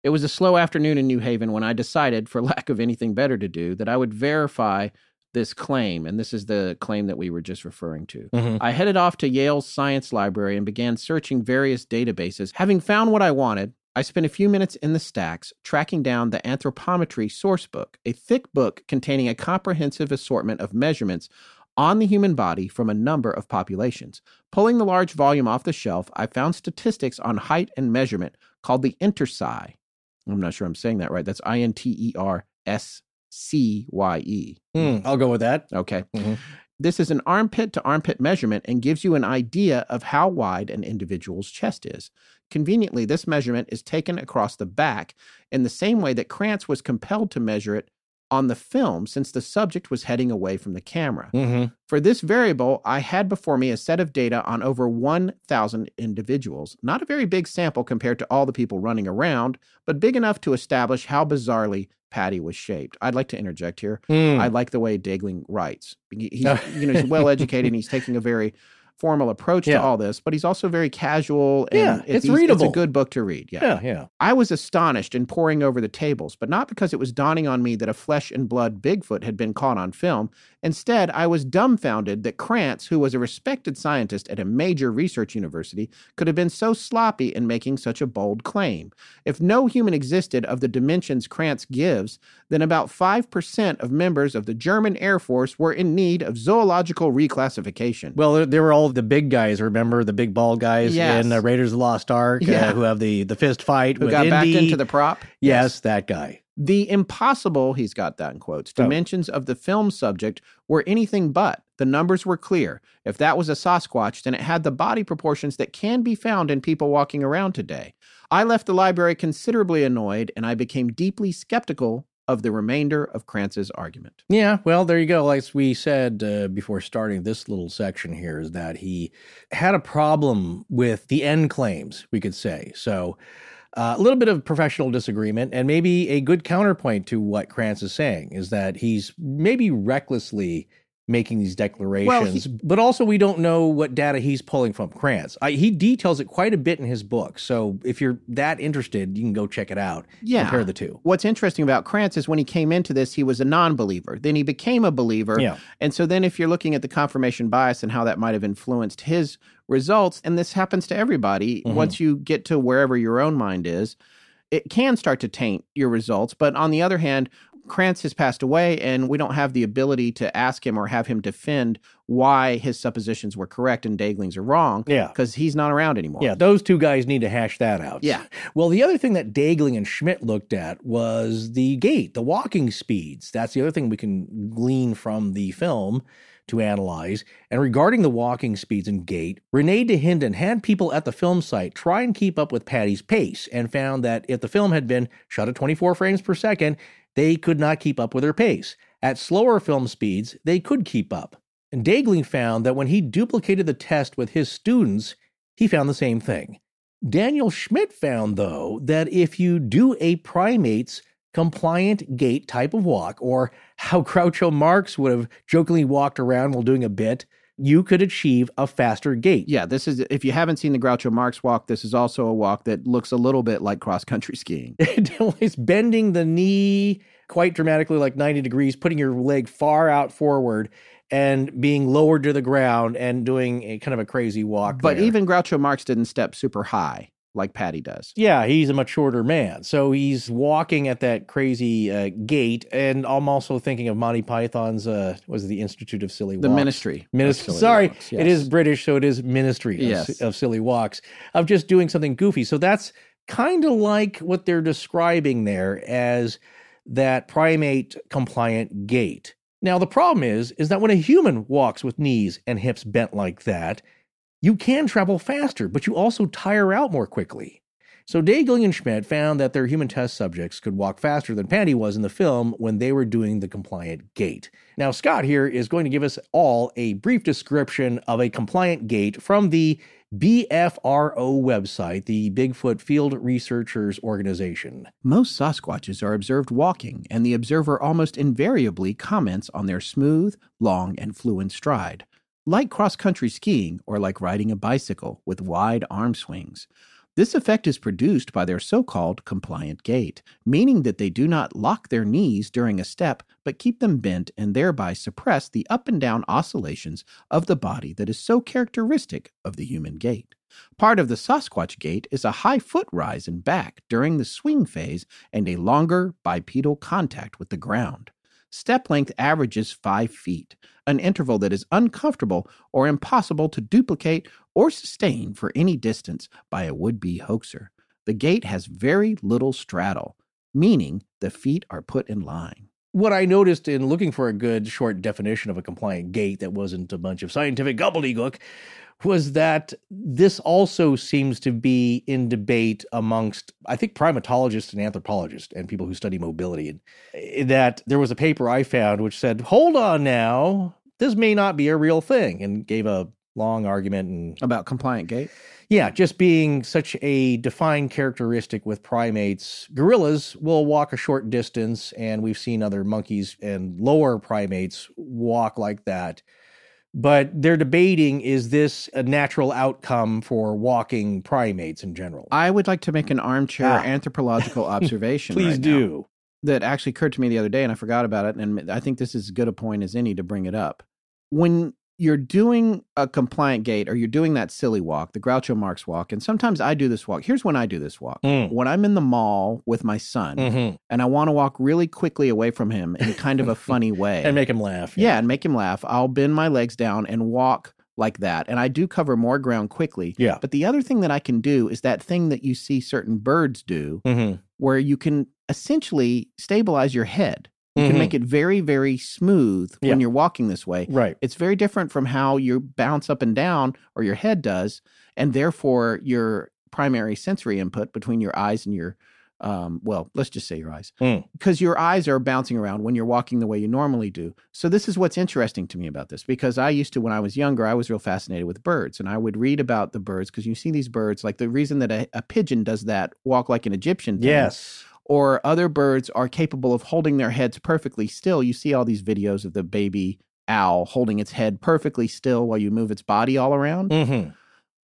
It was a slow afternoon in New Haven when I decided, for lack of anything better to do, that I would verify this claim. And this is the claim that we were just referring to. Mhm. I headed off to Yale's Science Library and began searching various databases. Having found what I wanted, I spent a few minutes in the stacks tracking down the Anthropometry Source Book, a thick book containing a comprehensive assortment of measurements on the human body from a number of populations. Pulling the large volume off the shelf, I found statistics on height and measurement called the Interscye. I'm not sure I'm saying that right. That's I N T E R S C Y E. Hmm, I'll go with that. Okay. Mhm. This is an armpit to armpit measurement and gives you an idea of how wide an individual's chest is. Conveniently, this measurement is taken across the back in the same way that Krantz was compelled to measure it on the film since the subject was heading away from the camera. Mm-hmm. For this variable, I had before me a set of data on over 1,000 individuals. Not a very big sample compared to all the people running around, but big enough to establish how bizarrely Patty was shaped. I'd like to interject here. Hmm. I like the way Daegling writes. He- He's, you know, he's well educated and he's taking a very formal approach Yeah. to all this, but he's also very casual. And Yeah, it's he's- readable. It's a good book to read. Yeah. yeah, yeah. I was astonished and poring over the tables, but not because it was dawning on me that a flesh and blood Bigfoot had been caught on film. Instead, I was dumbfounded that Krantz, who was a respected scientist at a major research university, could have been so sloppy in making such a bold claim. If no human existed of the dimensions Krantz gives, then about 5% of members of the German Air Force were in need of zoological reclassification. Well, there, were all the big guys. Remember the big bald guys Yes. in uh, Raiders of the Lost Ark, Yeah. uh, who have the the fist fight who with got back Indy. into the prop? yes, that guy. The impossible, he's got that in quotes, Oh. dimensions of the film subject were anything but. The numbers were clear. If that was a Sasquatch, then it had the body proportions that can be found in people walking around today. I left the library considerably annoyed, and I became deeply skeptical of the remainder of Krantz's argument. Yeah, well, there you go. Like we said uh, before starting this little section here, is that he had a problem with the end claims, we could say. So a little bit of professional disagreement, and maybe a good counterpoint to what Krantz is saying is that he's maybe recklessly making these declarations, but also we don't know what data he's pulling from Krantz. I, he details it quite a bit in his book. So if you're that interested, you can go check it out. Yeah. Compare the two. What's interesting about Krantz is when he came into this, he was a non believer. Then he became a believer. Yeah. And so then if you're looking at the confirmation bias and how that might have influenced his results, and this happens to everybody, Mhm. once you get to wherever your own mind is, it can start to taint your results. But on the other hand, Krantz has passed away, and we don't have the ability to ask him or have him defend why his suppositions were correct and Daegling's are wrong Yeah. because he's not around anymore. Yeah, those two guys need to hash that out. Yeah. Well, the other thing that Daegling and Schmitt looked at was the gait, the walking speeds. That's the other thing we can glean from the film to analyze. And regarding the walking speeds and gait, Renee Dahinden had people at the film site try and keep up with Patty's pace and found that if the film had been shot at 24 frames per second, they could not keep up with her pace. At slower film speeds, they could keep up. And Daegling found that when he duplicated the test with his students, he found the same thing. Daniel Schmitt found, though, that if you do a primate's compliant gait type of walk, or how Groucho Marx would have jokingly walked around while doing a bit, you could achieve a faster gait. Yeah, this is if you haven't seen the Groucho Marx walk, this is also a walk that looks a little bit like cross country skiing. it's bending the knee quite dramatically, like 90 degrees, putting your leg far out forward and being lowered to the ground and doing a kind of a crazy walk. But there. even Groucho Marx didn't step super high like Patty does. Yeah, he's a much shorter man. So he's walking at that crazy uh, gait. And I'm also thinking of Monty Python's, uh, was it the Institute of Silly Walks? The ministry. Ministry. Sorry, Walks, yes. is British, so it is Ministry of, Yes. of Silly Walks, of just doing something goofy. So that's kind of like what they're describing there as that primate compliant gait. Now the problem is is that when a human walks with knees and hips bent like that, you can travel faster, but you also tire out more quickly. So Daegling and Schmitt found that their human test subjects could walk faster than Patty was in the film when they were doing the compliant gait. Now, Scott here is going to give us all a brief description of a compliant gait from the BFRO website, the Bigfoot Field Researchers Organization. Most Sasquatches are observed walking, and the observer almost invariably comments on their smooth, long, and fluent stride, like cross country skiing or like riding a bicycle with wide arm swings. This effect is produced by their so called compliant gait, meaning that they do not lock their knees during a step, but keep them bent and thereby suppress the up and down oscillations of the body that is so characteristic of the human gait. Part of the Sasquatch gait is a high foot rise and back during the swing phase and a longer bipedal contact with the ground. Step length averages 5 feet, an interval that is uncomfortable or impossible to duplicate or sustain for any distance by a would be hoaxer. The gait has very little straddle, meaning the feet are put in line. What I noticed in looking for a good short definition of a compliant gait that wasn't a bunch of scientific gobbledygook was that this also seems to be in debate amongst, I think, primatologists and anthropologists and people who study mobility. And eh, that there was a paper I found which said, hold on now, this may not be a real thing, and gave a long argument and About compliant gait. yeah, just being such a defined characteristic with primates. Gorillas will walk a short distance, and we've seen other monkeys and lower primates walk like that. But they're debating is this a natural outcome for walking primates in general? I would like to make an armchair Ah. anthropological observation. Please right now do. that actually occurred to me the other day, and I forgot about it. And I think this is as good a point as any to bring it up. When you're doing a compliant gait or you're doing that silly walk, the Groucho Marx walk, and sometimes I do this walk. Here's when I do this walk. Mm. When I'm in the mall with my son Mhm. and I want to walk really quickly away from him in kind of a funny way. And make him laugh. yeah, and make him laugh. I'll bend my legs down and walk like that. And I do cover more ground quickly. Yeah. But the other thing that I can do is that thing that you see certain birds do Mhm. where you can essentially stabilize your head. You can Mhm. make it very, very smooth Yeah. when you're walking this way. Right. It's very different from how you bounce up and down or your head does, and therefore your primary sensory input between your eyes and your, um, well, let's just say your eyes, Mm. because your eyes are bouncing around when you're walking the way you normally do. So this is what's interesting to me about this because I used to when I was younger, I was real fascinated with birds, and I would read about the birds because you see these birds like the reason that a, a pigeon does that walk like an Egyptian. thing, Yes. Or other birds are capable of holding their heads perfectly still. You see all these videos of the baby owl holding its head perfectly still while you move its body all around. hmm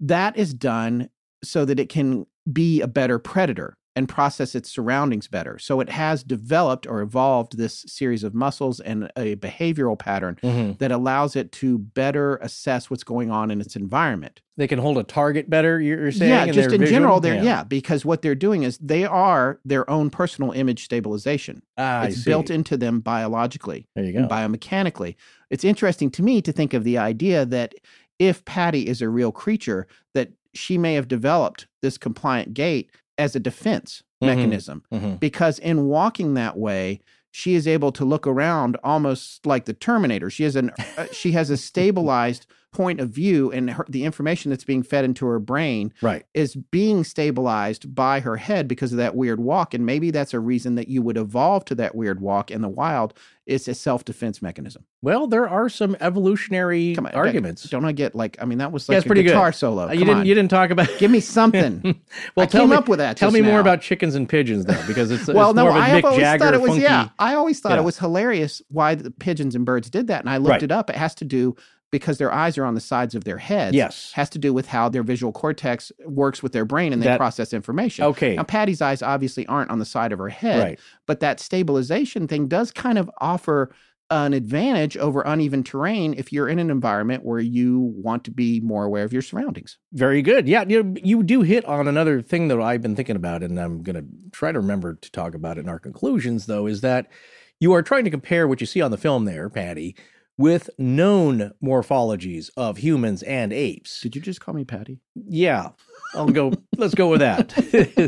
That is done so that it can be a better predator and process its surroundings better. So it has developed or evolved this series of muscles and a behavioral pattern hmm that allows it to better assess what's going on in its environment. They can hold a target better. You're saying, yeah, just in visual? general, they're yeah. because what they're doing is they are their own personal image stabilization. Ah, it's built into them biologically There you go. biomechanically. It's interesting to me to think of the idea that if Patty is a real creature, that she may have developed this compliant gait as a defense Mhm. mechanism Mhm. because in walking that way she is able to look around almost like the terminator she has an uh, she has a stabilized point of view and her, the information that's being fed into her brain Right. is being stabilized by her head because of that weird walk and maybe that's a reason that you would evolve to that weird walk in the wild it's a self-defense mechanism Well, there are some evolutionary on, arguments. don't i get like i mean that was like it's a pretty good. guitar solo Uh, Come you didn't. on. You didn't talk about. give me something well, I tell came me, up with that Tell me more about chickens and pigeons, though, because it's, well, it's no, more of a I Mick always Jagger thought it was funky. yeah. I always thought Yeah. it was hilarious why the pigeons and birds did that, and I looked Right. it up. It has to do because their eyes are on the sides of their heads. Yes. has to do with how their visual cortex works with their brain and they That- process information. Okay. Now, Patty's eyes obviously aren't on the side of her head, Right. but that stabilization thing does kind of offer an advantage over uneven terrain if you're in an environment where you want to be more aware of your surroundings. Very good. Yeah, you you do hit on another thing that I've been thinking about, and I'm going to try to remember to talk about it in our conclusions. Though, is that you are trying to compare what you see on the film there, Patty, with known morphologies of humans and apes. Did you just call me Patty? Yeah. I'll go. let's go with that.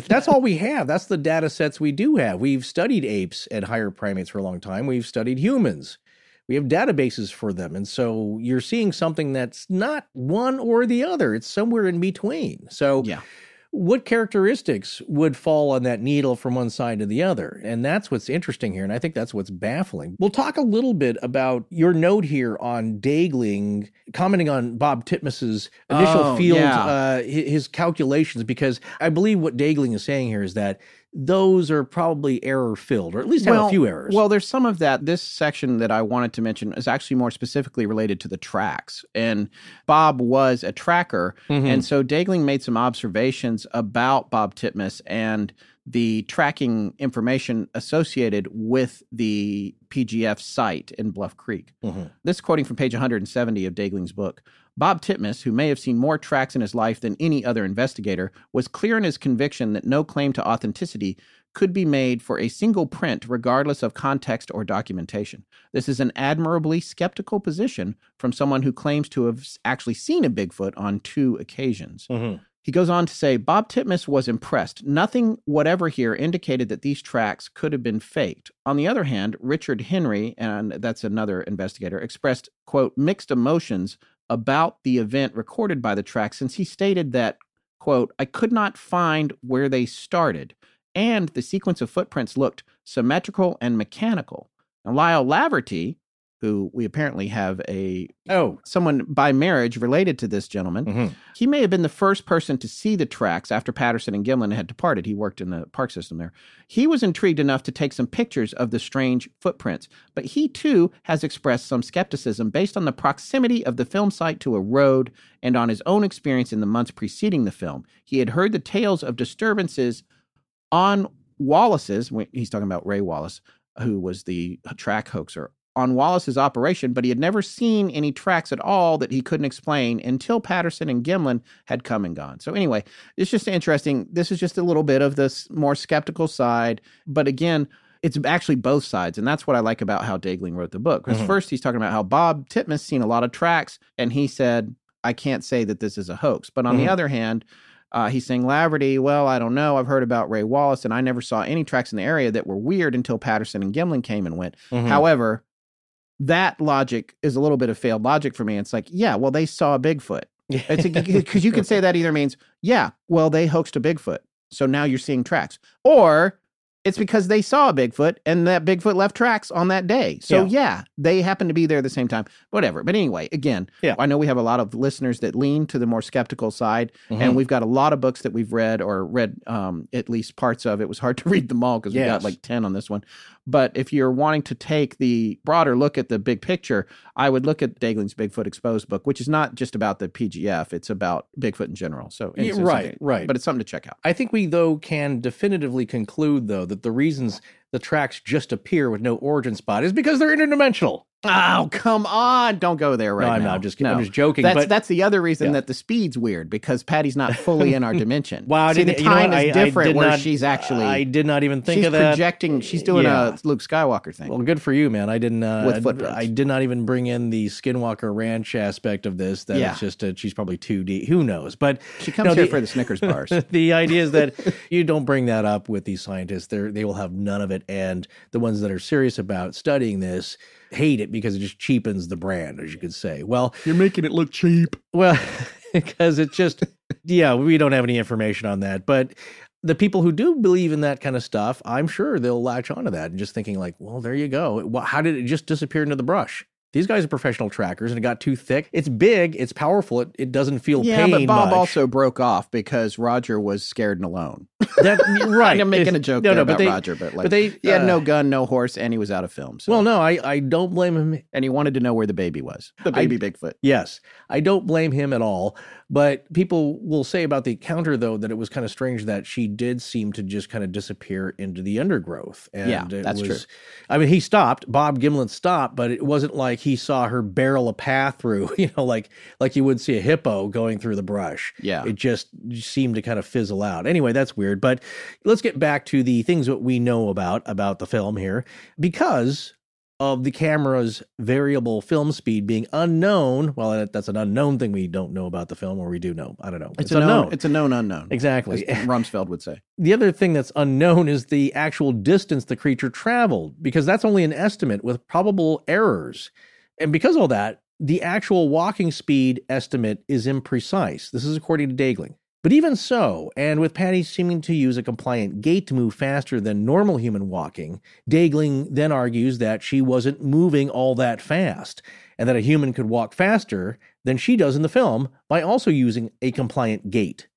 That's all we have. That's the data sets we do have. We've studied apes and higher primates for a long time. We've studied humans. We have databases for them. And so you're seeing something that's not one or the other, it's somewhere in between. So, Yeah. What characteristics would fall on that needle from one side to the other? And that's what's interesting here. And I think that's what's baffling. We'll talk a little bit about your note here on Daegling, commenting on Bob Titmus's initial Oh, field, yeah. uh, his calculations, because I believe what Daegling is saying here is that those are probably error filled, or at least have a few errors. Well, there's some of that. This section that I wanted to mention is actually more specifically related to the tracks. And Bob was a tracker. Mhm. And so Daegling made some observations about Bob Titmus and the tracking information associated with the PGF site in Bluff Creek. Mhm. This quoting from page 170 of Daegling's book. Bob Titmus, who may have seen more tracks in his life than any other investigator, was clear in his conviction that no claim to authenticity could be made for a single print, regardless of context or documentation. This is an admirably skeptical position from someone who claims to have actually seen a Bigfoot on two occasions. Mhm. He goes on to say Bob Titmus was impressed. Nothing whatever here indicated that these tracks could have been faked. On the other hand, Richard Henry, and that's another investigator, expressed, quote, mixed emotions about the event recorded by the track since he stated that, quote, I could not find where they started, and the sequence of footprints looked symmetrical and mechanical. Now, Lyle Laverty, who we apparently have a Oh, someone by marriage related to this gentleman, Mhm. he may have been the first person to see the tracks after Patterson and Gimlin had departed. He worked in the park system there. He was intrigued enough to take some pictures of the strange footprints, but he too has expressed some skepticism based on the proximity of the film site to a road and on his own experience in the months preceding the film. He had heard the tales of disturbances on Wallace's, he's talking about Ray Wallace, who was the track hoaxer, on Wallace's operation, but he had never seen any tracks at all that he couldn't explain until Patterson and Gimlin had come and gone. So, anyway, it's just interesting. This is just a little bit of this more skeptical side. But again, it's actually both sides. And that's what I like about how Daegling wrote the book. Because Mhm. first, he's talking about how Bob Titmus seen a lot of tracks, and he said, I can't say that this is a hoax. But on the Mhm. other hand, uh, he's saying Laverty, well, I don't know. I've heard about Ray Wallace, and I never saw any tracks in the area that were weird until Patterson and Gimlin came and went. Mhm. However, that logic is a little bit of failed logic for me. It's like, yeah, well, they saw a Bigfoot. It's because you can say that either means, yeah, well, they hoaxed a Bigfoot, so now you're seeing tracks, or it's because they saw a Bigfoot and that Bigfoot left tracks on that day. So Yeah. yeah, they happen to be there at the same time. Whatever. But anyway, again, Yeah. I know we have a lot of listeners that lean to the more skeptical side, Mhm. and we've got a lot of books that we've read or read um, at least parts of. It was hard to read them all because we Yes. got like ten on this one. But if you're wanting to take the broader look at the big picture, I would look at Daegling's Bigfoot Exposed book, which is not just about the PGF; it's about Bigfoot in general. So, Yeah, right, right. But it's something to check out. I think we, though, can definitively conclude, though, that the reasons the tracks just appear with no origin spot is because they're interdimensional. Oh, come on! Don't go there right no, I'm now. not. I'm just, I'm just joking. That's but that's the other reason Yeah. that the speed's weird because Patty's not fully in our dimension. wow, I See, the didn't- you know time is I- different where not- she's actually I did not even think of that. projecting. She's doing Yeah. a Luke Skywalker thing. Well, good for you, man. I didn't. Uh, With footprints. I did not even bring in the Skinwalker Ranch aspect of this. That Yeah. it's just uh she's probably too deep. Who knows? But she comes no, here the- for the Snickers bars. the idea is that you don't bring that up with these scientists. They they will have none of it, and the ones that are serious about studying this hate it because it just cheapens the brand, as you could say. Well, You're making it look cheap. well, because it just yeah, we don't have any information on that, but. The people who do believe in that kind of stuff, I'm sure they'll latch onto that and just thinking like, well, there you go. How did it just disappear into the brush? These guys are professional trackers, and it got too thick. It's big, it's powerful. It, it doesn't feel Yeah, pain but Bob much. also broke off because Roger was scared and alone. that right. I'm making a joke no, no, about but they, Roger, but like but they he had uh, no gun, no horse, and he was out of film. So. Well, no, I I don't blame him. and he wanted to know where the baby was. The I- baby Bigfoot. Yes, I don't blame him at all. But people will say about the encounter, though, that it was kind of strange that she did seem to just kind of disappear into the undergrowth. And Yeah, it that's was, true. I mean, he stopped. Bob Gimlin stopped, but it wasn't like he saw her barrel a path through. You know, like like you would see a hippo going through the brush. Yeah. It just seemed to kind of fizzle out. Anyway, that's weird. But let's get back to the things that we know about about the film here, because of the camera's variable film speed being unknown. Well, that, that's an unknown thing we don't know about the film, or we do know. I don't know. It's, a known. It's a known unknown. exactly. Rumsfeld would say. The other thing that's unknown is the actual distance the creature traveled, because that's only an estimate with probable errors. And because of all that, the actual walking speed estimate is imprecise. This is according to Daegling. But even so, and with Patty seeming to use a compliant gait to move faster than normal human walking, Daegling then argues that she wasn't moving all that fast, and that a human could walk faster than she does in the film by also using a compliant gait.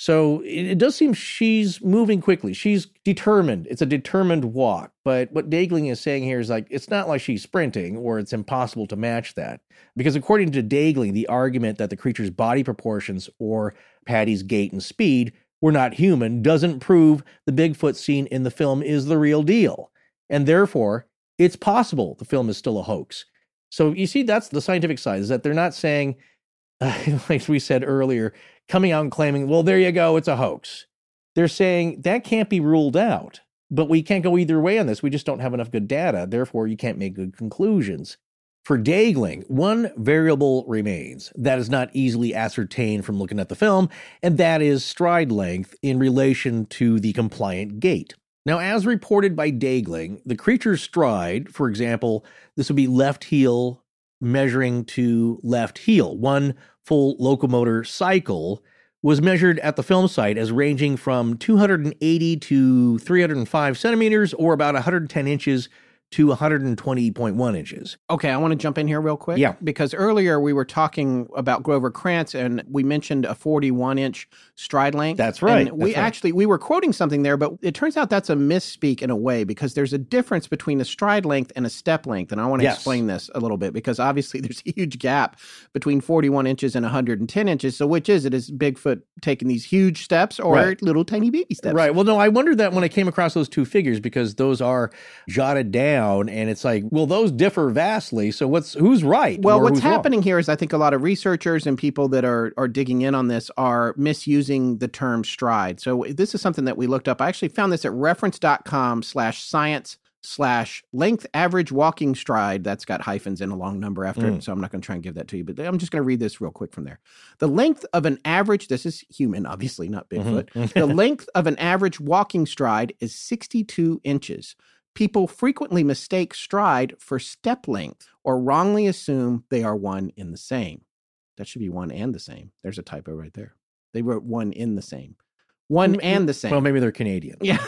So it, does seem she's moving quickly. She's determined. It's a determined walk. But what Daegling is saying here is like, it's not like she's sprinting or it's impossible to match that. Because according to Daegling, the argument that the creature's body proportions or Patty's gait and speed were not human doesn't prove the Bigfoot seen in the film is the real deal. And therefore, it's possible the film is still a hoax. So you see, that's the scientific side, is that they're not saying, like we said earlier, coming out and claiming, well, there you go, it's a hoax. They're saying that can't be ruled out, but we can't go either way on this. We just don't have enough good data. Therefore, you can't make good conclusions. For Daegling, one variable remains that is not easily ascertained from looking at the film, and that is stride length in relation to the compliant gait. Now, as reported by Daegling, the creature's stride, for example, this would be left heel measuring to left heel, one full locomotor cycle was measured at the film site as ranging from 280 to 305 centimeters or about 110 inches to 120.1 inches. Okay, I want to jump in here real quick. Yeah. Because earlier we were talking about Grover Krantz and we mentioned a 41 inch stride length. That's right, And we right. actually we were quoting something there, but it turns out that's a misspeak in a way because there's a difference between a stride length and a step length. And I want to Yes. explain this a little bit because obviously there's a huge gap between 41 inches and 110 inches. So which is it? Is Bigfoot taking these huge steps or Right. little tiny baby steps? Right. Well, no, I wondered that when I came across those two figures because those are jotted down and it's like, well, those differ vastly. So what's who's right? Well, what's who's wrong? happening here is I think a lot of researchers and people that are are digging in on this are misusing the term stride. So this is something that we looked up. I actually found this at reference.com slash science slash length average walking stride. That's got hyphens and a long number after Mm. it. So I'm not going to try and give that to you, but I'm just going to read this real quick from there. The length of an average, this is human, obviously, not Bigfoot. Mhm. the length of an average walking stride is 62 inches. People frequently mistake stride for step length or wrongly assume they are one in the same. That should be one and the same. There's a typo right there. They wrote one in the same. One and the same. Well, maybe they're Canadian. Yeah.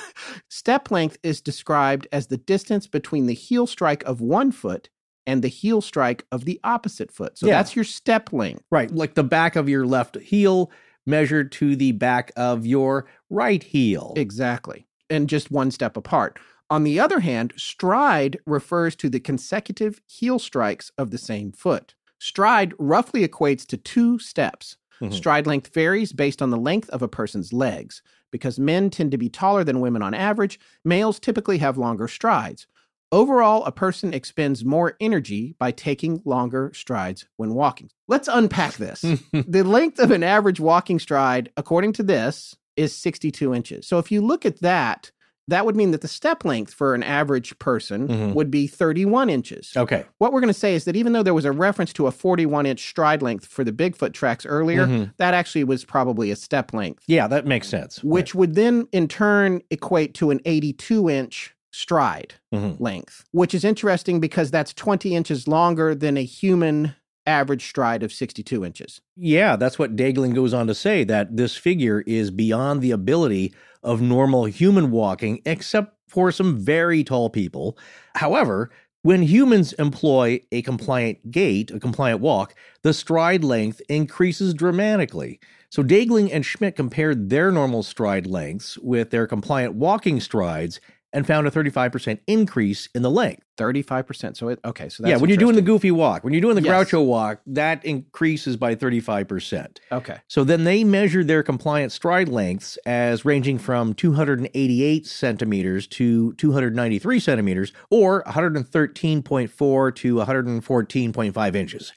Step length is described as the distance between the heel strike of one foot and the heel strike of the opposite foot. So Yeah. that's your step length. Right. Like the back of your left heel measured to the back of your right heel. Exactly. And just one step apart. On the other hand, stride refers to the consecutive heel strikes of the same foot. Stride roughly equates to two steps. Mhm. Stride length varies based on the length of a person's legs. Because men tend to be taller than women on average, males typically have longer strides. Overall, a person expends more energy by taking longer strides when walking. Let's unpack this. the length of an average walking stride, according to this, is 62 inches. So if you look at that, that would mean that the step length for an average person Mhm. would be 31 inches. okay. What we're going to say is that even though there was a reference to a 41 inch stride length for the Bigfoot tracks earlier, Mhm. that actually was probably a step length, Yeah, that makes sense. which would then in turn equate to an 82 inch stride Mhm. length, which is interesting because that's 20 inches longer than a human average stride of 62 inches. Yeah, that's what Daegling goes on to say that this figure is beyond the ability of normal human walking, except for some very tall people. However, when humans employ a compliant gait, a compliant walk, the stride length increases dramatically. So Daegling and Schmitt compared their normal stride lengths with their compliant walking strides and found a 35% increase in the length. 35%. So it, okay, so that's yeah, when you're doing the goofy walk, when you're doing the Yes. Groucho walk, that increases by 35%. Okay. So then they measured their compliant stride lengths as ranging from 288 centimeters to 293 centimeters, or 113.4 to 114.5 inches.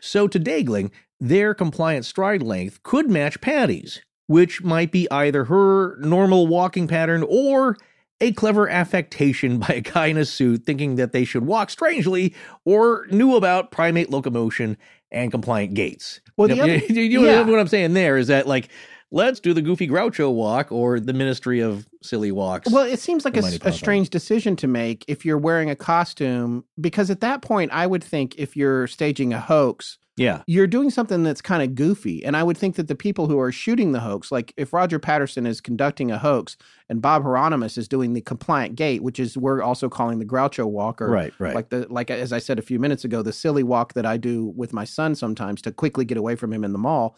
So to Daegling, their compliant stride length could match Patty's, which might be either her normal walking pattern or a clever affectation by a guy in a suit thinking that they should walk strangely or knew about primate locomotion and compliant gaits. Well, the other- you, know yeah. what I'm saying there is that like let's do the goofy Groucho walk or the Ministry of Silly Walks. Well, it seems like a, a strange decision to make if you're wearing a costume, because at that point, I would think if you're staging a hoax, yeah, you're doing something that's kind of goofy. And I would think that the people who are shooting the hoax, like if Roger Patterson is conducting a hoax and Bob Heironimus is doing the compliant gait, which is we're also calling the Groucho walk, or right, right. like the like as I said a few minutes ago, the silly walk that I do with my son sometimes to quickly get away from him in the mall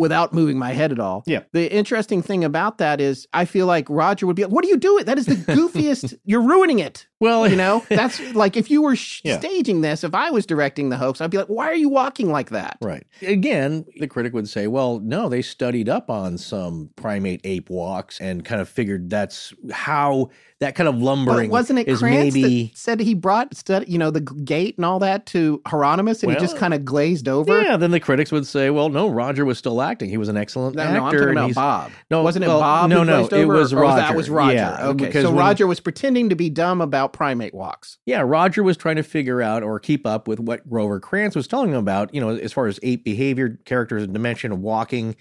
without moving my head at all. Yeah. The interesting thing about that is I feel like Roger would be like, What are you doing? That is the goofiest you're ruining it. Well, You know? That's like if you were sh- Yeah. staging this, if I was directing the hoax, I'd be like, Why are you walking like that? Right. Again, the critic would say, well, no, they studied up on some primate ape walks and kind of figured that's how that kind of But lumbering wasn't it is Krantz maybe said he brought stud, you know the gait and all that to Heironimus and he just kind of glazed over? Yeah, then the critics would say, well, no, Roger was still acting. He was an excellent No, actor. no, I'm talking about Bob. No, wasn't it well, Bob? no, no, it was or that Roger. was Roger. Yeah, okay, so when- Roger was pretending to be dumb about about primate walks. Yeah, Roger was trying to figure out or keep up with what Grover Krantz was telling him about, you know, as far as ape behavior, characters and dimension of walking,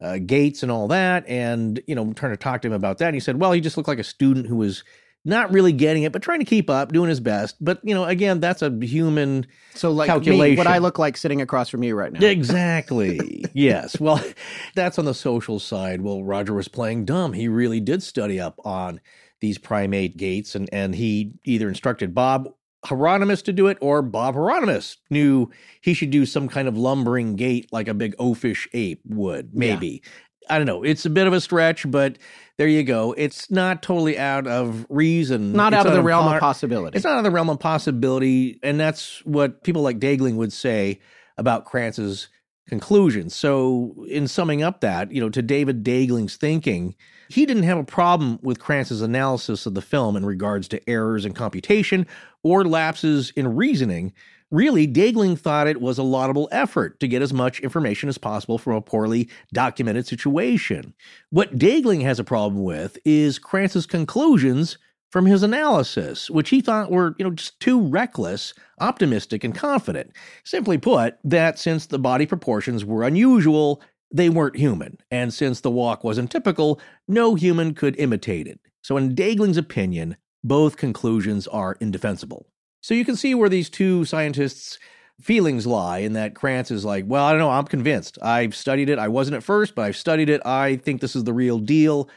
uh, gaits, and all that. And, you know, trying to talk to him about that. And he said, well, he just looked like a student who was not really getting it, but trying to keep up, doing his best. But, you know, again, that's a human So, like calculation. me, what I look like sitting across from you right now. Exactly. yes. Well, that's on the social side. Well, Roger was playing dumb. He really did study up on these primate gaits, and, and he either instructed Bob Heironimus to do it, or Bob Heironimus knew he should do some kind of lumbering gait like a big oafish ape would, maybe. I don't know. It's a bit of a stretch, but there you go. It's not totally out of reason. Not It's out of the realm of possibility. it's not out of the realm of possibility, and that's what people like Daegling would say about Krantz's conclusions. So, in summing up that, you know, to David Daegling's thinking, he didn't have a problem with Krantz's analysis of the film in regards to errors in computation or lapses in reasoning. Really, Daegling thought it was a laudable effort to get as much information as possible from a poorly documented situation. What Daegling has a problem with is Krantz's conclusions from his analysis, which he thought were, you know, just too reckless, optimistic, and confident. Simply put, that since the body proportions were unusual, they weren't human, and since the walk wasn't typical, no human could imitate it. So, in Daegling's opinion, both conclusions are indefensible. So you can see where these two scientists' feelings lie in that Krantz is like, well, I don't know, I'm convinced. I've studied it. I wasn't at first, but I've studied it. I think this is the real deal.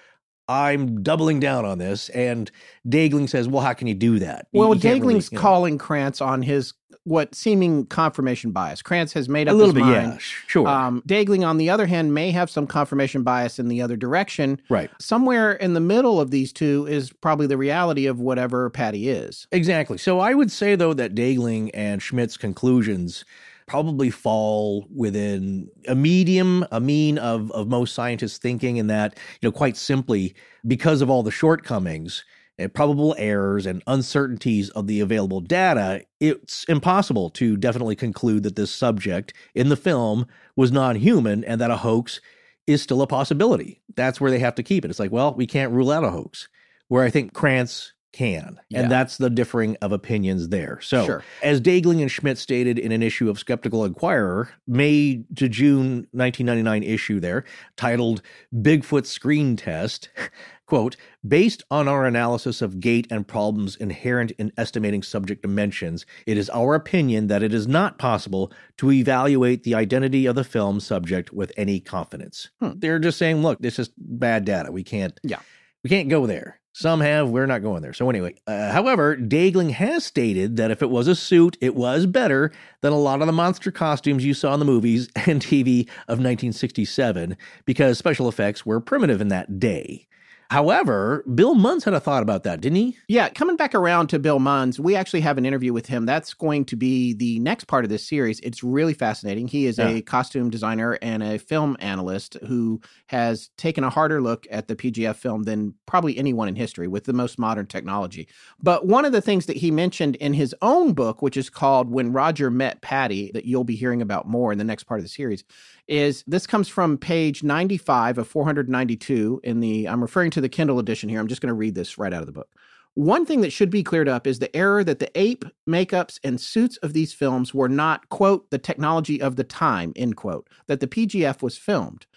I'm doubling down on this. And Daegling says, well, how can you do that? Well, you really, Daegling's you know- calling Krantz on his what seeming confirmation bias. Krantz has made a up little his bit, mind. yeah, sure. Um, Daegling, on the other hand, may have some confirmation bias in the other direction. right. Somewhere in the middle of these two is probably the reality of whatever Patty is. Exactly. So I would say, though, that Daegling and Schmitt's conclusions probably fall within a medium, a mean of, of most scientists' thinking, in that, you know, quite simply, because of all the shortcomings and probable errors and uncertainties of the available data, it's impossible to definitely conclude that this subject in the film was non human and that a hoax is still a possibility. That's where they have to keep it. It's like, well, we can't rule out a hoax, where I think Krantz can. Yeah. And that's the differing of opinions there. So, Sure. as Daegling and Schmitt stated in an issue of Skeptical Inquirer, May to June 1999 issue there, titled Bigfoot Screen Test, quote, based on our analysis of gait and problems inherent in estimating subject dimensions, it is our opinion that it is not possible to evaluate the identity of the film subject with any confidence. Hmm. They're just saying, look, this is bad data. We can't Yeah. we can't go there. Some have, we're not going there. So, anyway, uh, however, Daegling has stated that if it was a suit, it was better than a lot of the monster costumes you saw in the movies and TV of 1967 because special effects were primitive in that day. However, Bill Munns had a thought about that, didn't he? Yeah, coming back around to Bill Munns, we actually have an interview with him. That's going to be the next part of this series. It's really fascinating. He is Yeah. a costume designer and a film analyst who has taken a harder look at the PGF film than probably anyone in history with the most modern technology. But one of the things that he mentioned in his own book, which is called When Roger Met Patty, that you'll be hearing about more in the next part of the series, is this comes from page 95 of 492 in the I'm referring to the Kindle edition here. I'm just going to read this right out of the book. One thing that should be cleared up is the error that the ape makeups and suits of these films were not, quote, the technology of the time, end quote, that the PGF was filmed.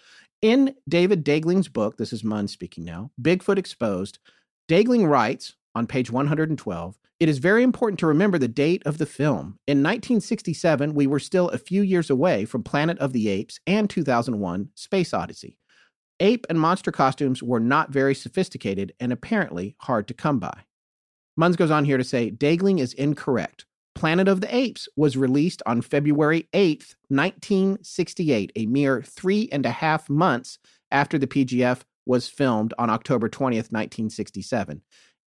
In David Daegling's book, this is Munns speaking now, Bigfoot Exposed, Daegling writes on page 112 It is very important to remember the date of the film. In 1967, we were still a few years away from Planet of the Apes and 2001 Space Odyssey. Ape and monster costumes were not very sophisticated and apparently hard to come by. Munns goes on here to say Daegling is incorrect. Planet of the Apes was released on February 8th, 1968, a mere three and a half months after the PGF was filmed on October 20th, 1967.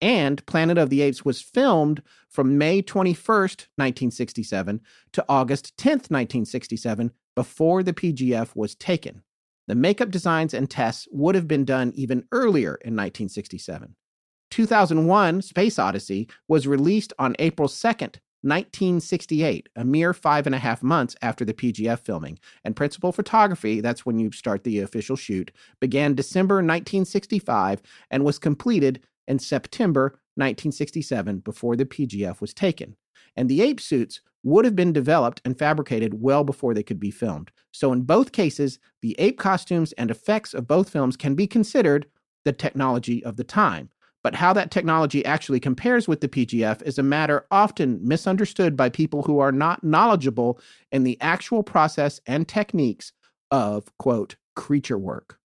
And Planet of the Apes was filmed from May 21st, 1967 to August 10th, 1967, before the PGF was taken. The makeup designs and tests would have been done even earlier in 1967. 2001 Space Odyssey was released on April 2nd, 1968, a mere five and a half months after the PGF filming, and principal photography, that's when you start the official shoot, began December 1965 and was completed in September 1967 before the PGF was taken. And the ape suits would have been developed and fabricated well before they could be filmed. So, in both cases, the ape costumes and effects of both films can be considered the technology of the time. But how that technology actually compares with the PGF is a matter often misunderstood by people who are not knowledgeable in the actual process and techniques of, quote, creature work.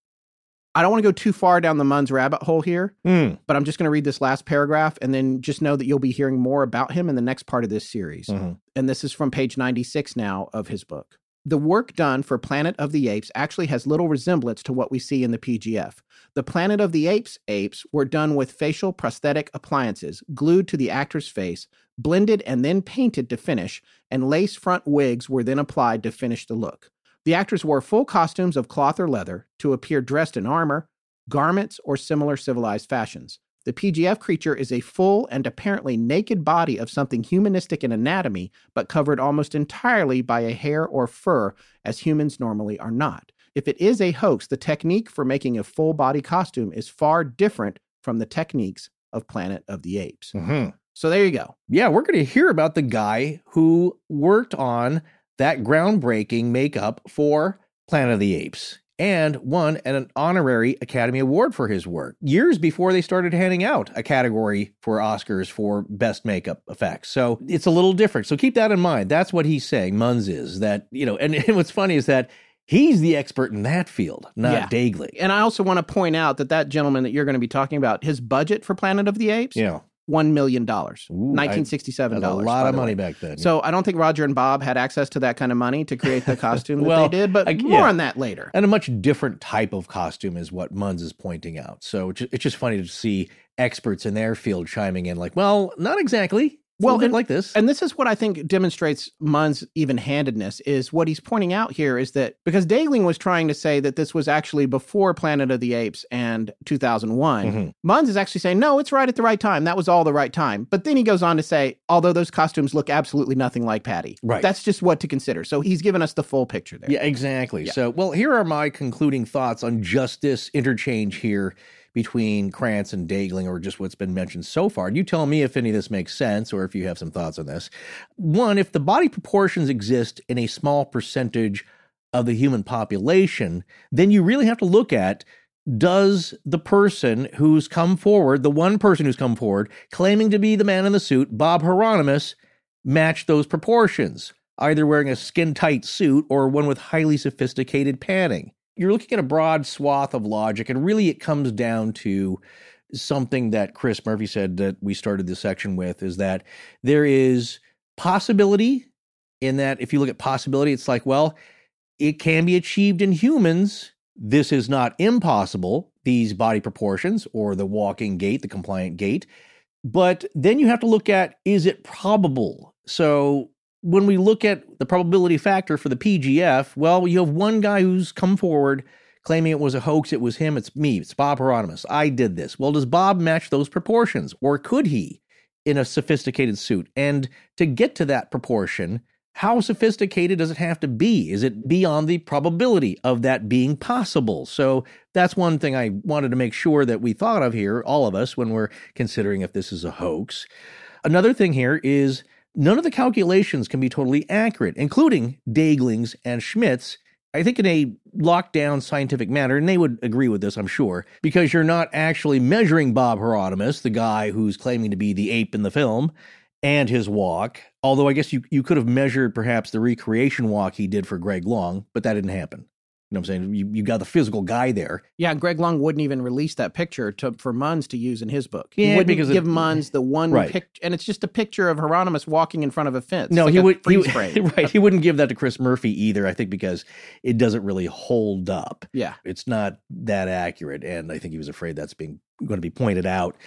I don't want to go too far down the Munns rabbit hole here, Mm. but I'm just going to read this last paragraph and then just know that you'll be hearing more about him in the next part of this series. Mhm. And this is from page 96 now of his book. The work done for Planet of the Apes actually has little resemblance to what we see in the PGF. The Planet of the Apes apes were done with facial prosthetic appliances glued to the actor's face, blended and then painted to finish, and lace front wigs were then applied to finish the look. The actors wore full costumes of cloth or leather to appear dressed in armor, garments, or similar civilized fashions. The PGF creature is a full and apparently naked body of something humanistic in anatomy, but covered almost entirely by a hair or fur, as humans normally are not. If it is a hoax, the technique for making a full body costume is far different from the techniques of Planet of the Apes. Mhm. So there you go. Yeah, we're going to hear about the guy who worked on that groundbreaking makeup for Planet of the Apes and won an honorary Academy Award for his work years before they started handing out a category for Oscars for best makeup effects. So it's a little different. So keep that in mind. That's what he's saying. Munns is that, you know, and, and what's funny is that he's the expert in that field, not Yeah. Dagley. And I also want to point out that that gentleman that you're going to be talking about, his budget for Planet of the Apes, Yeah. $1 million. nineteen sixty-seven dollars. A lot of money way. back then. So I don't think Roger and Bob had access to that kind of money to create the costume that they did, but I- more yeah. on that later. and a much different type of costume is what Munns is pointing out. So it's just funny to see experts in their field chiming in, like, well, not exactly. Well, a little bit and- like this. And this is what I think demonstrates Munns's even-handedness is what he's pointing out here is that because Daegling was trying to say that this was actually before Planet of the Apes and 2001, Mhm. Munns is actually saying no, it's right at the right time. That was all the right time. But then he goes on to say, although those costumes look absolutely nothing like Patty, Right. That's just what to consider. So he's given us the full picture there. Yeah, exactly. Yeah. So, well, here are my concluding thoughts on just this interchange here between Krantz and Daegling, or just what's been mentioned so far. You tell me if any of this makes sense or if you have some thoughts on this. One, if the body proportions exist in a small percentage of the human population, then you really have to look at does the person who's come forward, the one person who's come forward, claiming to be the man in the suit, Bob Heironimus, match those proportions? either wearing a skin tight suit or one with highly sophisticated padding. You're looking at a broad swath of logic, and really it comes down to something that Chris Murphy said that we started this section with is that there is possibility in that if you look at possibility, it's like, well, it can be achieved in humans. This is not impossible, these body proportions or the walking gait, the compliant gait. But then you have to look at is it probable? So when we look at the probability factor for the PGF, well, you have one guy who's come forward claiming it was a hoax. It was him. It's me. It's Bob Heironimus. I did this. Well, does Bob match those proportions? Or could he in a sophisticated suit? And to get to that proportion, how sophisticated does it have to be? Is it beyond the probability of that being possible? So that's one thing I wanted to make sure that we thought of here, all of us, when we're considering if this is a hoax. Another thing here is none of the calculations can be totally accurate, including Daegling's and Schmitt's. I think in a lockdown scientific manner, and they would agree with this, I'm sure, because you're not actually measuring Bob Heironimus, the guy who's claiming to be the ape in the film, and his walk. Although I guess you, you could have measured perhaps the recreation walk he did for Greg Long, but that didn't happen. You know what I'm saying? You, you got the physical guy there. Yeah, Greg Long wouldn't even release that picture to for Munns to use in his book. He Yeah, wouldn't because it- give Munns the one Right. picture, and it's just a picture of Heironimus walking in front of a fence. No, It's he would. He, freeze would- frame. right. He wouldn't give that to Chris Murphy either. I think because it doesn't really hold up. Yeah, It's not that accurate, and I think he was afraid that's being going to be pointed out.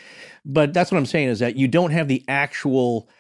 But that's what I'm saying is that you don't have the actual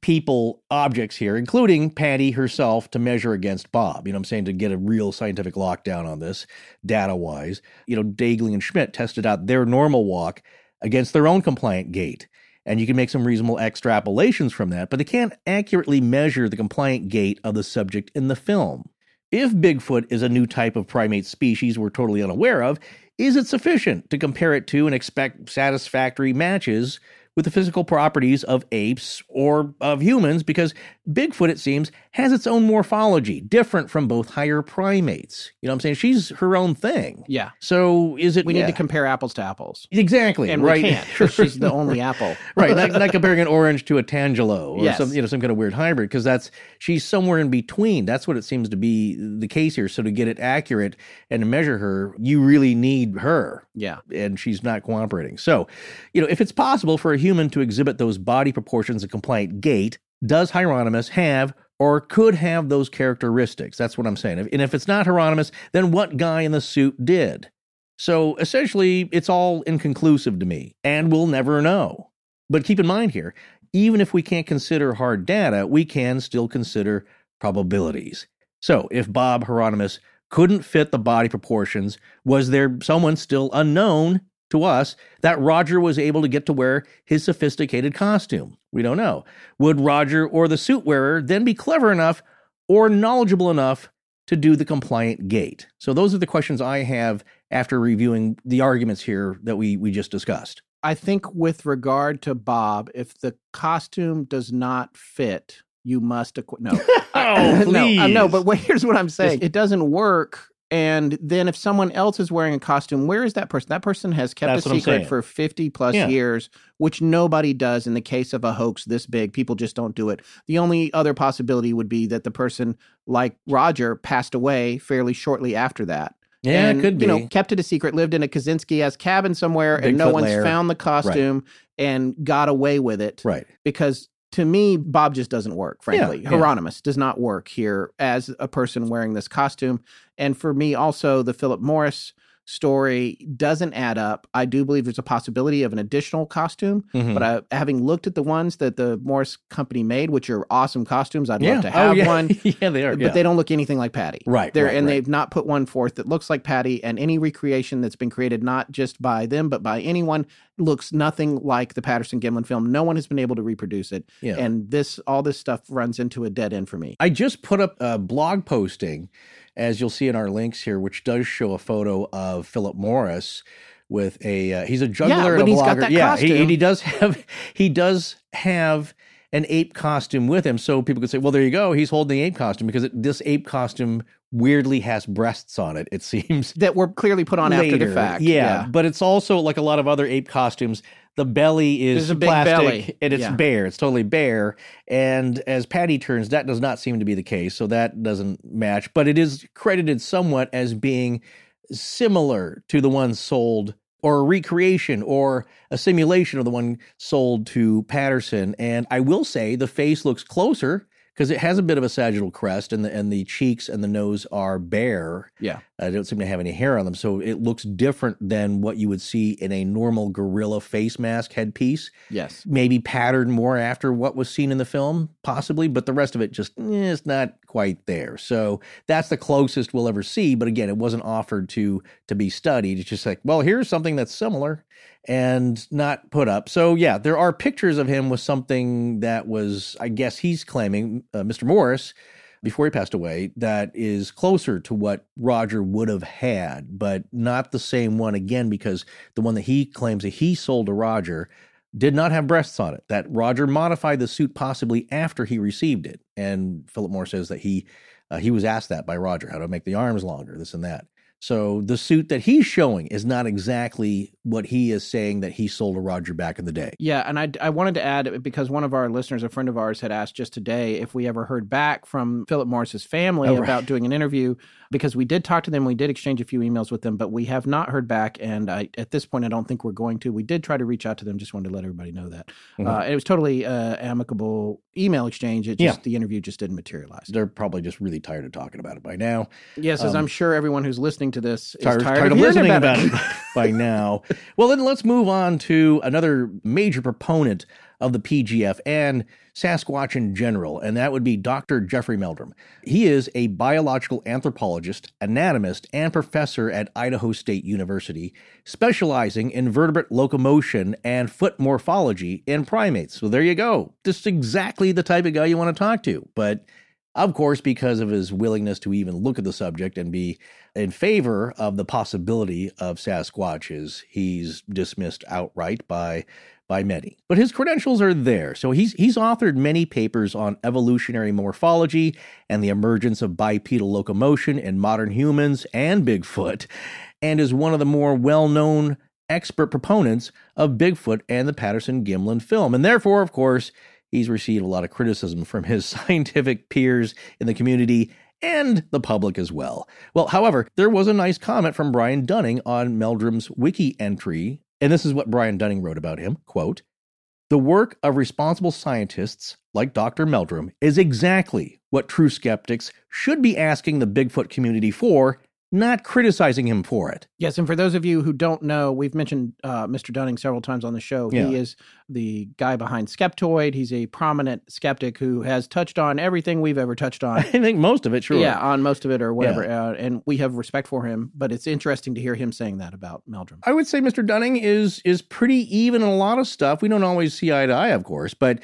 people objects here, including Patty herself, to measure against Bob. You know I'm saying? To get a real scientific lockdown on this, data wise. You know, Daegling and Schmitt tested out their normal walk against their own compliant gait. And you can make some reasonable extrapolations from that, but they can't accurately measure the compliant gait of the subject in the film. if Bigfoot is a new type of primate species we're totally unaware of, is it sufficient to compare it to and expect satisfactory matches with the physical properties of apes or of humans? Because Bigfoot, it seems, has its own morphology, different from both higher primates. You know what I'm saying? She's her own thing. Yeah. So is it. We need yeah. to compare apples to apples. Exactly. And right. we can't she's the only apple. right. Not, not comparing an orange to a tangelo or Yes. some you know some kind of weird hybrid because that's she's somewhere in between. That's what it seems to be the case here. So to get it accurate and to measure her, you really need her Yeah. and she's not cooperating. So, you know, if it's possible for a human to exhibit those body proportions and compliant gait, does Heironimus have or could have those characteristics? That's what I'm saying. And if it's not Heironimus, then what guy in the suit did? So essentially, it's all inconclusive to me, and we'll never know. But keep in mind here, even if we can't consider hard data, we can still consider probabilities. So if Bob Heironimus couldn't fit the body proportions, was there someone still unknown to us that Roger was able to get to wear his sophisticated costume? We don't know. Would Roger or the suit wearer then be clever enough or knowledgeable enough to do the compliant gait? So those are the questions I have after reviewing the arguments here that we we just discussed. I think with regard to Bob, if the costume does not fit, you must acquit. No, Oh, no, uh, no. But here's what I'm saying: it doesn't work. And then if someone else is wearing a costume, where is that person? That person has kept That's a secret for 50 plus Yeah. years, which nobody does in the case of a hoax this big. People just don't do it. The only other possibility would be that the person, like Roger, passed away fairly shortly after that. Yeah, and, it could be. You know, kept it a secret, lived in a Kaczynski S cabin somewhere, and no one's lair. found the costume and got away with it. right. Because to me, Bob just doesn't work, frankly. yeah. Heironimus does not work here as a person wearing this costume. And for me, also, the Philip Morris story doesn't add up. I do believe there's a possibility of an additional costume, Mhm. but I, having looked at the ones that the Morris company made, which are awesome costumes, I'd yeah. love to Oh, have yeah. one. yeah, they are. But yeah. they don't look anything like Patty. Right, They're, right, and right. they've not put one forth that looks like Patty, and any recreation that's been created not just by them but by anyone looks nothing like the Patterson Gimlin film. No one has been able to reproduce it, Yeah. and this all this stuff runs into a dead end for me. I just put up a blog posting, as you'll see in our links here, which does show a photo of Philip Morris with a uh, he's a juggler when and a he's got blogger. that yeah, he, and he does have he does have an ape costume with him, so people could say, "Well, there you go, he's holding the ape costume," because it, this ape costume weirdly has breasts on it. It seems That were clearly put on after the fact. Yeah, but it's also like a lot of other ape costumes. The belly is There's a big plastic belly. and it's Yeah. bare. It's totally bare. And as Patty turns, that does not seem to be the case. So that doesn't match. But it is credited somewhat as being similar to the one sold or a recreation or a simulation of the one sold to Patterson. And I will say the face looks closer because it has a bit of a sagittal crest and the and the cheeks and the nose are bare. Yeah. I don't seem to have any hair on them, so it looks different than what you would see in a normal gorilla face mask headpiece. Yes. Maybe patterned more after what was seen in the film, possibly, but the rest of it just eh, it's not quite there. So that's the closest we'll ever see. But again, it wasn't offered to to be studied. It's just like, well, here's something that's similar and not put up. So yeah, there are pictures of him with something that was, I guess he's claiming, uh, Mr. Morris before he passed away that is closer to what Roger would have had, but not the same one again because the one that he claims that he sold to Roger did not have breasts on it. That Roger modified the suit possibly after he received it, and Philip Moore says that he uh, he was asked that by Roger how to make the arms longer, this and that. So the suit that he's showing is not exactly what he is saying that he sold to Roger back in the day. Yeah, and I, I wanted to add because one of our listeners, a friend of ours, had asked just today if we ever heard back from Philip Morris's family Oh, right. about doing an interview because we did talk to them, we did exchange a few emails with them, but we have not heard back, and I, at this point, I don't think we're going to. We did try to reach out to them, just wanted to let everybody know that Mhm. uh, it was totally uh, amicable email exchange. It just Yeah. the interview just didn't materialize. They're probably just really tired of talking about it by now. Yes, as Um, I'm sure everyone who's listening to this is tired, tired, of hearing listening about, about it by now. Well, then let's move on to another major proponent of the PGF and Sasquatch in general, and that would be Dr. Jeffrey Meldrum. He is a biological anthropologist, anatomist, and professor at Idaho State University, specializing in vertebrate locomotion and foot morphology in primates. So there you go. Just exactly the type of guy you want to talk to. But Of course, because of his willingness to even look at the subject and be in favor of the possibility of Sasquatches, he's dismissed outright by by many. But his credentials are there. So he's he's authored many papers on evolutionary morphology and the emergence of bipedal locomotion in modern humans and Bigfoot, and is one of the more well-known expert proponents of Bigfoot and the Patterson Gimlin film. And therefore, of course, he's received a lot of criticism from his scientific peers in the community and the public as well. Well, however, there was a nice comment from Brian Dunning on Meldrum's wiki entry and this is what Brian Dunning wrote about him quote, The work of responsible scientists like Dr. Meldrum is exactly what true skeptics should be asking the Bigfoot community for not criticizing him for it. Yes, and for those of you who don't know, we've mentioned uh, Mr. Dunning several times on the show. Yeah. He is the guy behind Skeptoid. He's a prominent skeptic who has touched on everything we've ever touched on. I think most of it, sure. Yeah, on most of it or whatever. Uh, and we have respect for him, but it's interesting to hear him saying that about Meldrum. I would say Mr. Dunning is is pretty even in a lot of stuff. We don't always see eye to eye, of course, but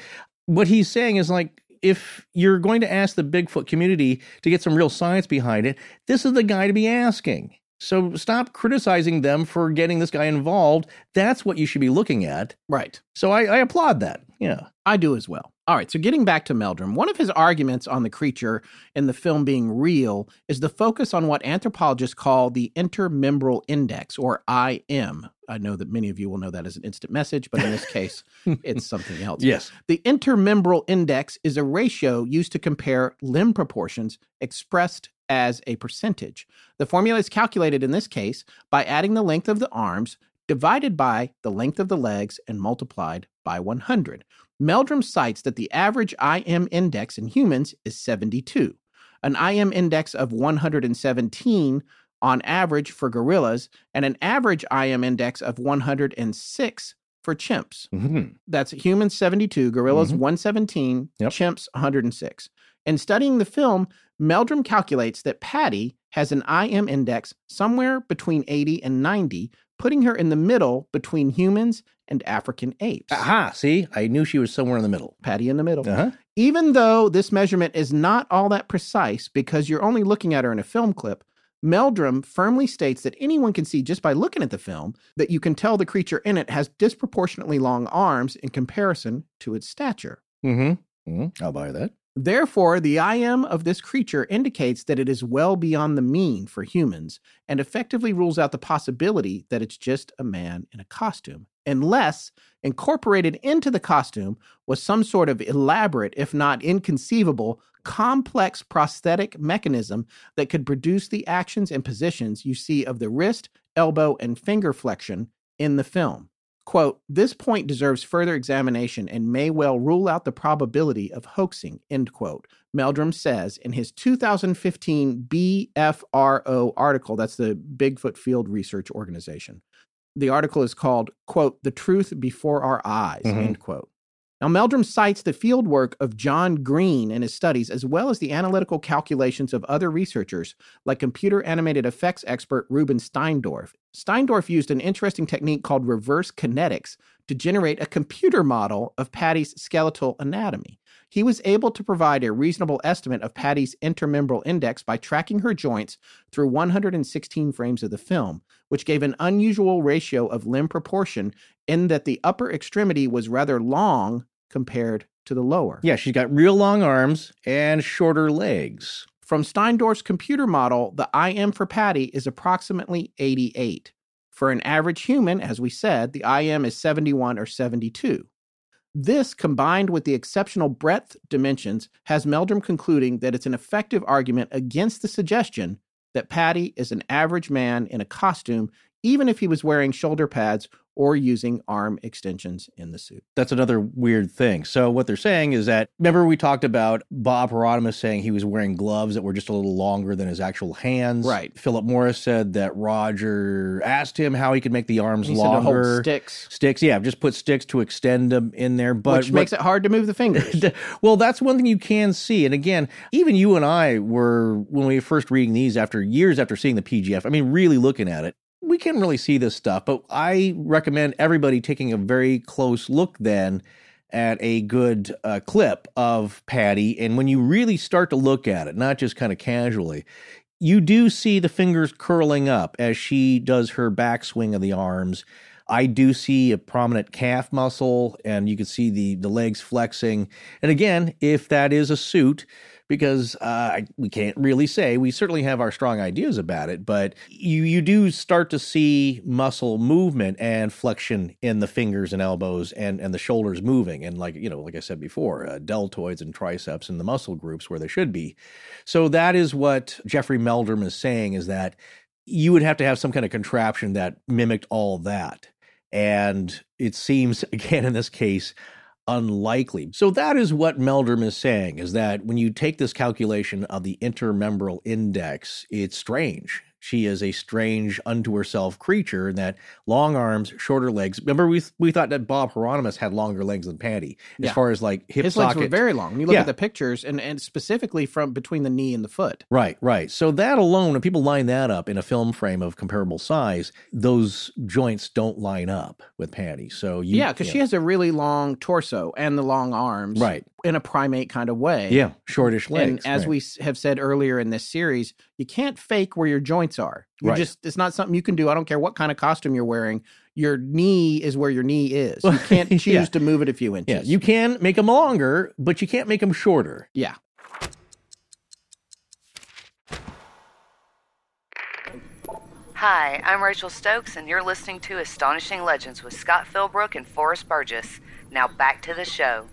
what he's saying is like if you're going to ask the Bigfoot community to get some real science behind it, this is the guy to be asking. So stop criticizing them for getting this guy involved. That's what you should be looking at. Right. So I, I applaud that. Yeah. I do as well. All right, so getting back to Meldrum, one of his arguments on the creature in the film being real is the focus on what anthropologists call the intermembral index, or IM. I know that many of you will know that as an instant message, but in this case, it's something else. Yes. The intermembral index is a ratio used to compare limb proportions expressed as a percentage. The formula is calculated in this case by adding the length of the arms divided by the length of the legs and multiplied by 100. Meldrum cites that the average IM index in humans is 72, an IM index of 117 on average for gorillas, and an average IM index of 106 for chimps. Mm-hmm. That's humans 72, gorillas Mhm. 117, Yep. chimps 106. In studying the film, Meldrum calculates that Patty has an IM index somewhere between 80 and 90, putting her in the middle between humans and African apes. Aha. See, I knew she was somewhere in the middle. Patty in the middle. Uh huh. Even though this measurement is not all that precise because you're only looking at her in a film clip, Meldrum firmly states that anyone can see just by looking at the film that you can tell the creature in it has disproportionately long arms in comparison to its stature. Mm-hmm. mm I'll buy that. Therefore, the IM of this creature indicates that it is well beyond the mean for humans and effectively rules out the possibility that it's just a man in a costume, unless incorporated into the costume was some sort of elaborate, if not inconceivable, complex prosthetic mechanism that could produce the actions and positions you see of the wrist, elbow, and finger flexion in the film. Quote, this point deserves further examination and may well rule out the probability of hoaxing, end quote. Meldrum says in his 2015 BFRO article, that's the Bigfoot Field Research Organization. The article is called, quote, The Truth Before Our Eyes, Mhm. end quote. Now, Meldrum cites the fieldwork of John Green in his studies, as well as the analytical calculations of other researchers, like computer animated effects expert Ruben Steindorf. Steindorf used an interesting technique called reverse kinetics to generate a computer model of Patty's skeletal anatomy. He was able to provide a reasonable estimate of Patty's intermembral index by tracking her joints through 116 frames of the film, which gave an unusual ratio of limb proportion in that the upper extremity was rather long compared to the lower. Yeah, she's got real long arms and shorter legs. From Steindorf's computer model, the IM for Patty is approximately 88. For an average human, as we said, the IM is 71 or 72. This, combined with the exceptional breadth dimensions, has Meldrum concluding that it's an effective argument against the suggestion that Patty is an average man in a costume, even if he was wearing shoulder pads or using arm extensions in the suit. That's another weird thing. So what they're saying is that remember we talked about Bob Heironimus saying he was wearing gloves that were just a little longer than his actual hands. Right. Philip Morris said that Roger asked him how he could make the arms He said to hold longer. sticks, Sticks, yeah, just put sticks to extend them in there. But which makes it hard to move the fingers. well, that's one thing you can see. And again, even you and I were when we were first reading these after years after seeing the PGF. I mean, really looking at it, we can't really see this stuff. But I recommend everybody taking a very close look then at a good uh, clip of Patty. And when you really start to look at it, not just kind of casually, you do see the fingers curling up as she does her backswing of the arms. I do see a prominent calf muscle, and you can see the the legs flexing. And again, if that is a suit, because uh, we can't really say. We certainly have our strong ideas about it, but you you do start to see muscle movement and flexion in the fingers and elbows and and the shoulders moving, and like you know, like I said before, uh, deltoids and triceps and the muscle groups where they should be. So that is what Jeffrey Meldrum is saying is that you would have to have some kind of contraption that mimicked all that. And it seems, again, in this case, unlikely. So that is what Meldrum is saying is that when you take this calculation of the intermembral index, it's strange. She is a strange unto herself creature that long arms, shorter legs. Remember, we we thought that Bob Heironimus had longer legs than Patty, as Yeah. far as like hip His socket. legs were very long. When you look Yeah. at the pictures, and, and specifically from between the knee and the foot. Right, right. So that alone, when people line that up in a film frame of comparable size, those joints don't line up with Patty. So you, yeah, because she has a really long torso and the long arms, right, in a primate kind of way. yeah, shortish legs. And as right. we have said earlier in this series, you can't fake where your joints are. You Right. just it's not something you can do. I don't care what kind of costume you're wearing. Your knee is where your knee is. You can't choose Yeah. to move it a few inches. yeah, you can make them longer, but you can't make them shorter. yeah. Hi, I'm Rachel Stokes, and you're listening to Astonishing Legends with Scott Philbrook and Forrest Burgess. Now back to the show.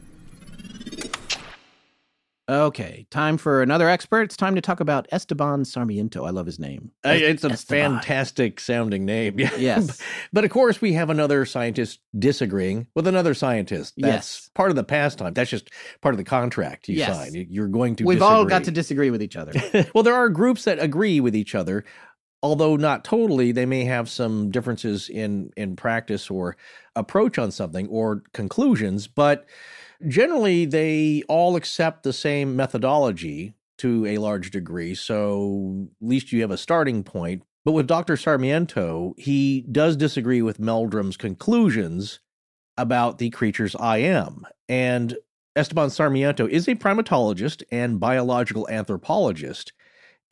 Okay, time for another expert. It's time to talk about Esteban Sarmiento. I love his name. It's a Esteban. fantastic sounding name. Yeah. Yes. but of course, we have another scientist disagreeing with another scientist. That's Yes. part of the pastime. That's just part of the contract you Yes. sign. You- You're going to We've all got to disagree. disagree with each other. well, there are groups that agree with each other, although not totally. They may have some differences in in practice or approach on something or conclusions, but generally they all accept the same methodology to a large degree. So at least you have a starting point. But with Dr. Sarmiento, he does disagree with Meldrum's conclusions about the creature's I am. And Esteban Sarmiento is a primatologist and biological anthropologist.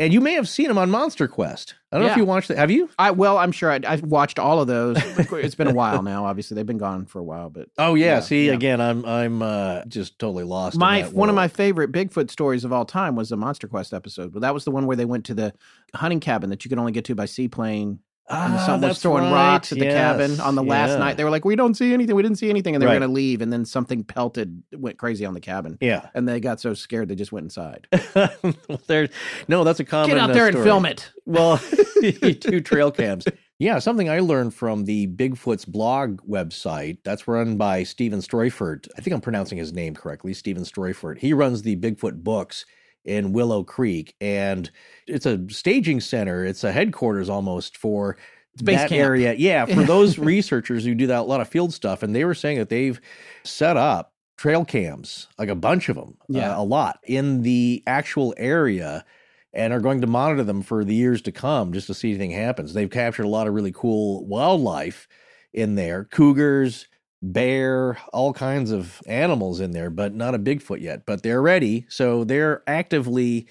And you may have seen him on Monster Quest. I don't know if you watched that. Have you? I well, I'm sure I, I've watched all of those. it's been a while now. Obviously, they've been gone for a while, but Oh yeah. Yeah, see, yeah. again, I'm I'm uh, just totally lost. in my one of my favorite Bigfoot stories of all time was the Monster Quest episode. But that was the one where they went to the hunting cabin that you could only get to by seaplane. And Ah, someone was throwing right. rocks at the Yes, cabin on the last yeah. night. They were like, "We don't see anything. We didn't see anything," and they were Right. going to leave. And then something pelted, went crazy on the cabin, Yeah. and they got so scared they just went inside. there. No, that's a common. Get out uh, there and film it. Well, two trail cams. Yeah, something I learned from the Bigfoot's blog website. That's run by Stephen Streufert. I think I'm pronouncing his name correctly. Stephen Streufert. He runs the Bigfoot books in Willow Creek, and it's a staging center. It's a headquarters almost for base that camp. area. Yeah, for those researchers who do that a lot of field stuff, and they were saying that they've set up trail cams, like a bunch of them, Yeah. uh, a lot in the actual area and are going to monitor them for the years to come just to see anything happens. They've captured a lot of really cool wildlife in there cougars, bear, all kinds of animals in there, but not a Bigfoot yet. But they're ready. So they're actively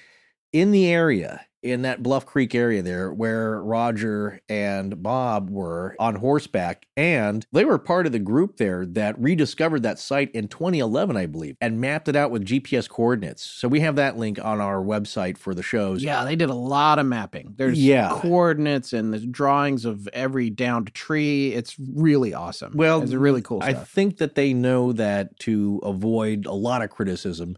in the area. In that Bluff Creek area there, where Roger and Bob were on horseback, and they were part of the group there that rediscovered that site in 2011, I believe, and mapped it out with GPS coordinates. So we have that link on our website for the shows. Yeah, they did a lot of mapping. There's Yeah. coordinates and there's drawings of every downed tree. It's really awesome. Well, it's really cool I think that they know that to avoid a lot of criticism,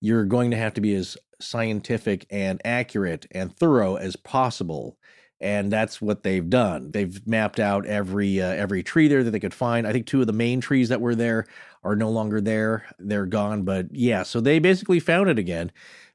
you're going to have to be as scientific and accurate and thorough as possible. And that's what they've done. They've mapped out every uh, every tree there that they could find. I think two of the main trees that were there are no longer there; they're gone. But yeah, so they basically found it again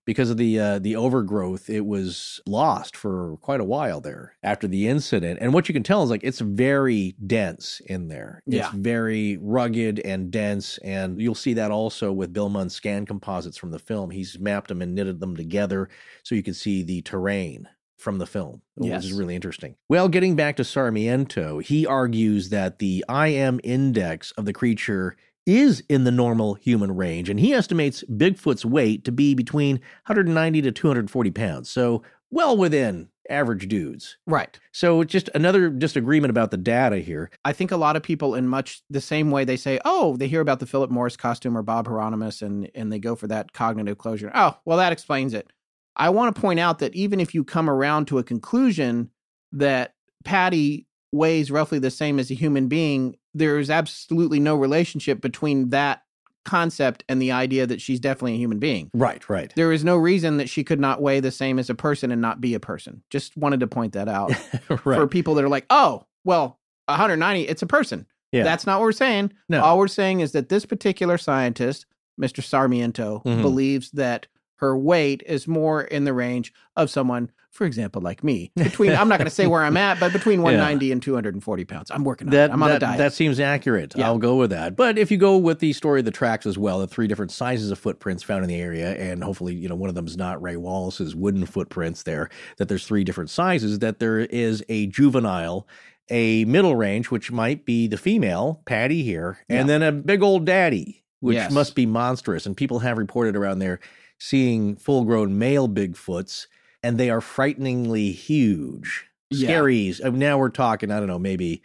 because of the uh, the overgrowth. It was lost for quite a while there after the incident. And what you can tell is like it's very dense in there. It's Yeah. very rugged and dense, and you'll see that also with Bill Munns's scan composites from the film. He's mapped them and knitted them together so you can see the terrain from the film, Yes. which is really interesting. Well, getting back to Sarmiento, he argues that the IM index of the creature is in the normal human range, and he estimates Bigfoot's weight to be between 190 to 240 pounds. So well within average dudes. Right. So it's just another disagreement about the data here. I think a lot of people, in much the same way they say, oh, they hear about the Philip Morris costume or Bob Heironimus and, and they go for that cognitive closure. Oh, well, that explains it. I want to point out that even if you come around to a conclusion that Patty weighs roughly the same as a human being, there is absolutely no relationship between that concept and the idea that she's definitely a human being. Right, right. There is no reason that she could not weigh the same as a person and not be a person. Just wanted to point that out right. for people that are like, oh, well, 190, it's a person. Yeah. That's not what we're saying. No. All we're saying is that this particular scientist, Mr. Sarmiento, Mhm. believes that her weight is more in the range of someone, for example, like me. Between I'm not going to say where I'm at, but between 190 and 240 pounds. I'm working on that, it. I'm on that, a diet. that seems accurate. Yeah. I'll go with that. But if you go with the story of the tracks as well, the three different sizes of footprints found in the area, and hopefully, you know, one of them is not Ray Wallace's wooden footprints there, that there's three different sizes, that there is a juvenile, a middle range, which might be the female, Patty here, and then a big old daddy, which Yes. must be monstrous. And people have reported around there seeing full grown male Bigfoots, and they are frighteningly huge. Yeah. Scary. Uh, Now we're talking, I don't know, maybe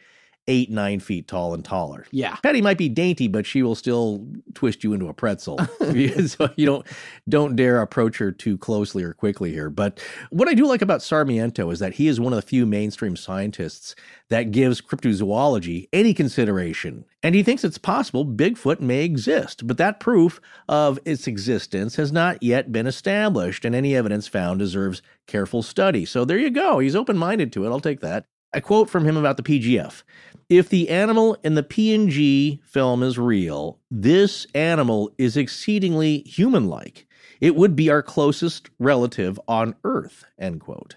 eight, nine feet tall and taller. yeah. Patty might be dainty, but she will still twist you into a pretzel. so you don't don't dare approach her too closely or quickly here. But what I do like about Sarmiento is that he is one of the few mainstream scientists that gives cryptozoology any consideration. And he thinks it's possible Bigfoot may exist, but that proof of its existence has not yet been established, and any evidence found deserves careful study. So there you go. He's open minded to it. I'll take that. A quote from him about the PGF. If the animal in the PNG film is real, this animal is exceedingly human like. It would be our closest relative on Earth. End quote.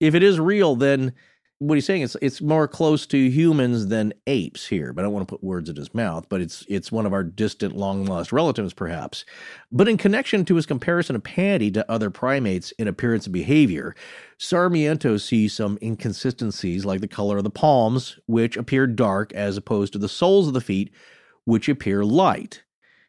If it is real, then what he's saying is it's more close to humans than apes here. But I don't want to put words in his mouth, but it's it's one of our distant, long lost relatives, perhaps. But in connection to his comparison of Patty to other primates in appearance and behavior, Sarmiento sees some inconsistencies like the color of the palms, which appear dark as opposed to the soles of the feet, which appear light.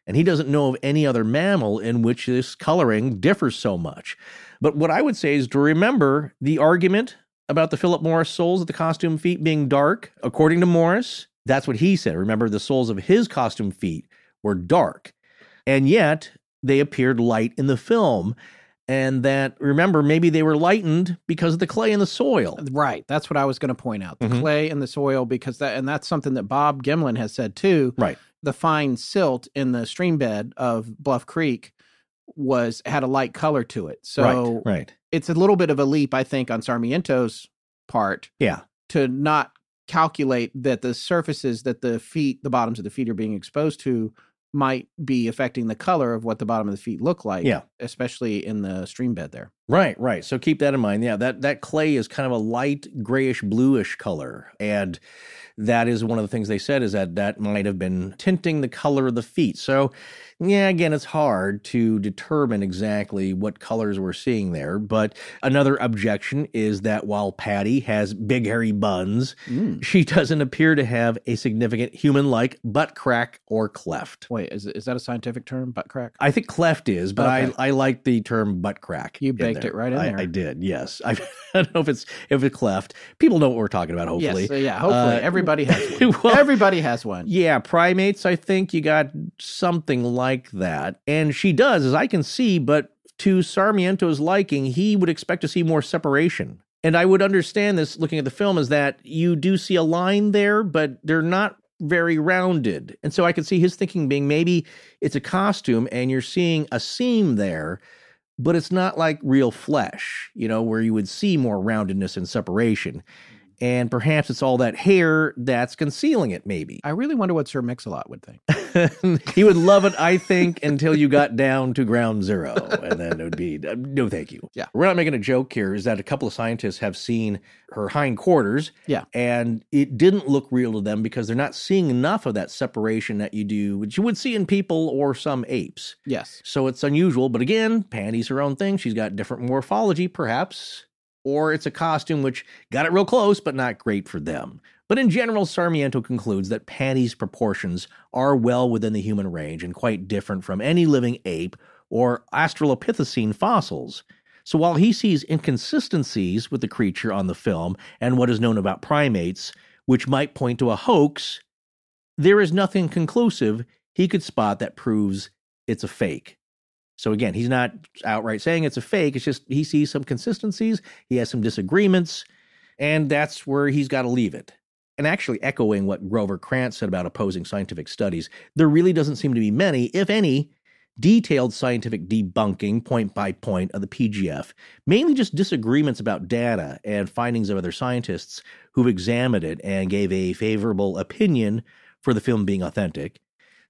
And he doesn't know of any other mammal in which this coloring differs so much. But what I would say is to remember the argument about the Philip Morris soles of the costume feet being dark. According to Morris, that's what he said. Remember, the soles of his costume feet were dark, and yet they appeared light in the film. And that, remember, maybe they were lightened because of the clay in the soil. Right. That's what I was going to point out. The Mhm. clay in the soil, because that, and that's something that Bob Gimlin has said too. Right. The fine silt in the stream bed of Bluff Creek was had a light color to it. So right, right. it's a little bit of a leap, I think, on Sarmiento's part Yeah. to not calculate that the surfaces that the feet, the bottoms of the feet are being exposed to might be affecting the color of what the bottom of the feet look like. Yeah. Especially in the stream bed there. Right, right. So keep that in mind. Yeah, that that clay is kind of a light grayish bluish color, and that is one of the things they said is that that might have been tinting the color of the feet. So, yeah, again, it's hard to determine exactly what colors we're seeing there. But another objection is that while Patty has big hairy buns, Mm. she doesn't appear to have a significant human-like butt crack or cleft. Wait, is is that a scientific term? Butt crack? I think cleft is, but Okay. I, I like the term butt crack. You baked it right in I, there. I did, yes. I, I don't know if it's if it's cleft. People know what we're talking about. Hopefully, Yes. so yeah. Hopefully, Uh, everybody has one. well, everybody has one. yeah, primates. I think you got something like that, and she does, as I can see. But to Sarmiento's liking, he would expect to see more separation. And I would understand this looking at the film is that you do see a line there, but they're not very rounded. And so I could see his thinking being maybe it's a costume and you're seeing a seam there, but it's not like real flesh, you know, where you would see more roundedness and separation. And perhaps it's all that hair that's concealing it, maybe. I really wonder what Sir Mix-a-Lot would think. he would love it, I think, until you got down to ground zero. And then it would be, uh, no, thank you. Yeah. We're not making a joke here, is that a couple of scientists have seen her hindquarters. Yeah. And it didn't look real to them because they're not seeing enough of that separation that you do, which you would see in people or some apes. Yes. So it's unusual. But again, Patty's her own thing. She's got different morphology, perhaps. Or it's a costume which got it real close, but not great for them. But in general, Sarmiento concludes that Patty's proportions are well within the human range and quite different from any living ape or Australopithecine fossils. So while he sees inconsistencies with the creature on the film and what is known about primates, which might point to a hoax, there is nothing conclusive he could spot that proves it's a fake. So again, he's not outright saying it's a fake. It's just he sees some consistencies, he has some disagreements, and that's where he's got to leave it. And actually, echoing what Grover Krantz said about opposing scientific studies, there really doesn't seem to be many, if any, detailed scientific debunking point by point of the PGF, mainly just disagreements about data and findings of other scientists who've examined it and gave a favorable opinion for the film being authentic.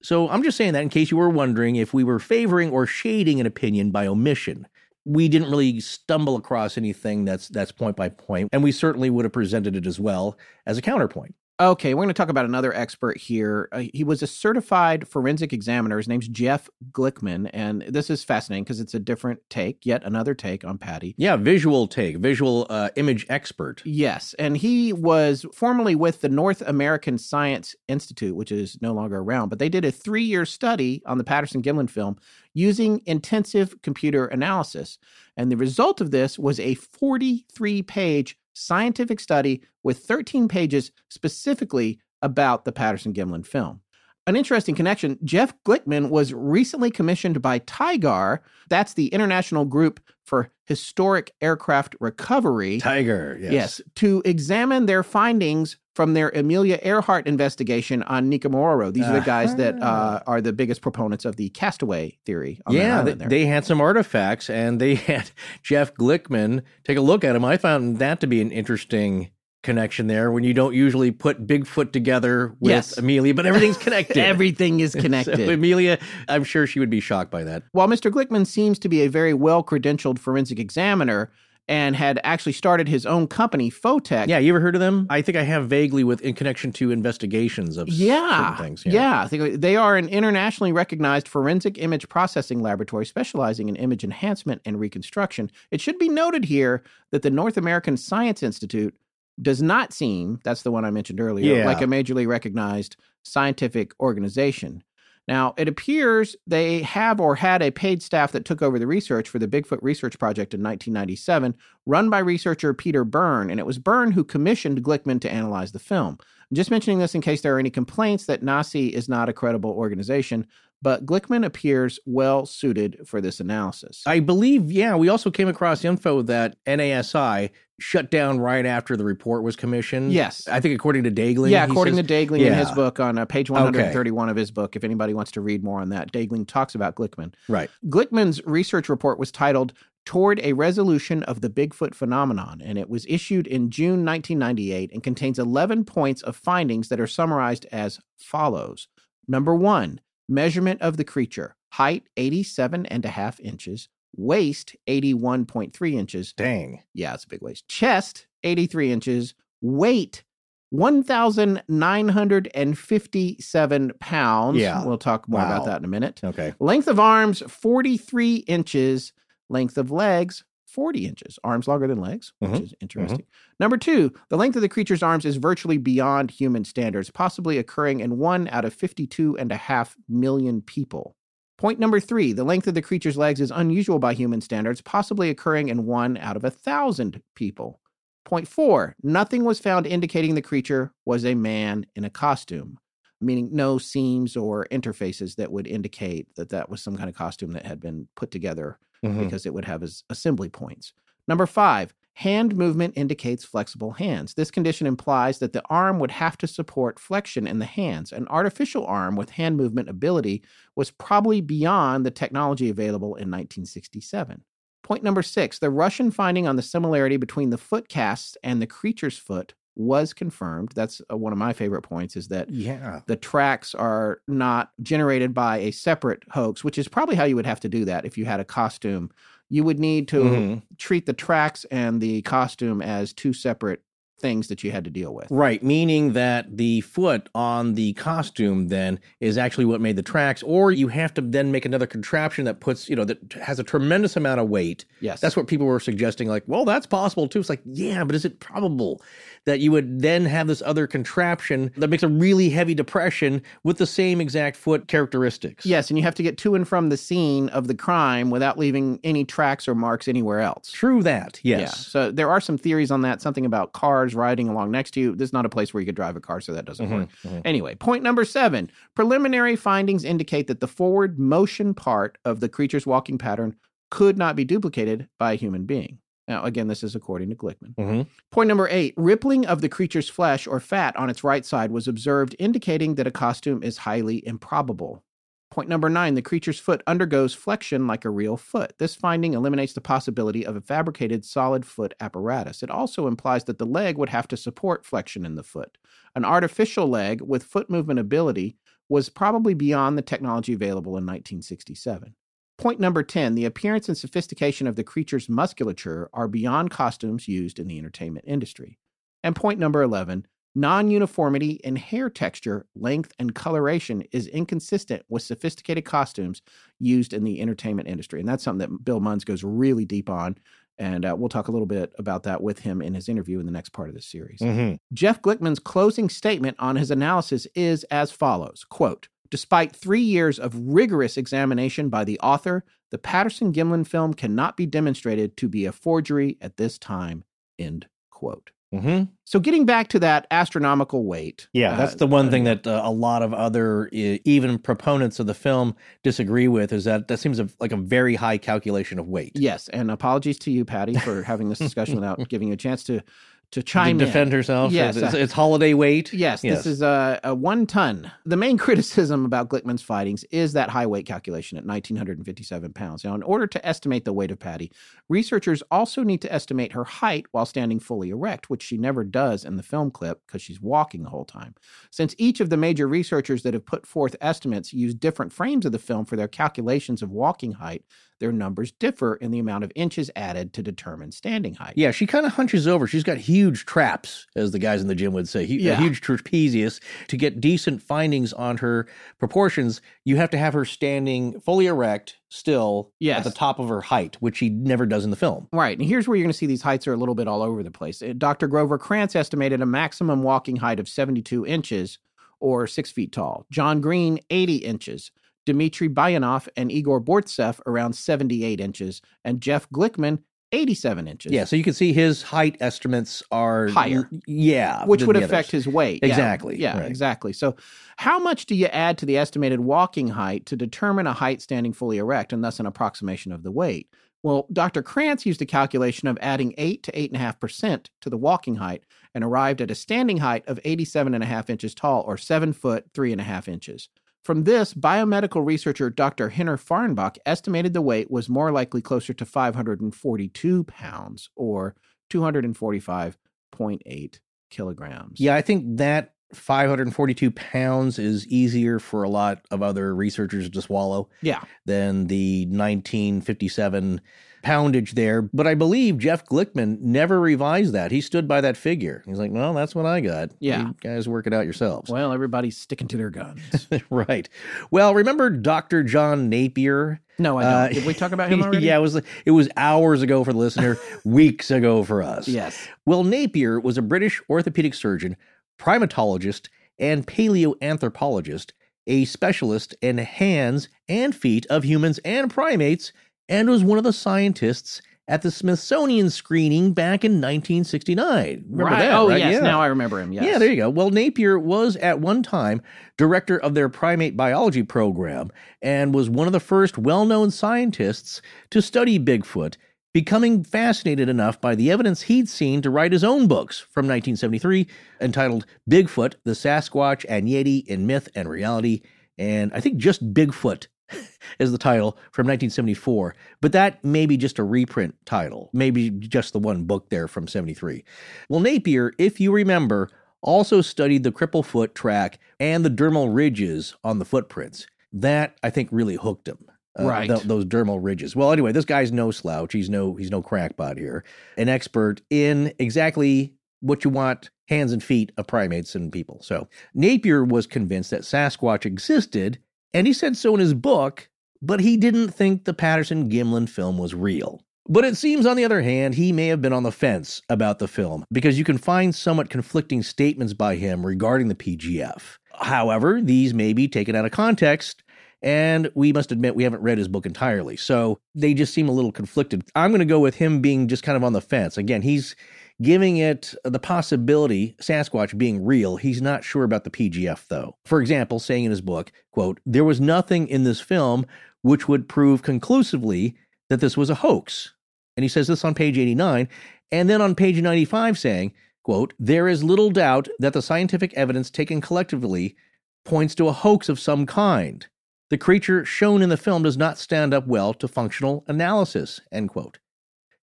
So I'm just saying that in case you were wondering if we were favoring or shading an opinion by omission we didn't really stumble across anything that's that's point by point, and we certainly would have presented it as well as a counterpoint. Okay, we're going to talk about another expert here. Uh, he was a certified forensic examiner. His name's Jeff Glickman, and this is fascinating because it's a different take, yet another take on Patty. Yeah, visual take, visual uh, image expert. Yes, and he was formerly with the North American Science Institute, which is no longer around, but they did a three-year study on the Patterson Gimlin film using intensive computer analysis. And the result of this was a 43 page scientific study with 13 pages specifically about the Patterson Gimlin film. An interesting connection Jeff Glickman was recently commissioned by TIGHAR, that's the International Group for Historic Aircraft Recovery. Tiger, yes. Yes, to examine their findings from their Amelia Earhart investigation on Nikumaroro. These are the guys that uh, are the biggest proponents of the castaway theory. yeah, they, they, had some artifacts, and they had Jeff Glickman take a look at them. I found that to be an interesting connection there when you don't usually put Bigfoot together with Yes. Amelia, but everything's connected. Everything is So connected. Amelia, I'm sure she would be shocked by that. While Mr. Glickman seems to be a very well credentialed forensic examiner and had actually started his own company, Photek. Yeah, you ever heard of them? I think I have vaguely with in connection to investigations of Yeah, certain things. yeah. I think uh, they are an internationally recognized forensic image processing laboratory specializing in image enhancement and reconstruction. It should be noted here that the North American Science Institute does not seem, that's the one I mentioned earlier, Yeah. like a majorly recognized scientific organization. Now, it appears they have or had a paid staff that took over the research for the Bigfoot Research Project in 1997, run by researcher Peter Byrne, and it was Byrne who commissioned Glickman to analyze the film. I'm just mentioning this in case there are any complaints that NASI is not a credible organization, but Glickman appears well suited for this analysis. I believe, yeah, we also came across info that NASI shut down right after the report was commissioned. Yes. I think according to Daegling. yeah, according says- to Daegling in his book on uh, page 131 of his book, if anybody wants to read more on that, Daegling talks about Glickman. Right. Glickman's research report was titled Toward a Resolution of the Bigfoot Phenomenon, and it was issued in June 1998 and contains 11 points of findings that are summarized as follows. Number one, measurement of the creature height 87 and a half inches, waist 81.3 inches. Dang. Yeah, it's a big waist. Chest 83 inches, weight 1,957 pounds. Yeah. We'll talk more Wow. about that in a minute. Okay. Length of arms 43 inches. Length of legs 40 inches. Arms longer than legs, which Mhm. is interesting. Number two, the length of the creature's arms is virtually beyond human standards, possibly occurring in one out of 52 and a half million people. Point number three, the length of the creature's legs is unusual by human standards, possibly occurring in one out of a thousand people. Point four, nothing was found indicating the creature was a man in a costume, meaning no seams or interfaces that would indicate that that was some kind of costume that had been put together Mhm. because it would have as assembly points. Number five, hand movement indicates flexible hands. This condition implies that the arm would have to support flexion in the hands. An artificial arm with hand movement ability was probably beyond the technology available in 1967. Point number six, the Russian finding on the similarity between the foot casts and the creature's foot was confirmed. That's uh, one of my favorite points is that Yeah. the tracks are not generated by a separate hoax, which is probably how you would have to do that if you had a costume. You would need to Mhm. treat the tracks and the costume as two separate things that you had to deal with. Right, meaning that the foot on the costume then is actually what made the tracks, or you have to then make another contraption that puts, you know, that has a tremendous amount of weight. Yes. That's what people were suggesting, like, well, that's possible too. It's like, yeah, but is it probable that you would then have this other contraption that makes a really heavy depression with the same exact foot characteristics? Yes, and you have to get to and from the scene of the crime without leaving any tracks or marks anywhere else. True that, yes. Yeah. So there are some theories on that, something about cars riding along next to you. This is not a place where you could drive a car, so that doesn't work. Anyway, point number seven preliminary findings indicate that the forward motion part of the creature's walking pattern could not be duplicated by a human being. Now, again, this is according to Glickman. Mhm. Point number eight rippling of the creature's flesh or fat on its right side was observed, indicating that a costume is highly improbable. Point number nine the creature's foot undergoes flexion like a real foot. This finding eliminates the possibility of a fabricated solid foot apparatus. It also implies that the leg would have to support flexion in the foot. An artificial leg with foot movement ability was probably beyond the technology available in 1967. Point number 10 the appearance and sophistication of the creature's musculature are beyond costumes used in the entertainment industry. And point number 11 non uniformity in hair texture, length, and coloration is inconsistent with sophisticated costumes used in the entertainment industry. And that's something that Bill Munns goes really deep on. And uh, we'll talk a little bit about that with him in his interview in the next part of this series. Mhm. Jeff Glickman's closing statement on his analysis is as follows quote, Despite three years of rigorous examination by the author, the Patterson Gimlin film cannot be demonstrated to be a forgery at this time. End quote. Mhm. So, getting back to that astronomical weight. Yeah, uh, that's the one uh, thing that uh, a lot of other uh, even proponents of the film disagree with is that that seems a, like a very high calculation of weight. Yes, and apologies to you, Patty, for having this discussion without giving you a chance to to To chime defend in. herself. Yes, it's, uh, it's holiday weight. Yes, Yes. this is a, a one ton. The main criticism about Glickman's findings is that high weight calculation at 1,957 pounds. Now, in order to estimate the weight of Patty, researchers also need to estimate her height while standing fully erect, which she never does in the film clip because she's walking the whole time. Since each of the major researchers that have put forth estimates use different frames of the film for their calculations of walking height, their numbers differ in the amount of inches added to determine standing height. Yeah, she kind of hunches over. She's got huge traps, as the guys in the gym would say, a Yeah. huge trapezius. To get decent findings on her proportions, you have to have her standing fully erect, still Yes. at the top of her height, which she never does in the film. Right. And here's where you're going to see these heights are a little bit all over the place. Uh, Dr. Grover Krantz estimated a maximum walking height of 72 inches or six feet tall. John Green, 80 inches. Dmitry Bayanov and Igor Burtsev around 78 inches. And Jeff Glickman, 87 inches. Yeah, so you can see his height estimates are Higher. Yeah, Which would affect others. his weight. Yeah, Exactly, Yeah, right. exactly. So, how much do you add to the estimated walking height to determine a height standing fully erect and thus an approximation of the weight? Well, Dr. Krantz used a calculation of adding 8 to 8.5% to the walking height and arrived at a standing height of 87.5 inches tall or 7 foot 3.5 inches. From this, biomedical researcher Dr. Henner Fahrenbach estimated the weight was more likely closer to 542 pounds or 245.8 kilograms. Yeah, I think that 542 pounds is easier for a lot of other researchers to swallow Yeah. than the 1957 poundage there. But I believe Jeff Glickman never revised that. He stood by that figure. He's like, well, that's what I got. Yeah. You guys work it out yourselves. Well, everybody's sticking to their guns. right. Well, remember Dr. John Napier? No, I don't. Uh, Did we talk about him already? yeah, it was it was hours ago for the listener, weeks ago for us. Yes. Well, Napier was a British orthopedic surgeon, primatologist, and paleoanthropologist, a specialist in hands and feet of humans and primates, and was one of the scientists at the Smithsonian screening back in 1969. Remember right. that, oh, right? yes. Yeah. Now I remember him. Yes. Yeah, there you go. Well, Napier was at one time director of their primate biology program and was one of the first well known scientists to study Bigfoot, becoming fascinated enough by the evidence he'd seen to write his own books from 1973 entitled Bigfoot, the Sasquatch and Yeti in Myth and Reality. And I think just Bigfoot is the title from 1974, but that may be just a reprint title, maybe just the one book there from 73. Well, Napier, if you remember, also studied the cripple foot track and the dermal ridges on the footprints. That I think really hooked him. uh, Right. th- those dermal ridges. Well, anyway, this guy's no slouch. He's no he's no crackpot here. An expert in exactly what you want hands and feet of primates and people. So Napier was convinced that Sasquatch existed, and he said so in his book, but he didn't think the Patterson Gimlin film was real. But it seems, on the other hand, he may have been on the fence about the film because you can find somewhat conflicting statements by him regarding the PGF. However, these may be taken out of context, and we must admit we haven't read his book entirely. So they just seem a little conflicted. I'm going to go with him being just kind of on the fence. Again, he's giving it the possibility Sasquatch being real. He's not sure about the PGF though. For example, saying in his book, quote, "There was nothing in this film which would prove conclusively that this was a hoax." And he says this on page 89. And then on page 95, saying, quote, there is little doubt that the scientific evidence taken collectively points to a hoax of some kind. The creature shown in the film does not stand up well to functional analysis, end quote.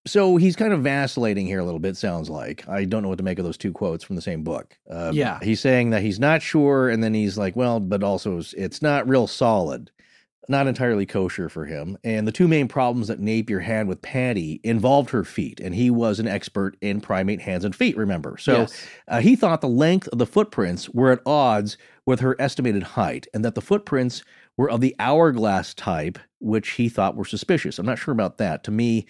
So he's kind of vacillating here a little bit, sounds like. I don't know what to make of those two quotes from the same book. Uh, yeah. He's saying that he's not sure, and then he's like, well, but also it's not real solid not entirely kosher for him. And the two main problems that Napier had with Patty involved her feet, and he was an expert in primate hands and feet, remember? So yes. uh, he thought the length of the footprints were at odds with her estimated height, and that the footprints were of the hourglass type, which he thought were suspicious. I'm not sure about that. To me,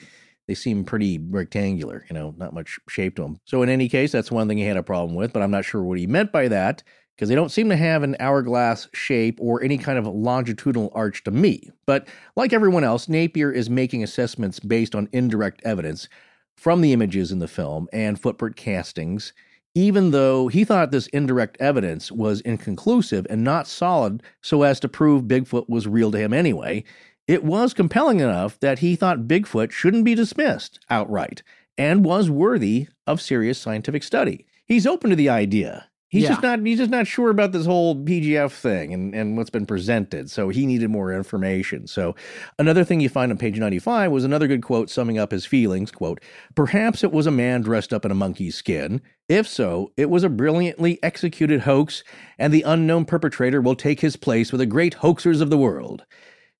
they seem pretty rectangular, you know, not much shape to them. So, in any case, that's one thing he had a problem with, but I'm not sure what he meant by that because they don't seem to have an hourglass shape or any kind of longitudinal arch to me. But like everyone else, Napier is making assessments based on indirect evidence from the images in the film and footprint castings, even though he thought this indirect evidence was inconclusive and not solid so as to prove Bigfoot was real to him anyway. It was compelling enough that he thought Bigfoot shouldn't be dismissed outright and was worthy of serious scientific study. He's open to the idea He's yeah. just not he's just not sure about this whole PGF thing and, and what's been presented. So he needed more information. So another thing you find on page 95 was another good quote summing up his feelings, quote, "Perhaps it was a man dressed up in a monkey's skin. If so, it was a brilliantly executed hoax and the unknown perpetrator will take his place with the great hoaxers of the world.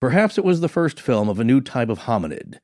Perhaps it was the first film of a new type of hominid,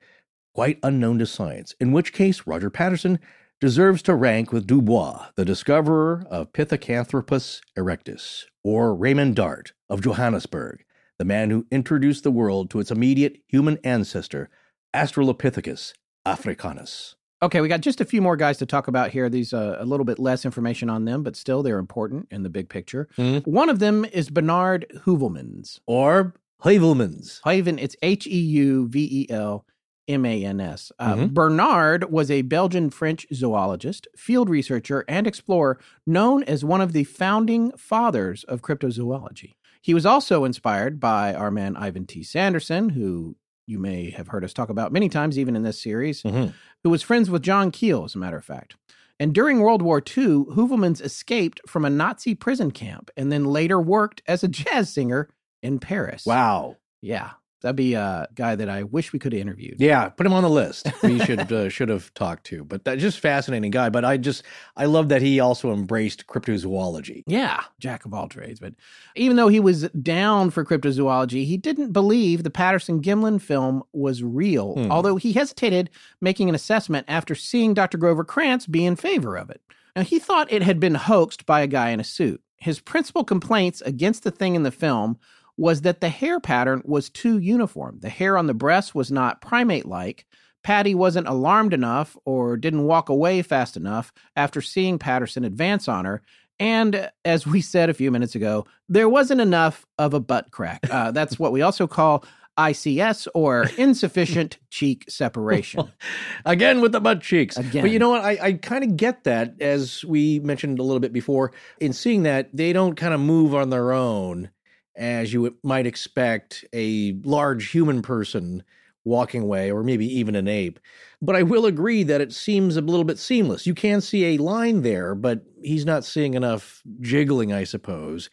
quite unknown to science, in which case Roger Patterson deserves to rank with Dubois, the discoverer of Pithecanthropus erectus, or Raymond Dart of Johannesburg, the man who introduced the world to its immediate human ancestor, Australopithecus africanus. Okay, we got just a few more guys to talk about here. These uh, a little bit less information on them, but still they're important in the big picture. Mm-hmm. One of them is Bernard Heuvelmans, or Heuvelmans. Heuven, it's H E U V E L M A N S. Uh, mm-hmm. Bernard was a Belgian French zoologist, field researcher, and explorer known as one of the founding fathers of cryptozoology. He was also inspired by our man Ivan T. Sanderson, who you may have heard us talk about many times, even in this series, mm-hmm. who was friends with John Keel, as a matter of fact. And during World War II, Heuvelmans escaped from a Nazi prison camp and then later worked as a jazz singer in Paris. Wow. Yeah. That'd be a guy that I wish we could have interviewed. Yeah, put him on the list. We should uh, should have talked to. But that just fascinating guy. But I just I love that he also embraced cryptozoology. Yeah, jack of all trades. But even though he was down for cryptozoology, he didn't believe the Patterson Gimlin film was real. Hmm. Although he hesitated making an assessment after seeing Dr. Grover Krantz be in favor of it. Now he thought it had been hoaxed by a guy in a suit. His principal complaints against the thing in the film was that the hair pattern was too uniform. The hair on the breast was not primate like. Patty wasn't alarmed enough or didn't walk away fast enough after seeing Patterson advance on her. And as we said a few minutes ago, there wasn't enough of a butt crack. Uh, that's what we also call ICS or insufficient cheek separation. Again with the butt cheeks. Again. But you know what? I, I kind of get that, as we mentioned a little bit before. In seeing that, they don't kind of move on their own as you might expect a large human person walking away, or maybe even an ape. But I will agree that it seems a little bit seamless. You can see a line there, but he's not seeing enough jiggling, I suppose.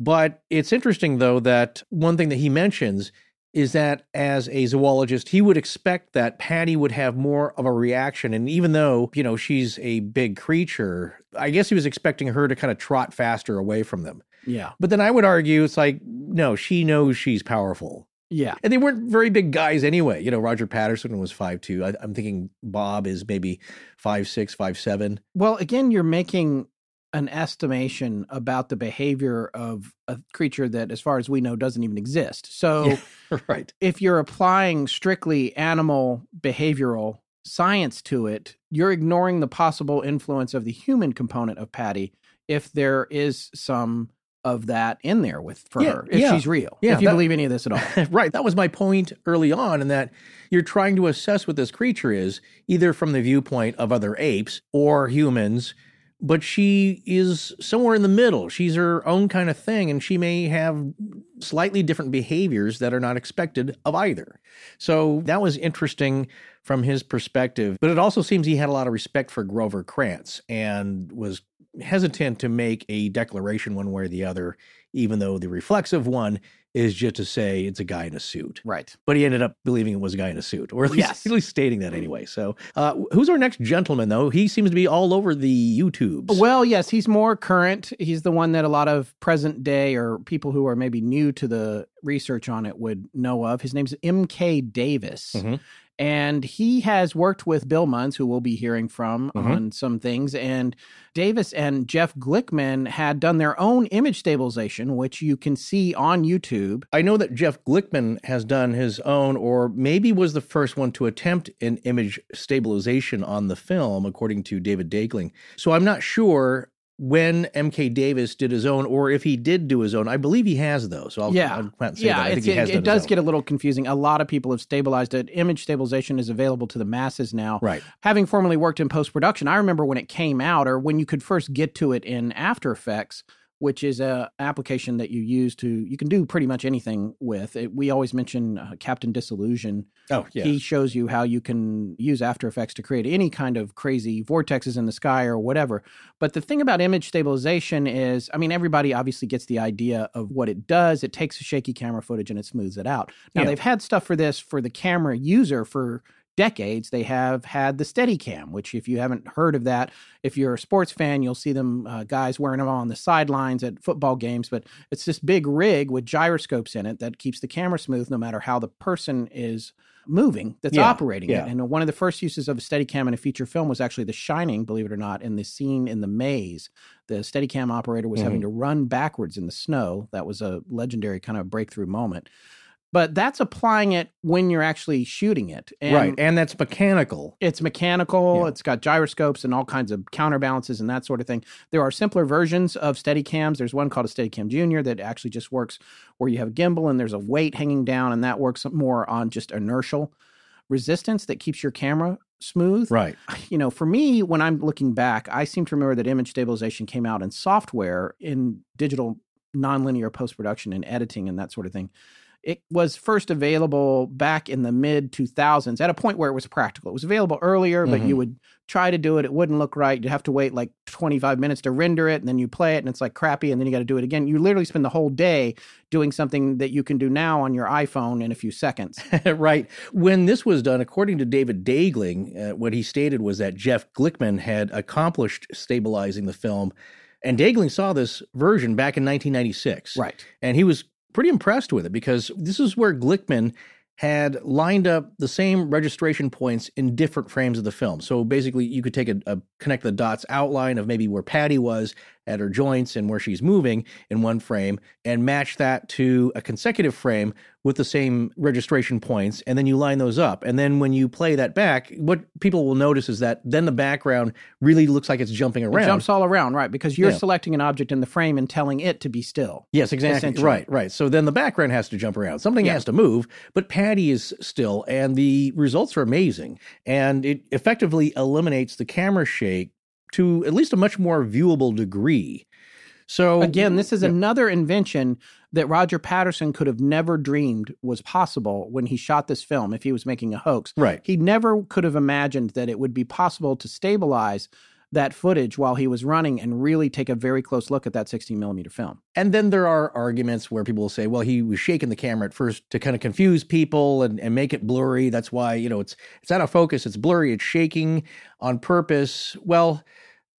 But it's interesting, though, that one thing that he mentions is that as a zoologist, he would expect that Patty would have more of a reaction. And even though, you know, she's a big creature, I guess he was expecting her to kind of trot faster away from them. Yeah. But then I would argue it's like, no, she knows she's powerful. Yeah. And they weren't very big guys anyway. You know, Roger Patterson was five two. I, I'm thinking Bob is maybe five six, five seven. Well, again, you're making an estimation about the behavior of a creature that, as far as we know, doesn't even exist. So, right. if you're applying strictly animal behavioral science to it, you're ignoring the possible influence of the human component of Patty if there is some of that in there with for Yeah, her if yeah. she's real Yeah, if you that- believe any of this at all right. That was my point early on, in that you're trying to assess what this creature is, either from the viewpoint of other apes or humans, but she is somewhere in the middle. She's her own kind of thing, and she may have slightly different behaviors that are not expected of either. So that was interesting from his perspective. But it also seems he had a lot of respect for Grover Krantz and was hesitant to make a declaration one way or the other, even though the reflexive one is just to say it's a guy in a suit. right But he ended up believing it was a guy in a suit, or at least, Yes. at least stating that anyway. So, uh, who's our next gentleman, though? He seems to be all over the YouTubes. well yes he's more current he's the one that a lot of present day or people who are maybe new to the research on it would know of his name's mk davis Mhm. And he has worked with bill munns who we'll be hearing from Mhm. on some things and davis and jeff glickman had done their own image stabilization which you can see on youtube I know that Jeff Glickman has done his own, or maybe was the first one to attempt an image stabilization on the film, according to David Daegling. So I'm not sure when MK Davis did his own, or if he did do his own. I believe he has, though. So I'll, yeah, I'll say yeah. that. I think it's- he has it, it does get a little confusing. A lot of people have stabilized it. Image stabilization is available to the masses now. right. Having formerly worked in post production, I remember when it came out, or when you could first get to it in After Effects, which is a application that you use to you can do pretty much anything with. It, we always mention uh, Captain Disillusion. Oh, yeah. He shows you how you can use After Effects to create any kind of crazy vortexes in the sky or whatever. But the thing about image stabilization is, I mean, everybody obviously gets the idea of what it does. It takes a shaky camera footage and it smooths it out. Now, Yeah. they've had stuff for this for the camera user for decades. They have had the Steadicam, which, if you haven't heard of that, if you're a sports fan, you'll see them uh, guys wearing them on the sidelines at football games. But it's this big rig with gyroscopes in it that keeps the camera smooth no matter how the person is moving that's Yeah, operating yeah. it. And one of the first uses of a Steadicam in a feature film was actually The Shining, believe it or not, in the scene in the maze. The Steadicam operator was Mm-hmm. having to run backwards in the snow. That was a legendary kind of breakthrough moment. But that's applying it when you're actually shooting it. And right. And that's mechanical. it's mechanical. Yeah. It's got gyroscopes and all kinds of counterbalances and that sort of thing. There are simpler versions of Steadicams. There's one called a Steadicam Junior that actually just works where you have a gimbal and there's a weight hanging down, and that works more on just inertial resistance that keeps your camera smooth. Right. You know, for me, when I'm looking back, I seem to remember that image stabilization came out in software in digital nonlinear post production and editing and that sort of thing. It was first available back in the mid 2000s at a point where it was practical. It was available earlier, but you Mhm. would try to do it. It wouldn't look right. You'd have to wait like 25 minutes to render it, and then you play it, and it's like crappy, and then you got to do it again. You literally spend the whole day doing something that you can do now on your iPhone in a few seconds. right. When this was done, according to David Daegling, uh, what he stated was that Jeff Glickman had accomplished stabilizing the film. And Daegling saw this version back in 1996. right. And he was pretty impressed with it because this is where Glickman had lined up the same registration points in different frames of the film. So basically, you could take a, a connect the dots outline of maybe where Patty was at her joints and where she's moving in one frame and match that to a consecutive frame with the same registration points. And then you line those up. And then when you play that back, what people will notice is that then the background really looks like it's jumping around. It jumps all around, right? Because you're Yeah. selecting an object in the frame and telling it to be still. Yes, exactly. Right, right. So then the background has to jump around. Something Yeah. has to move, but Patty is still, and the results are amazing. And it effectively eliminates the camera shake to at least a much more viewable degree. So Again, this is Yeah. another invention that Roger Patterson could have never dreamed was possible when he shot this film if he was making a hoax. Right. He never could have imagined that it would be possible to stabilize that footage while he was running and really take a very close look at that 16 millimeter film. And then there are arguments where people will say, well, he was shaking the camera at first to kind of confuse people and, and make it blurry. That's why, you know, it's it's out of focus, it's blurry, it's shaking on purpose. Well,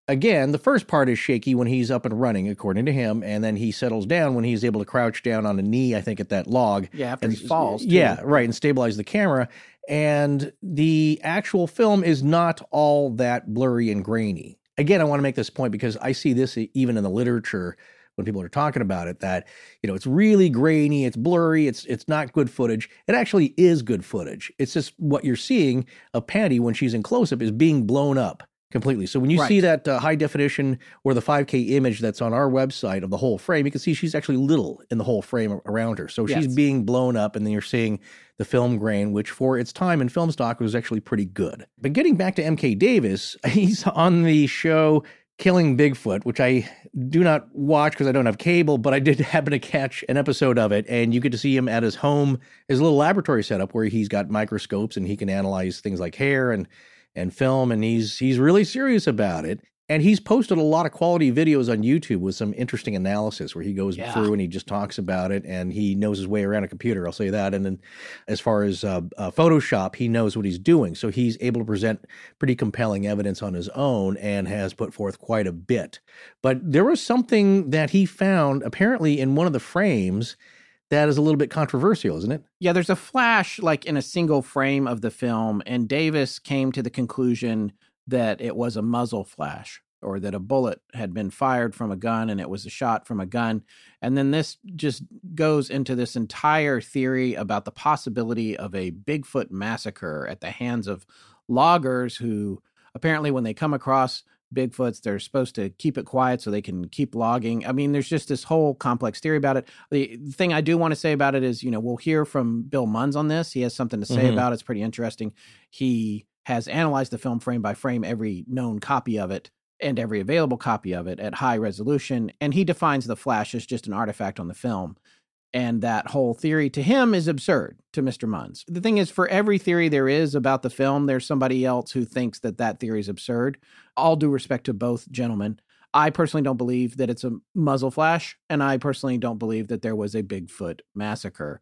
again, the first part is shaky when he's up and running, according to him, and then he settles down when he's able to crouch down on a knee, I think, at that log. Yeah, after and he falls. too. Yeah, right, and stabilize the camera. And the actual film is not all that blurry and grainy. Again, I want to make this point because I see this even in the literature when people are talking about it that you know it's really grainy, it's blurry, it's it's not good footage. It actually is good footage. It's just what you're seeing of Patty when she's in close up is being blown up completely. So when you see that uh, high definition or the 5K image that's on our website of the whole frame, you can see she's actually little in the whole frame around her. So she's being blown up, and then you're seeing the film grain, which for its time in film stock was actually pretty good. But getting back to MK Davis, he's on the show Killing Bigfoot, which I do not watch because I don't have cable, but I did happen to catch an episode of it, and you get to see him at his home, his little laboratory setup where he's got microscopes and he can analyze things like hair and and film, and he's he's really serious about it. And he's posted a lot of quality videos on YouTube with some interesting analysis where he goes Yeah. through and he just talks about it and he knows his way around a computer. I'll say that. And then as far as uh, uh, Photoshop, he knows what he's doing. So he's able to present pretty compelling evidence on his own and has put forth quite a bit. But there was something that he found apparently in one of the frames that is a little bit controversial, isn't it? Yeah, there's a flash like in a single frame of the film, and Davis came to the conclusion that it was a muzzle flash or that a bullet had been fired from a gun and it was a shot from a gun. And then this just goes into this entire theory about the possibility of a Bigfoot massacre at the hands of loggers who apparently, when they come across Bigfoots, they're supposed to keep it quiet so they can keep logging. I mean, there's just this whole complex theory about it. The thing I do want to say about it is, you know, we'll hear from Bill Munns on this. He has something to say Mhm. about it. It's pretty interesting. He has analyzed the film frame by frame, every known copy of it and every available copy of it at high resolution. And he defines the flash as just an artifact on the film. And that whole theory to him is absurd to Mr. Munns. The thing is, for every theory there is about the film, there's somebody else who thinks that that theory is absurd. All due respect to both gentlemen. I personally don't believe that it's a muzzle flash, and I personally don't believe that there was a Bigfoot massacre.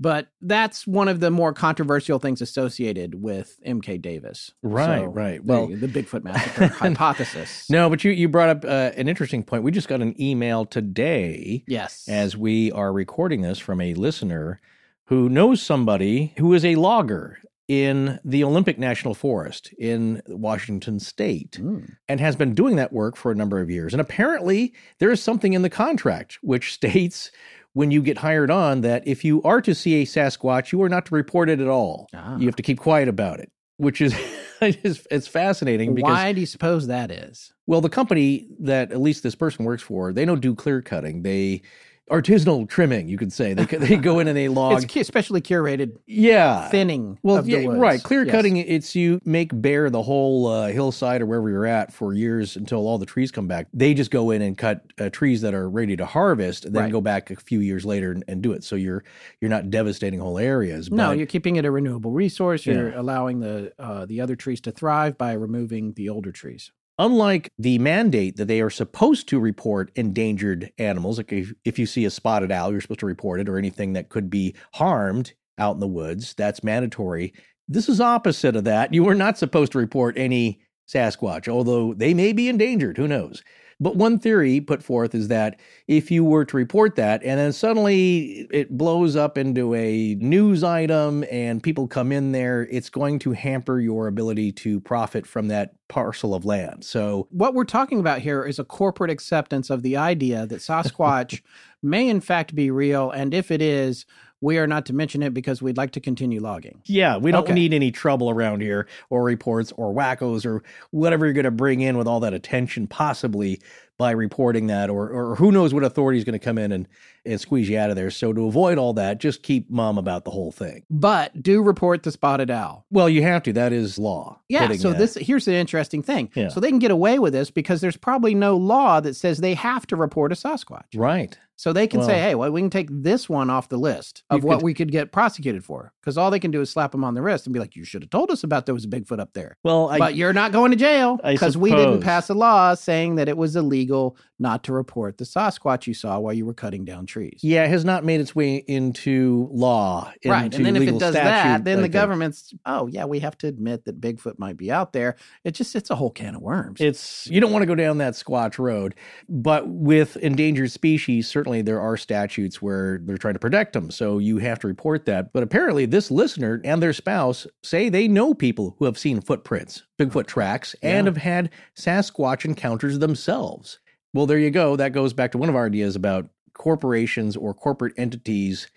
But that's one of the more controversial things associated with MK Davis. Right, So, right. Well- go, the Bigfoot massacre hypothesis. No, but you, you brought up uh, an interesting point. We just got an email today Yes. as we are recording this from a listener who knows somebody who is a logger in the Olympic National Forest in Washington state Mm. and has been doing that work for a number of years. And apparently, there is something in the contract which states when you get hired on that if you are to see a Sasquatch, you are not to report it at all. Ah. You have to keep quiet about it, which is it's, it's fascinating because Why do you suppose that is? well, the company that at least this person works for, they don't do clear cutting. They artisanal trimming, you could say. They they go in and they log. It's especially curated yeah. thinning. Well, yeah, right. Clear Yes. cutting, it's you make bare the whole uh, hillside or wherever you're at for years until all the trees come back. They just go in and cut uh, trees that are ready to harvest, and then Right. go back a few years later and, and do it. So you're you're not devastating whole areas. No, you're keeping it a renewable resource. You're Yeah. allowing the uh, the other trees to thrive by removing the older trees. Unlike the mandate that they are supposed to report endangered animals, like if, if you see a spotted owl, you're supposed to report it, or anything that could be harmed out in the woods, that's mandatory. This is opposite of that. You are not supposed to report any Sasquatch, although they may be endangered. Who knows? But one theory put forth is that if you were to report that and then suddenly it blows up into a news item and people come in there, it's going to hamper your ability to profit from that parcel of land. So, What we're talking about here is a corporate acceptance of the idea that Sasquatch may in fact be real, and if it is, we are not to mention it because we'd like to continue logging. yeah, we don't Okay. need any trouble around here or reports or wackos or whatever you're going to bring in with all that attention, possibly by reporting that, or, or who knows what authority is going to come in and, and squeeze you out of there. So, to avoid all that, just keep mum about the whole thing. But do report the spotted owl. Well, you have to. That is law. Yeah, so that- this here's the interesting thing. Yeah. So they can get away with this because there's probably no law that says they have to report a Sasquatch. Right. So they can Well- say, hey, well, we can take this one off the list of what could- we could get prosecuted for. Because all they can do is slap them on the wrist and be like, you should have told us about there was a Bigfoot up there. Well, I, but you're not going to jail because we didn't pass a law saying that it was illegal not to report the Sasquatch you saw while you were cutting down trees. Yeah, it has not made its way into law. right. And then if it does statute that, then the government's, oh, yeah, we have to admit that Bigfoot might be out there. It just, it's a whole can of worms. It's you don't want to go down that squatch road, but with endangered species, certainly there are statutes where they're trying to protect them, so you have to report that. But apparently, this listener and their spouse say they know people who have seen footprints, Bigfoot uh, tracks, and Yeah. have had Sasquatch encounters themselves. Well, there you go. That goes back to one of our ideas about corporations or corporate entities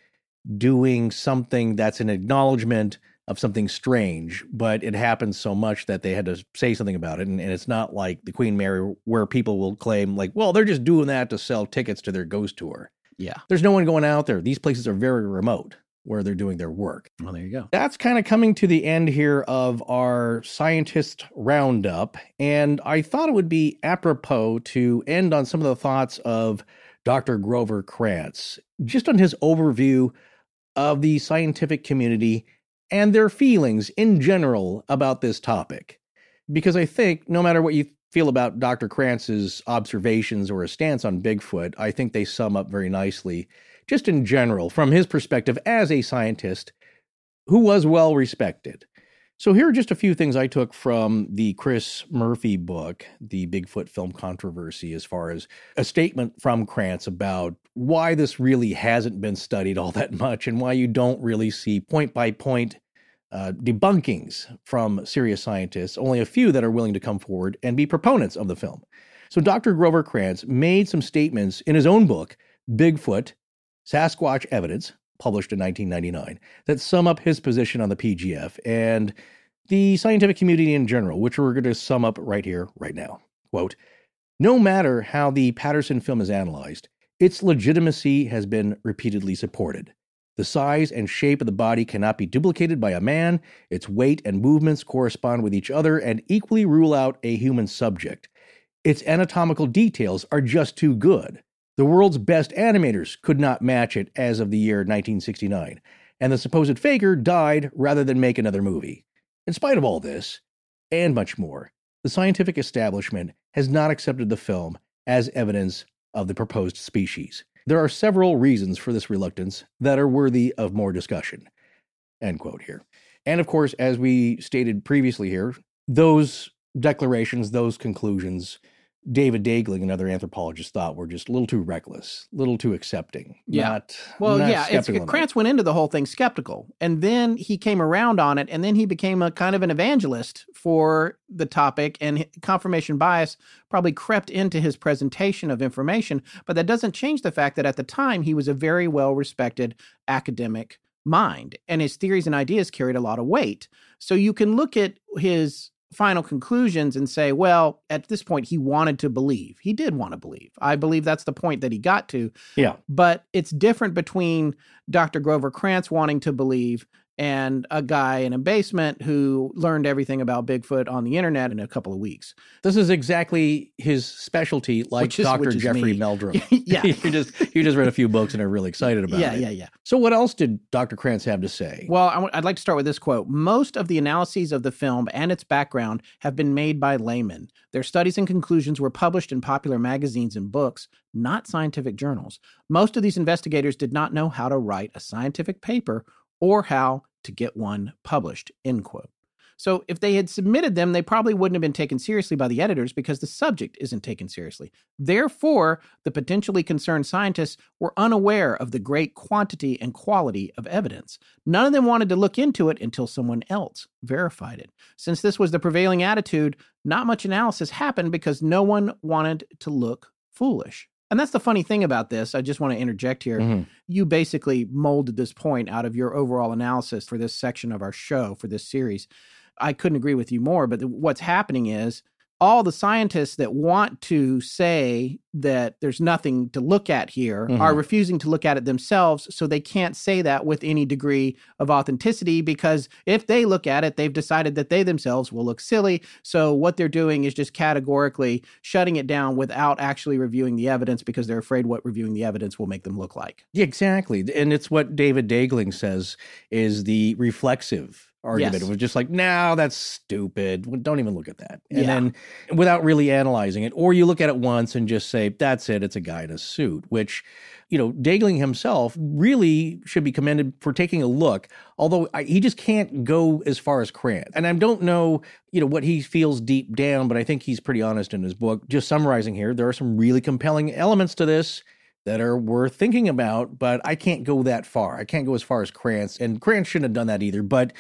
doing something that's an acknowledgement of something strange, but it happens so much that they had to say something about it. And, and it's not like the Queen Mary, where people will claim, like, well, they're just doing that to sell tickets to their ghost tour. yeah. There's no one going out there. These places are very remote where they're doing their work. Well, there you go. That's kind of coming to the end here of our scientist roundup. And I thought it would be apropos to end on some of the thoughts of Dr. Grover Krantz, just on his overview of the scientific community and their feelings in general about this topic. Because I think no matter what you feel about Dr. Krantz's observations or his stance on Bigfoot, I think they sum up very nicely, just in general, from his perspective as a scientist who was well respected. So, here are just a few things I took from the Chris Murphy book, The Bigfoot Film Controversy, as far as a statement from Krantz about why this really hasn't been studied all that much and why you don't really see point by point uh, debunkings from serious scientists, only a few that are willing to come forward and be proponents of the film. So, Dr. Grover Krantz made some statements in his own book, Bigfoot Sasquatch Evidence, published in 1999, that sum up his position on the PGF and the scientific community in general, which we're going to sum up right here, right now. Quote No matter how the Patterson film is analyzed, its legitimacy has been repeatedly supported. The size and shape of the body cannot be duplicated by a man, its weight and movements correspond with each other and equally rule out a human subject. Its anatomical details are just too good. The world's best animators could not match it as of the year 1969, and the supposed faker died rather than make another movie. In spite of all this, and much more, the scientific establishment has not accepted the film as evidence of the proposed species. There are several reasons for this reluctance that are worthy of more discussion. End quote here. And of course, as we stated previously here, those declarations, those conclusions, David Daegling and other anthropologists thought were just a little too reckless, a little too accepting. Yeah. Not, Well, not yeah, it's. Krantz went into the whole thing skeptical, and then he came around on it, and then he became a kind of an evangelist for the topic, and confirmation bias probably crept into his presentation of information. But that doesn't change the fact that at the time he was a very well respected academic mind, and his theories and ideas carried a lot of weight. So you can look at his final conclusions and say, well, at this point, he wanted to believe. He did want to believe. I believe that's the point that he got to Yeah. but it's different between Dr. Grover Krantz wanting to believe and a guy in a basement who learned everything about Bigfoot on the internet in a couple of weeks. This is exactly his specialty, like is- Dr. Jeffrey me. Meldrum. Yeah. you just you just read a few books and are really excited about yeah, it. yeah, yeah. So, what else did Dr. Krantz have to say? Well, I w- I'd like to start with this quote. Most of the analyses of the film and its background have been made by laymen. Their studies and conclusions were published in popular magazines and books, not scientific journals. Most of these investigators did not know how to write a scientific paper or how to get one published. End quote. So, if they had submitted them, they probably wouldn't have been taken seriously by the editors because the subject isn't taken seriously. Therefore, the potentially concerned scientists were unaware of the great quantity and quality of evidence. None of them wanted to look into it until someone else verified it. Since this was the prevailing attitude, not much analysis happened because no one wanted to look foolish. And that's the funny thing about this. I just want to interject here. Mhm. You basically molded this point out of your overall analysis for this section of our show, for this series. I couldn't agree with you more, but the- what's happening is all the scientists that want to say that there's nothing to look at here Mhm. are refusing to look at it themselves. So they can't say that with any degree of authenticity because if they look at it, they've decided that they themselves will look silly. So what they're doing is just categorically shutting it down without actually reviewing the evidence because they're afraid what reviewing the evidence will make them look like. Yeah, exactly. And it's what David Daegling says is the reflexive argument. Yes. It was just like, no, that's stupid. Well, Don't even look at that. And Yeah. then without really analyzing it, or you look at it once and just say, that's it, it's a guy in a suit, which, you know, Daegling himself really should be commended for taking a look, although I, he just can't go as far as Krantz. And I don't know, you know, what he feels deep down, but I think he's pretty honest in his book. Just summarizing here, there are some really compelling elements to this that are worth thinking about, but I can't go that far. I can't go as far as Krantz, and Krantz shouldn't have done that either. But,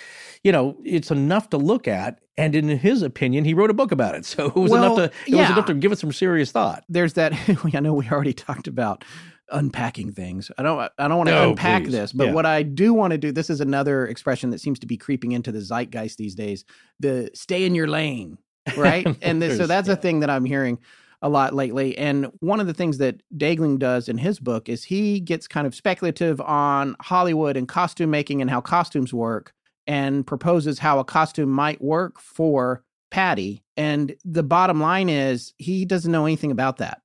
you know, it's enough to look at. And in his opinion, he wrote a book about it. So it was Well, enough to it was enough to give it some serious thought. there's that I know we already talked about unpacking things. I don't I don't want to No, unpack please. this, but Yeah. what I do want to do this is another expression that seems to be creeping into the zeitgeist these days, the stay in your lane, right? and this, so that's a thing that I'm hearing a lot lately. And one of the things that Daegling does in his book is he gets kind of speculative on Hollywood and costume making and how costumes work and proposes how a costume might work for Patty. And the bottom line is he doesn't know anything about that.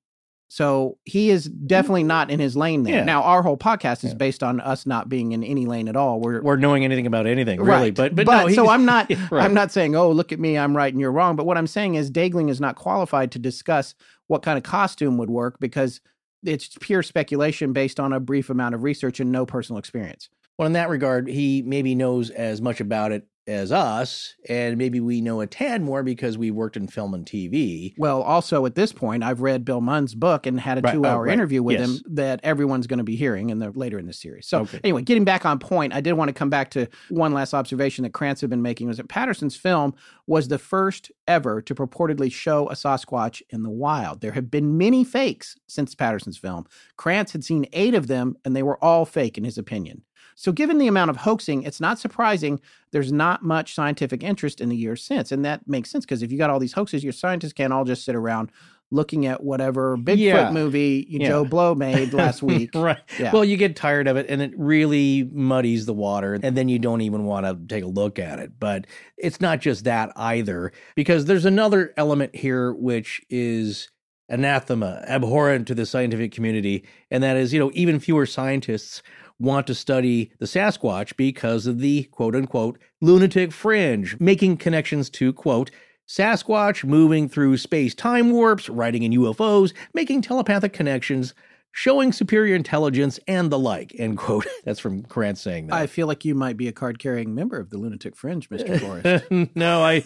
So he is definitely not in his lane there. Mm-hmm. Yeah. Now our whole podcast is Yeah. based on us not being in any lane at all. We're Or knowing anything about anything, really. Right. But but, no, so I'm not Right. I'm not saying, oh, look at me, I'm right and you're wrong. But what I'm saying is Daegling is not qualified to discuss what kind of costume would work because it's pure speculation based on a brief amount of research and no personal experience. Well, in that regard, he maybe knows as much about it as us, and maybe we know a tad more because we worked in film and TV. Well, also at this point, I've read Bill Munns's book and had a Right, oh, two hour right. interview with Yes. him that everyone's going to be hearing in the later in the series. So Okay. anyway, getting back on point, I did want to come back to one last observation that Krantz had been making was that Patterson's film was the first ever to purportedly show a Sasquatch in the wild. There have been many fakes since Patterson's film. Krantz had seen eight of them, and they were all fake in his opinion. So, given the amount of hoaxing, it's not surprising there's not much scientific interest in the years since. And that makes sense because if you got all these hoaxes, your scientists can't all just sit around looking at whatever Bigfoot Yeah. movie Yeah. Joe Blow made last week. right. Yeah. Well, you get tired of it and it really muddies the water and then you don't even want to take a look at it. But it's not just that either because there's another element here which is anathema, abhorrent to the scientific community, and that is, you know, even fewer scientists want to study the Sasquatch because of the quote unquote lunatic fringe, making connections to quote Sasquatch moving through space time warps, riding in UFOs, making telepathic connections, showing superior intelligence, and the like. End quote. That's from Krantz saying that. I feel like you might be a card carrying member of the Lunatic Fringe, Mr. Forrest. no, I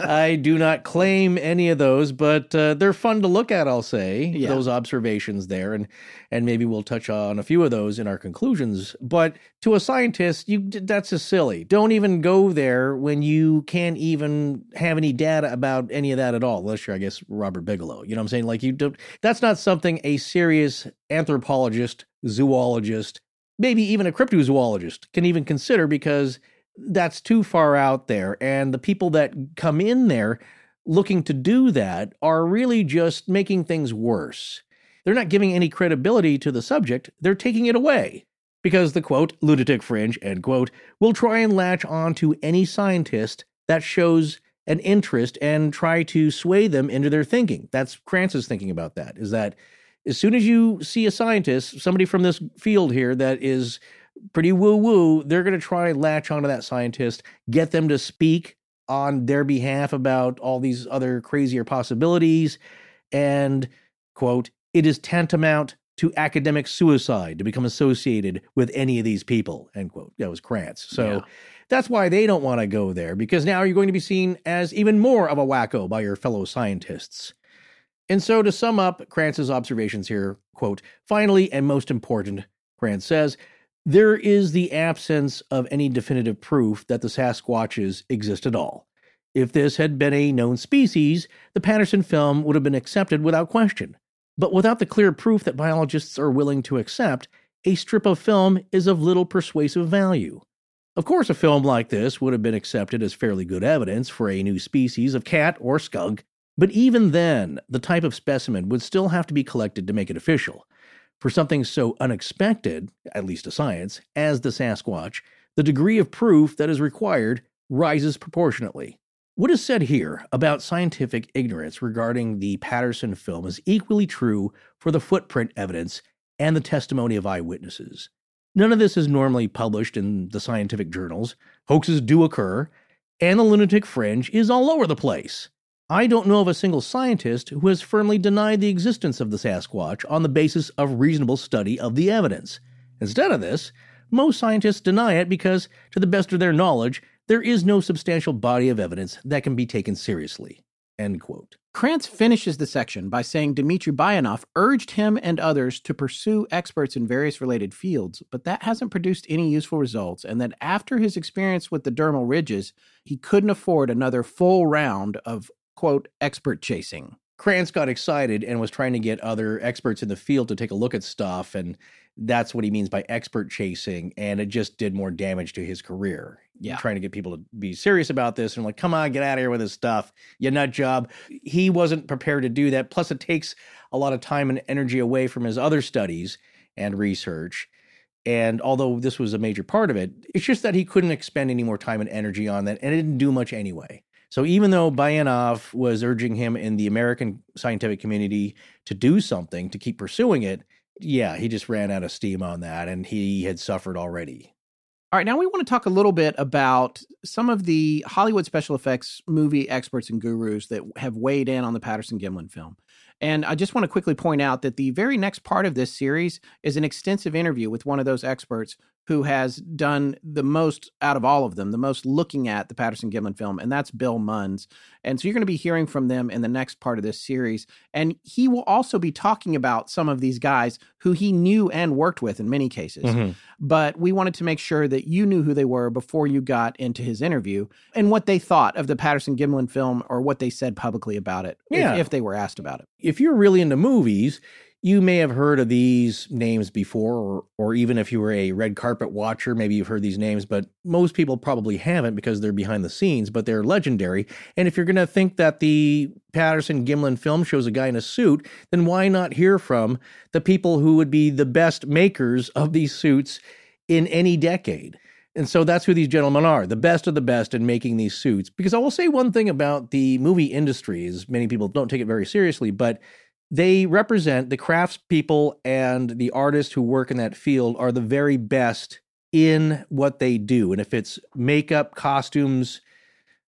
I do not claim any of those, but uh, they're fun to look at. I'll say Yeah. those observations there, and and maybe we'll touch on a few of those in our conclusions. But to a scientist, you that's just silly. Don't even go there when you can't even have any data about any of that at all. Unless you're, I guess, Robert Bigelow. You know what I'm saying? Like you don't. That's not something a serious anthropologist, zoologist, maybe even a cryptozoologist can even consider because that's too far out there. And the people that come in there looking to do that are really just making things worse. They're not giving any credibility to the subject, they're taking it away. Because the quote, lunatic fringe, end quote, will try and latch on to any scientist that shows an interest and try to sway them into their thinking. That's Krantz's thinking about that, is that as soon as you see a scientist, somebody from this field here that is pretty woo woo, they're going to try and latch onto that scientist, get them to speak on their behalf about all these other crazier possibilities. And, quote, it is tantamount to academic suicide to become associated with any of these people, end quote. That was Krantz. So Yeah. that's why they don't want to go there because now you're going to be seen as even more of a wacko by your fellow scientists. And so to sum up Krantz's observations here, quote, finally and most important, Krantz says, there is the absence of any definitive proof that the Sasquatches exist at all. If this had been a known species, the Patterson film would have been accepted without question. But without the clear proof that biologists are willing to accept, a strip of film is of little persuasive value. Of course, a film like this would have been accepted as fairly good evidence for a new species of cat or skunk, but even then, the type of specimen would still have to be collected to make it official. For something so unexpected, at least to science, as the Sasquatch, the degree of proof that is required rises proportionately. What is said here about scientific ignorance regarding the Patterson film is equally true for the footprint evidence and the testimony of eyewitnesses. None of this is normally published in the scientific journals. Hoaxes do occur, and the lunatic fringe is all over the place. I don't know of a single scientist who has firmly denied the existence of the Sasquatch on the basis of reasonable study of the evidence. Instead of this, most scientists deny it because, to the best of their knowledge, there is no substantial body of evidence that can be taken seriously. Krantz finishes the section by saying Dmitry Bayanov urged him and others to pursue experts in various related fields, but that hasn't produced any useful results, and that after his experience with the dermal ridges, he couldn't afford another full round of, quote, expert chasing. Krantz got excited and was trying to get other experts in the field to take a look at stuff, and that's what he means by expert chasing, and it just did more damage to his career. Yeah. Trying to get people to be serious about this and like, come on, get out of here with this stuff, you nut job. He wasn't prepared to do that. Plus, it takes a lot of time and energy away from his other studies and research. And although this was a major part of it, it's just that he couldn't expend any more time and energy on that, and it didn't do much anyway. So even though Bayanov was urging him in the American scientific community to do something to keep pursuing it, yeah, he just ran out of steam on that and he had suffered already. All right, now we want to talk a little bit about some of the Hollywood special effects movie experts and gurus that have weighed in on the Patterson Gimlin film. And I just want to quickly point out that the very next part of this series is an extensive interview with one of those experts who has done the most out of all of them, the most looking at the Patterson Gimlin film, and that's Bill Munns. And so you're going to be hearing from them in the next part of this series. And he will also be talking about some of these guys who he knew and worked with in many cases. Mm-hmm. But we wanted to make sure that you knew who they were before you got into his interview and what they thought of the Patterson Gimlin film or what they said publicly about it, if- Yeah. if they were asked about it. If you're really into movies, you may have heard of these names before, or, or even if you were a red carpet watcher, maybe you've heard these names, but most people probably haven't because they're behind the scenes, but they're legendary. And if you're going to think that the Patterson Gimlin film shows a guy in a suit, then why not hear from the people who would be the best makers of these suits in any decade? And so that's who these gentlemen are, the best of the best in making these suits. Because I will say one thing about the movie industry is many people don't take it very seriously, but they represent the craftspeople and the artists who work in that field are the very best in what they do. And if it's makeup, costumes,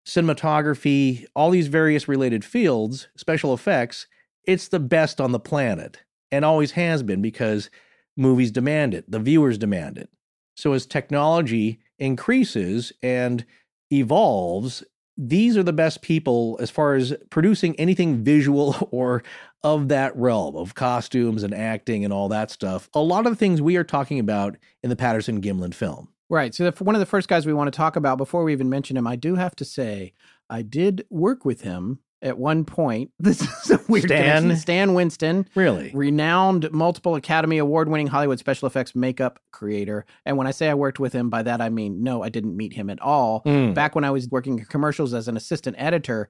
cinematography, all these various related fields, special effects, it's the best on the planet and always has been because movies demand it, the viewers demand it. So as technology increases and evolves, these are the best people as far as producing anything visual or of that realm of costumes and acting and all that stuff. A lot of the things we are talking about in the Patterson Gimlin film. Right. So, the, one of the first guys we want to talk about before we even mention him, I do have to say, I did work with him at one point. This is a weird Stan? connection. Stan Winston, Really? renowned multiple Academy Award winning Hollywood special effects makeup creator. And when I say I worked with him, by that I mean, no, I didn't meet him at all. Mm. Back when I was working in commercials as an assistant editor,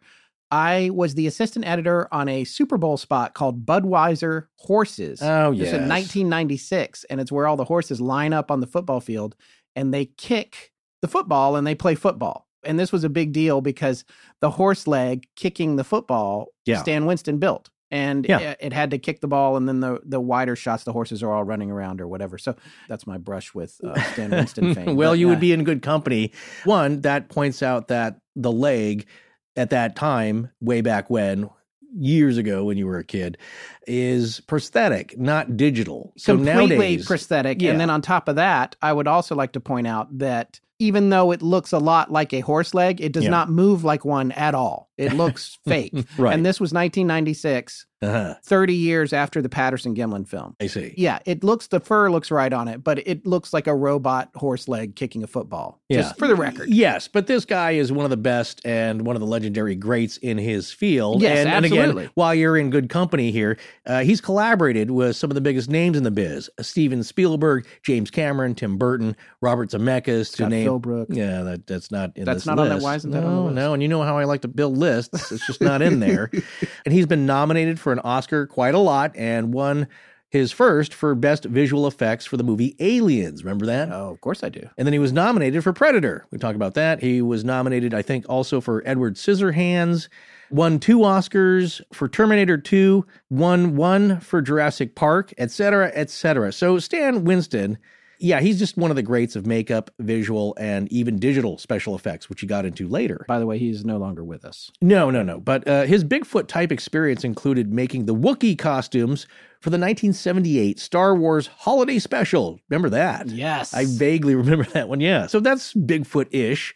I was the assistant editor on a Super Bowl spot called Budweiser Horses. Oh, It's yes. in 1996, and it's where all the horses line up on the football field and they kick the football and they play football. And this was a big deal because the horse leg kicking the football, Yeah. Stan Winston built. And Yeah. it, it had to kick the ball, and then the, the wider shots, the horses are all running around or whatever. So that's my brush with uh, Stan Winston fame. well, But, you uh, would be in good company. One, that points out that the leg at that time, way back when, years ago when you were a kid, is prosthetic, not digital. So completely nowadays, prosthetic. Yeah. And then on top of that, I would also like to point out that even though it looks a lot like a horse leg, it does Yeah. not move like one at all. It looks fake. right? And this was 1996, uh-huh. 30 years after the Patterson Gimlin film. I see. Yeah, it looks the fur looks right on it, but it looks like a robot horse leg kicking a football. Just Yeah. for the record. Yes, but this guy is one of the best and one of the legendary greats in his field. Yes, and, and absolutely. again, while you're in good company here, uh, he's collaborated with some of the biggest names in the biz: Steven Spielberg, James Cameron, Tim Burton, Robert Zemeckis, to Scott name. Philbrook. Yeah, that, that's not in That's not on that- why isn't that no, on the list? No, and you know how I like to build lists. It's just not in there. and he's been nominated for an Oscar quite a lot and won his first for best visual effects for the movie Aliens. Remember that? Oh, of course I do. And then he was nominated for Predator. We talked about that. He was nominated, I think, also for Edward Scissorhands. Won two Oscars for Terminator 2, won one for Jurassic Park, et cetera, et cetera. So Stan Winston Yeah, he's just one of the greats of makeup, visual, and even digital special effects, which he got into later. By the way, he's no longer with us. No, no, no. But uh, his Bigfoot type experience included making the Wookiee costumes for the 1978 Star Wars Holiday Special. Remember that? Yes. I vaguely remember that one. Yeah. So that's Bigfoot ish.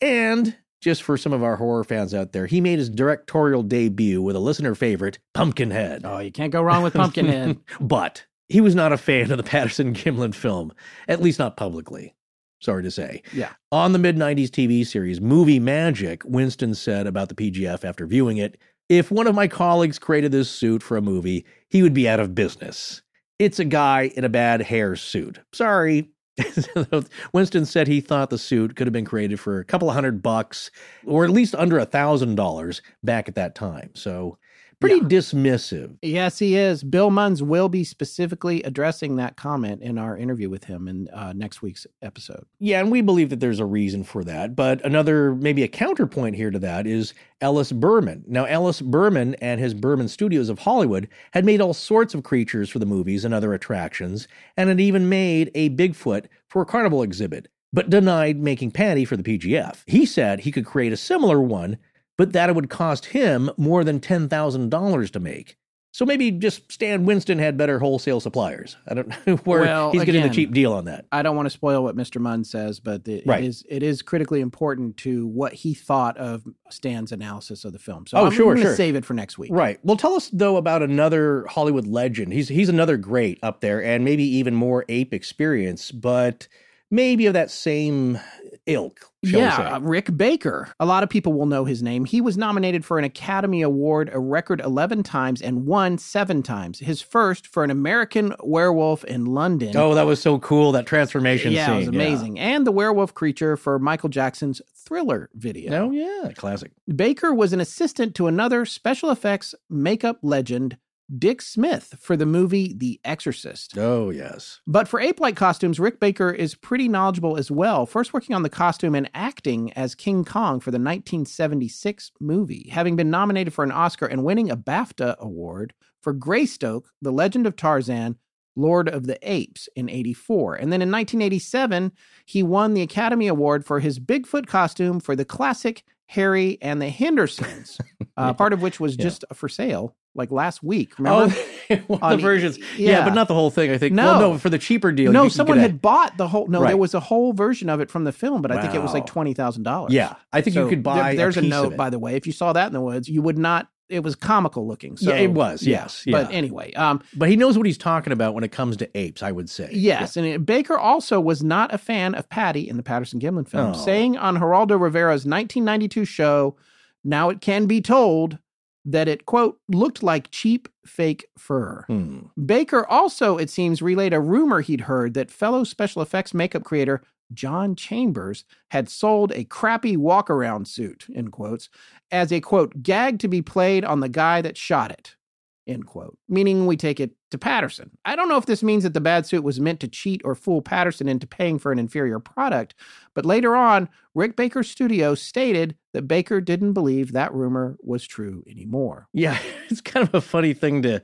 And just for some of our horror fans out there, he made his directorial debut with a listener favorite, Pumpkinhead. Oh, you can't go wrong with Pumpkinhead. but he was not a fan of the Patterson Gimlin film, at least not publicly. Sorry to say. Yeah. On the mid 90s TV series Movie Magic, Winston said about the PGF after viewing it if one of my colleagues created this suit for a movie, he would be out of business. It's a guy in a bad hair suit. Sorry. Winston said he thought the suit could have been created for a couple of hundred bucks or at least under a thousand dollars back at that time. So pretty yeah. dismissive. Yes, he is. Bill Munns will be specifically addressing that comment in our interview with him in uh, next week's episode. Yeah, and we believe that there's a reason for that. But another, maybe a counterpoint here to that is Ellis Burman. Now, Ellis Burman and his Burman Studios of Hollywood had made all sorts of creatures for the movies and other attractions, and had even made a Bigfoot for a carnival exhibit but denied making Patty for the PGF. He said he could create a similar one but that it would cost him more than $10,000 to make. So maybe just Stan Winston had better wholesale suppliers. I don't know where well, he's again, getting the cheap deal on that. I don't want to spoil what Mr. Munns says, but the, right. it is it is critically important to what he thought of Stan's analysis of the film. So oh, I'm, sure, going to sure. save it for next week. Right. Well, tell us though about another Hollywood legend. He's he's another great up there, and maybe even more ape experience, but maybe of that same ilk. yeah, uh, Rick Baker. A lot of people will know his name. He was nominated for an Academy Award a record 11 times and won seven times. His first for an American werewolf in London. Oh, that was so cool, that transformation yeah, scene. it was amazing. Yeah. And the werewolf creature for Michael Jackson's Thriller video. Oh, yeah, classic. Baker was an assistant to another special effects makeup legend, Dick Smith for the movie The Exorcist. Oh, yes. But for ape like costumes, Rick Baker is pretty knowledgeable as well, first working on the costume and acting as King Kong for the 1976 movie, having been nominated for an Oscar and winning a BAFTA award for Greystoke, The Legend of Tarzan, Lord of the Apes in 84. And then in 1987, he won the Academy Award for his Bigfoot costume for the classic Harry and the Hendersons, uh, part of which was yeah. just for sale like last week. Remember? Oh, the versions. Yeah. yeah. but not the whole thing. I think. No, well, no, for the cheaper deal. No, someone had bought the whole. No, right. there was a whole version of it from the film, but wow. I think it was like twenty thousand dollars. Yeah, I think so you could buy. There, there's a, a note, by the way. If you saw that in the woods, you would not. It was comical looking. So, yeah, it was. Yes, yeah. but anyway, um, but he knows what he's talking about when it comes to apes. I would say. Yes, and Baker also was not a fan of Patty in the Patterson Gimlin film, oh. saying on Geraldo Rivera's 1992 show, "Now it can be told." That it, quote, looked like cheap fake fur. Hmm. Baker also, it seems, relayed a rumor he'd heard that fellow special effects makeup creator John Chambers had sold a crappy walk around suit, in quotes, as a, quote, gag to be played on the guy that shot it end quote. Meaning we take it to Patterson. I don't know if this means that the bad suit was meant to cheat or fool Patterson into paying for an inferior product, but later on, Rick Baker's studio stated that Baker didn't believe that rumor was true anymore. Yeah, it's kind of a funny thing to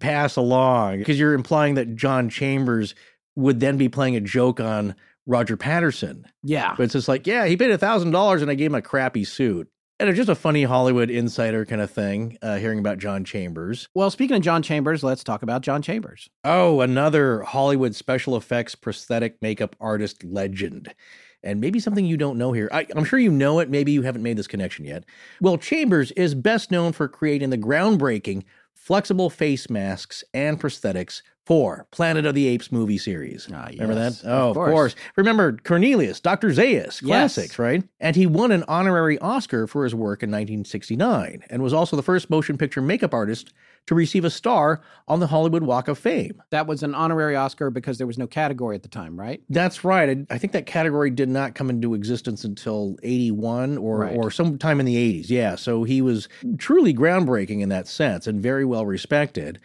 pass along because you're implying that John Chambers would then be playing a joke on Roger Patterson. Yeah. But it's just like, yeah, he paid a thousand dollars and I gave him a crappy suit. And it's just a funny Hollywood insider kind of thing, uh, hearing about John Chambers. Well, speaking of John Chambers, let's talk about John Chambers. Oh, another Hollywood special effects prosthetic makeup artist legend. And maybe something you don't know here. I, I'm sure you know it. Maybe you haven't made this connection yet. Well, Chambers is best known for creating the groundbreaking flexible face masks and prosthetics for Planet of the Apes movie series. Ah, Remember that? Oh, of course. of course. Remember Cornelius, Dr. Zaius, classics, yes. right? And he won an honorary Oscar for his work in 1969 and was also the first motion picture makeup artist to receive a star on the Hollywood Walk of Fame. That was an honorary Oscar because there was no category at the time, right? That's right. I think that category did not come into existence until 81 or, right. or sometime in the 80s. Yeah. So he was truly groundbreaking in that sense and very well respected.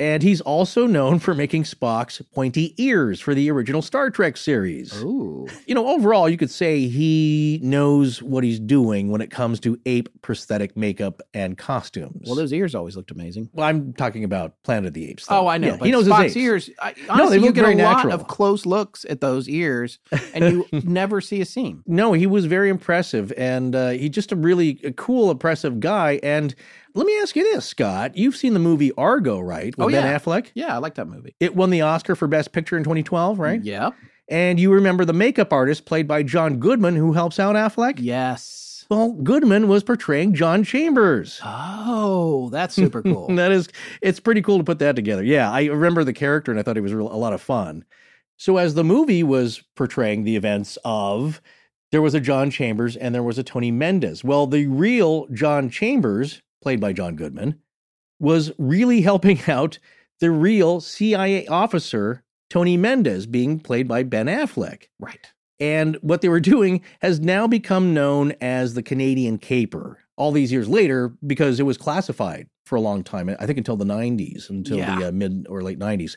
And he's also known for making Spock's pointy ears for the original Star Trek series. Ooh. You know, overall, you could say he knows what he's doing when it comes to ape prosthetic makeup and costumes. Well, those ears always looked amazing. Well, I'm talking about Planet of the Apes. Oh, I know. Yeah, but he knows Spock's his apes. ears. I, they honestly, you look get a very lot of close looks at those ears, and you never see a seam. No, he was very impressive, and uh, he's just a really uh, cool, impressive guy. And let me ask you this, Scott: You've seen the movie Argo, right? With Oh, Ben yeah. Affleck. Yeah, I like that movie. It won the Oscar for Best Picture in 2012, right? Yep. And you remember the makeup artist played by John Goodman, who helps out Affleck. Yes. Well, Goodman was portraying John Chambers. Oh, that's super cool. that is, it's pretty cool to put that together. Yeah, I remember the character and I thought he was real, a lot of fun. So, as the movie was portraying the events of, there was a John Chambers and there was a Tony Mendez. Well, the real John Chambers, played by John Goodman, was really helping out the real CIA officer, Tony Mendez, being played by Ben Affleck. right. And what they were doing has now become known as the Canadian Caper all these years later because it was classified for a long time, I think until the 90s, until Yeah. the uh, mid or late 90s.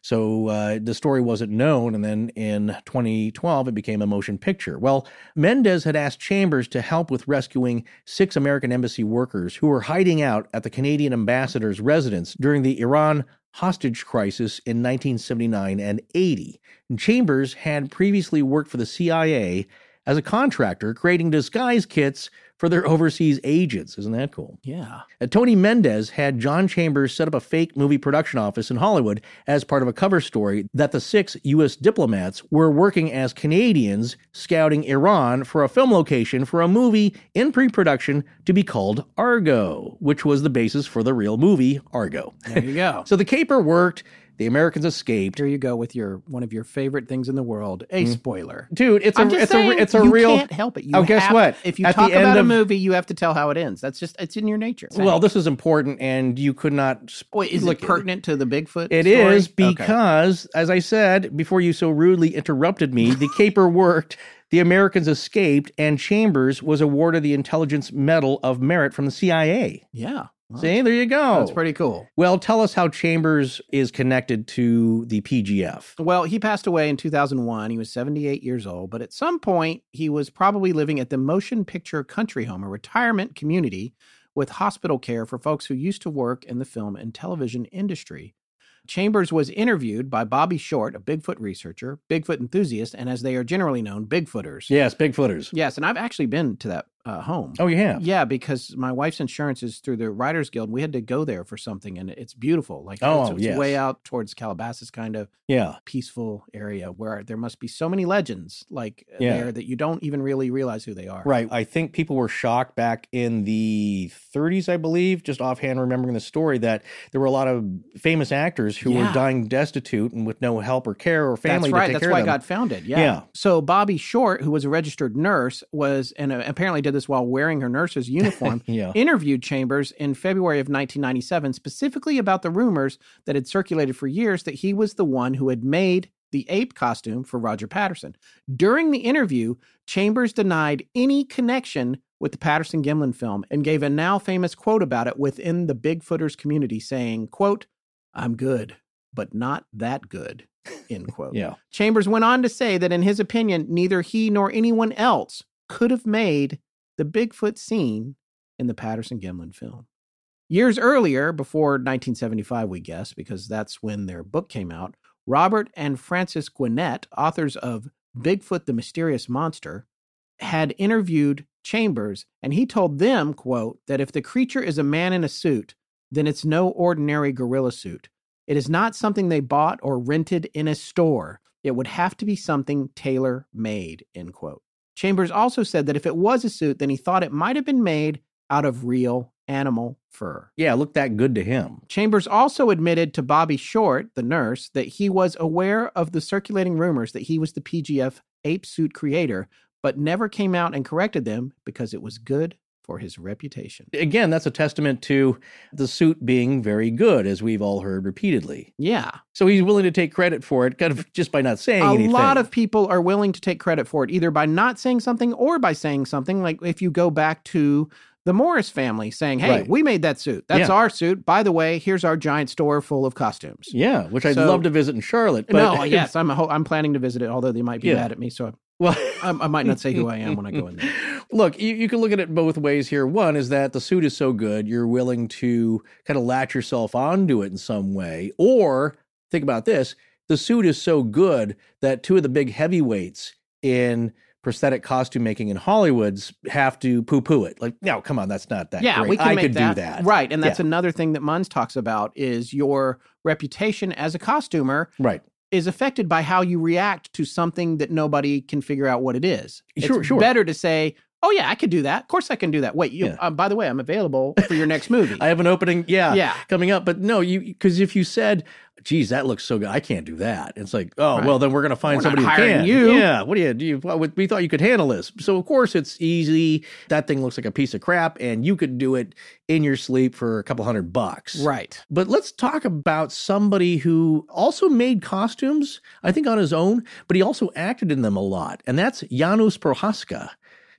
So uh, the story wasn't known. And then in 2012, it became a motion picture. Well, Mendez had asked Chambers to help with rescuing six American embassy workers who were hiding out at the Canadian ambassador's residence during the Iran hostage crisis in 1979 and 80. And Chambers had previously worked for the CIA as a contractor, creating disguise kits for their overseas agents. Isn't that cool? Yeah. Uh, Tony Mendez had John Chambers set up a fake movie production office in Hollywood as part of a cover story that the six U.S. diplomats were working as Canadians scouting Iran for a film location for a movie in pre production to be called Argo, which was the basis for the real movie Argo. There you go. So the caper worked. The Americans escaped. Here you go with your one of your favorite things in the world, a hmm. spoiler. Dude, it's a I'm just it's saying, a it's a you real can't help it. You Oh, guess have- what? If you At the talk end about a movie, you have to tell how it ends. That's just it's in your nature. Well, this is important and you could not sp- Wait, is look, it pertinent to the Bigfoot? It story? is Okay. because, as I said before you so rudely interrupted me, the caper worked, the Americans escaped, and Chambers was awarded the Intelligence Medal of Merit from the CIA. yeah. Well, See, there you go. that's pretty cool. Well, tell us how Chambers is connected to the PGF. Well, he passed away in 2001. He was 78 years old, but at some point, he was probably living at the Motion Picture Country Home, a retirement community with hospital care for folks who used to work in the film and television industry. Chambers was interviewed by Bobbie Short, a Bigfoot researcher, Bigfoot enthusiast, and as they are generally known, Bigfooters. Yes, Bigfooters. Yes, and I've actually been to that uh, home. Oh, have? Yeah, because my wife's insurance is through the Writers Guild. We had to go there for something, and it's beautiful. Like, Oh, it's, it's yes. way out towards Calabasas, kind of Yeah. peaceful area where there must be so many legends like Yeah. there that you don't even really realize who they are. Right. I think people were shocked back in the 30s, I believe, just offhand remembering the story, that there were a lot of famous actors who were dying destitute and with no help or care or family That's right. to take That's why of it them. got founded. Yeah. Yeah. So Bobbie Short, who was a registered nurse, was and uh, apparently did this while wearing her nurse's uniform. Yeah. Interviewed Chambers in February of 1997 specifically about the rumors that had circulated for years that he was the one who had made the ape costume for Roger Patterson. During the interview, Chambers denied any connection with the Patterson Gimlin film and gave a now famous quote about it within the Bigfooters community saying, quote, I'm good, but not that good, end quote. Yeah. Chambers went on to say that in his opinion, neither he nor anyone else could have made the Bigfoot scene in the Patterson Gimlin film. Years earlier, before 1975, we guess, because that's when their book came out, Robert and Frances Guenette, authors of Bigfoot the Mysterious Monster, had interviewed Chambers, and he told them, quote, that if the creature is a man in a suit, then it's no ordinary gorilla suit. It is not something they bought or rented in a store. It would have to be something tailor made, end quote. Chambers also said that if it was a suit, then he thought it might have been made out of real animal fur. Yeah, looked that good to him. Chambers also admitted to Bobbie Short, the nurse, that he was aware of the circulating rumors that he was the PGF ape suit creator, but never came out and corrected them because it was good for his reputation. Again, that's a testament to the suit being very good, as we've all heard repeatedly. Yeah. So he's willing to take credit for it, kind of just by not saying a anything. lot of people are willing to take credit for it either by not saying something or by saying something like if you go back to the Morris family saying, "Hey, Right. we made that suit. That's Yeah. our suit. By the way, here's our giant store full of costumes." Yeah, which I'd So- love to visit in Charlotte. But no, yes, I'm a ho- I'm planning to visit it, although they might be Yeah. mad at me, so well, I, I might not say who I am when I go in there. Look, you, you can look at it both ways here. One is that the suit is so good, you're willing to kind of latch yourself onto it in some way. Or think about this the suit is so good that two of the big heavyweights in prosthetic costume making in Hollywood's have to poo poo it. Like, no, come on, that's not that yeah, great. we can I make could that. do that. right, and that's Yeah. another thing that Munns talks about is your reputation as a costumer Right. Is affected by how you react to something that nobody can figure out what it is. Sure, it's sure. better to say, "Oh yeah, I could do that. Of course, I can do that." Wait, you. Yeah. Uh, by the way, I'm available for your next movie. I have an opening, yeah, Yeah. coming up. But no, you because if you said, "Geez, that looks so good," I can't do that. It's like, oh Right. well, then we're going to find We're somebody who can. you. Yeah, what do you do? You, well, we thought you could handle this, so of course it's easy. That thing looks like a piece of crap, and you could do it in your sleep for a couple hundred bucks. right. But let's talk about somebody who also made costumes, I think on his own, but he also acted in them a lot, and that's Janos Prohaska.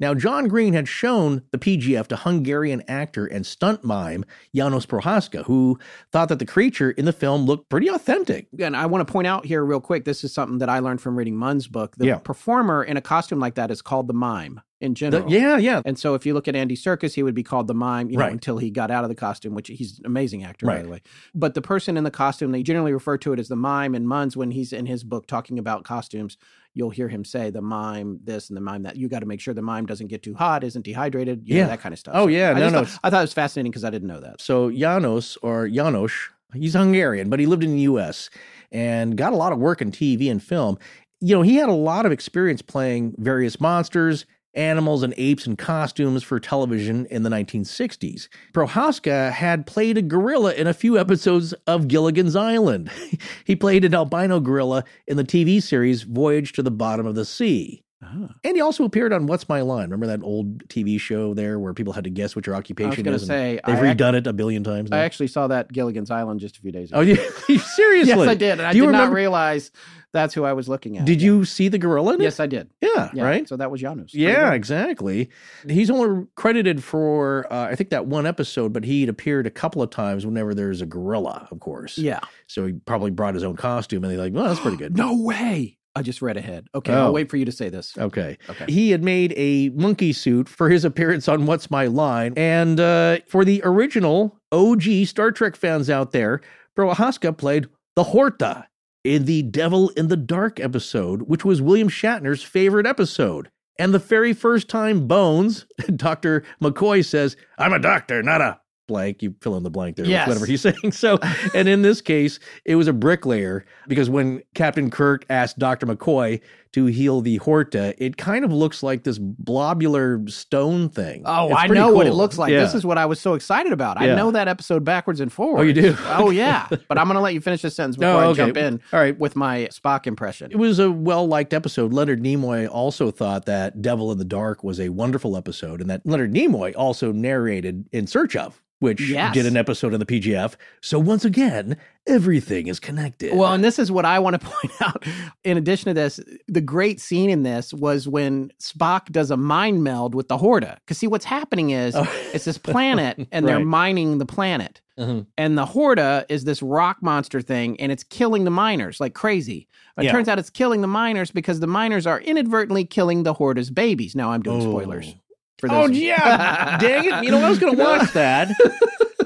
Now, John Green had shown the PGF to Hungarian actor and stunt mime Janos Prohaska, who thought that the creature in the film looked pretty authentic. And I want to point out here, real quick, this is something that I learned from reading Munns's book. The Yeah. performer in a costume like that is called the mime in The- general. yeah, yeah. And so if you look at Andy Serkis, he would be called the mime, you know, Right. until he got out of the costume, which he's an amazing actor, by the way. But the person in the costume, they generally refer to it as the mime. And Munns, when he's in his book talking about costumes, you'll hear him say the mime this and the mime that. You got to make sure the mime doesn't get too hot, isn't dehydrated, you know, Yeah. that kind of stuff. Oh, yeah, I, no, just no, thought, I thought it was fascinating because I didn't know that. So Janos or Janos, he's Hungarian, but he lived in the US and got a lot of work in TV and film. You know, he had a lot of experience playing various monsters, animals, and apes in costumes for television in the 1960s. Prohaska had played a gorilla in a few episodes of Gilligan's Island. he played an albino gorilla in the TV series Voyage to the Bottom of the Sea. Ah. And he also appeared on What's My Line? Remember that old TV show there where people had to guess what your occupation gonna is? say, they've I ac- redone it a billion times. Now. I actually saw that Gilligan's Island just a few days ago. Oh, you, seriously? yes, I did. And I Do you did not realize that's who I was looking at. Did Yeah. you see the gorilla? Yes, I did. Yeah, Yeah, right. So that was. Pretty Yeah, exactly. He's only credited for uh, I think that one episode, but he'd appeared a couple of times whenever there's a gorilla, of course. Yeah. So he probably brought his own costume, and they're like, "Well, that's pretty good." No way. I just read ahead. Okay, Oh. I'll wait for you to say this. Okay. Okay. He had made a monkey suit for his appearance on What's My Line. And uh, for the original OG Star Trek fans out there, Prohaska played the Horta in the Devil in the Dark episode, which was William Shatner's favorite episode. And the very first time Bones, Dr. McCoy says, I'm a doctor, not a blank. You fill in the blank there, Yes. whatever he's saying. So, and in this case, it was a bricklayer because when Captain Kirk asked Dr. McCoy to heal the Horta, it kind of looks like this blobular stone thing. Oh, It's I pretty know what it looks like. Yeah. This is what I was so excited about. I know that episode backwards and forwards. Oh, you do? oh, yeah. But I'm going to let you finish this sentence before Oh, I jump in All right. with my Spock impression. It was a well liked episode. Leonard Nimoy also thought that Devil in the Dark was a wonderful episode, and that Leonard Nimoy also narrated In Search of, which Yes. did an episode on the PGF. So once again, everything is connected. Well, and this is what I want to point out. In addition to this, the great scene in this was when Spock does a mind meld with the Horta. Because see, what's happening is Oh. it's this planet, and they're mining the planet. Mhm. And the Horta is this rock monster thing, and it's killing the miners like crazy. It Yeah. turns out it's killing the miners because the miners are inadvertently killing the Horta's babies. Now I'm doing Oh. spoilers. For Oh yeah, dang it! You know I was going to watch that.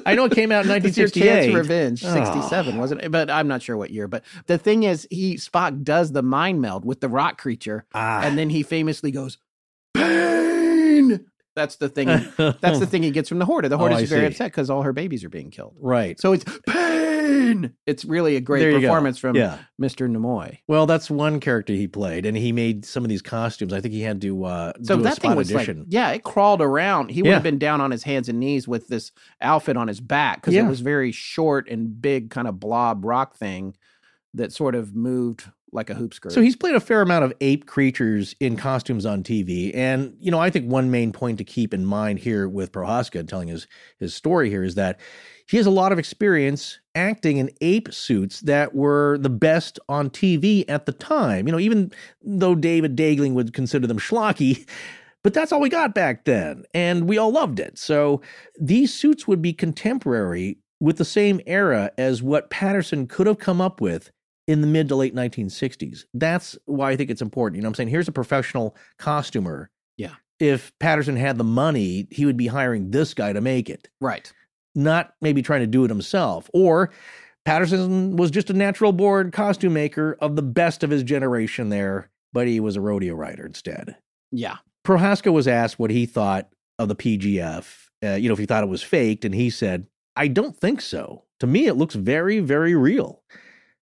I know it came out in It's your chance 1968. to revenge, Oh. wasn't it? But I'm not sure what year. But the thing is, he Spock does the mind meld with the rock creature, Ah. and then he famously goes, pain. That's the thing. That's the thing he gets from the Horta. The Oh, Horta I is very upset because all her babies are being killed. right. So it's pain. It's really a great you go. performance from Yeah. Mr. Nimoy. Well, that's one character he played, and he made some of these costumes. I think he had to uh, So do a spot thing was edition. like, yeah, it crawled around. He would Yeah. have been down on his hands and knees with this outfit on his back because Yeah. it was very short and big, kind of blob rock thing that sort of moved like a hoop skirt. So he's played a fair amount of ape creatures in costumes on TV. And, you know, I think one main point to keep in mind here with Prohaska telling his, his story here is that he has a lot of experience acting in ape suits that were the best on TV at the time. You know, even though David Daegling would consider them schlocky, But that's all we got back then, and we all loved it. So these suits would be contemporary with the same era as what Patterson could have come up with in the mid to late 1960s. That's why I think it's important. You know what I'm saying? Here's a professional costumer. Yeah. If Patterson had the money, he would be hiring this guy to make it, Right. Not maybe trying to do it himself. Or Patterson was just a natural born costume maker of the best of his generation there, but he was a rodeo rider instead. Yeah. Prohaska was asked what he thought of the PGF, uh, you know, if he thought it was faked, and he said, I don't think so. To me, it looks very, very real.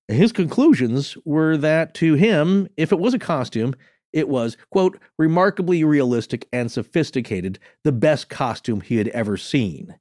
His conclusions were that to him, if it was a costume, it was, quote, remarkably realistic and sophisticated, the best costume he had ever seen.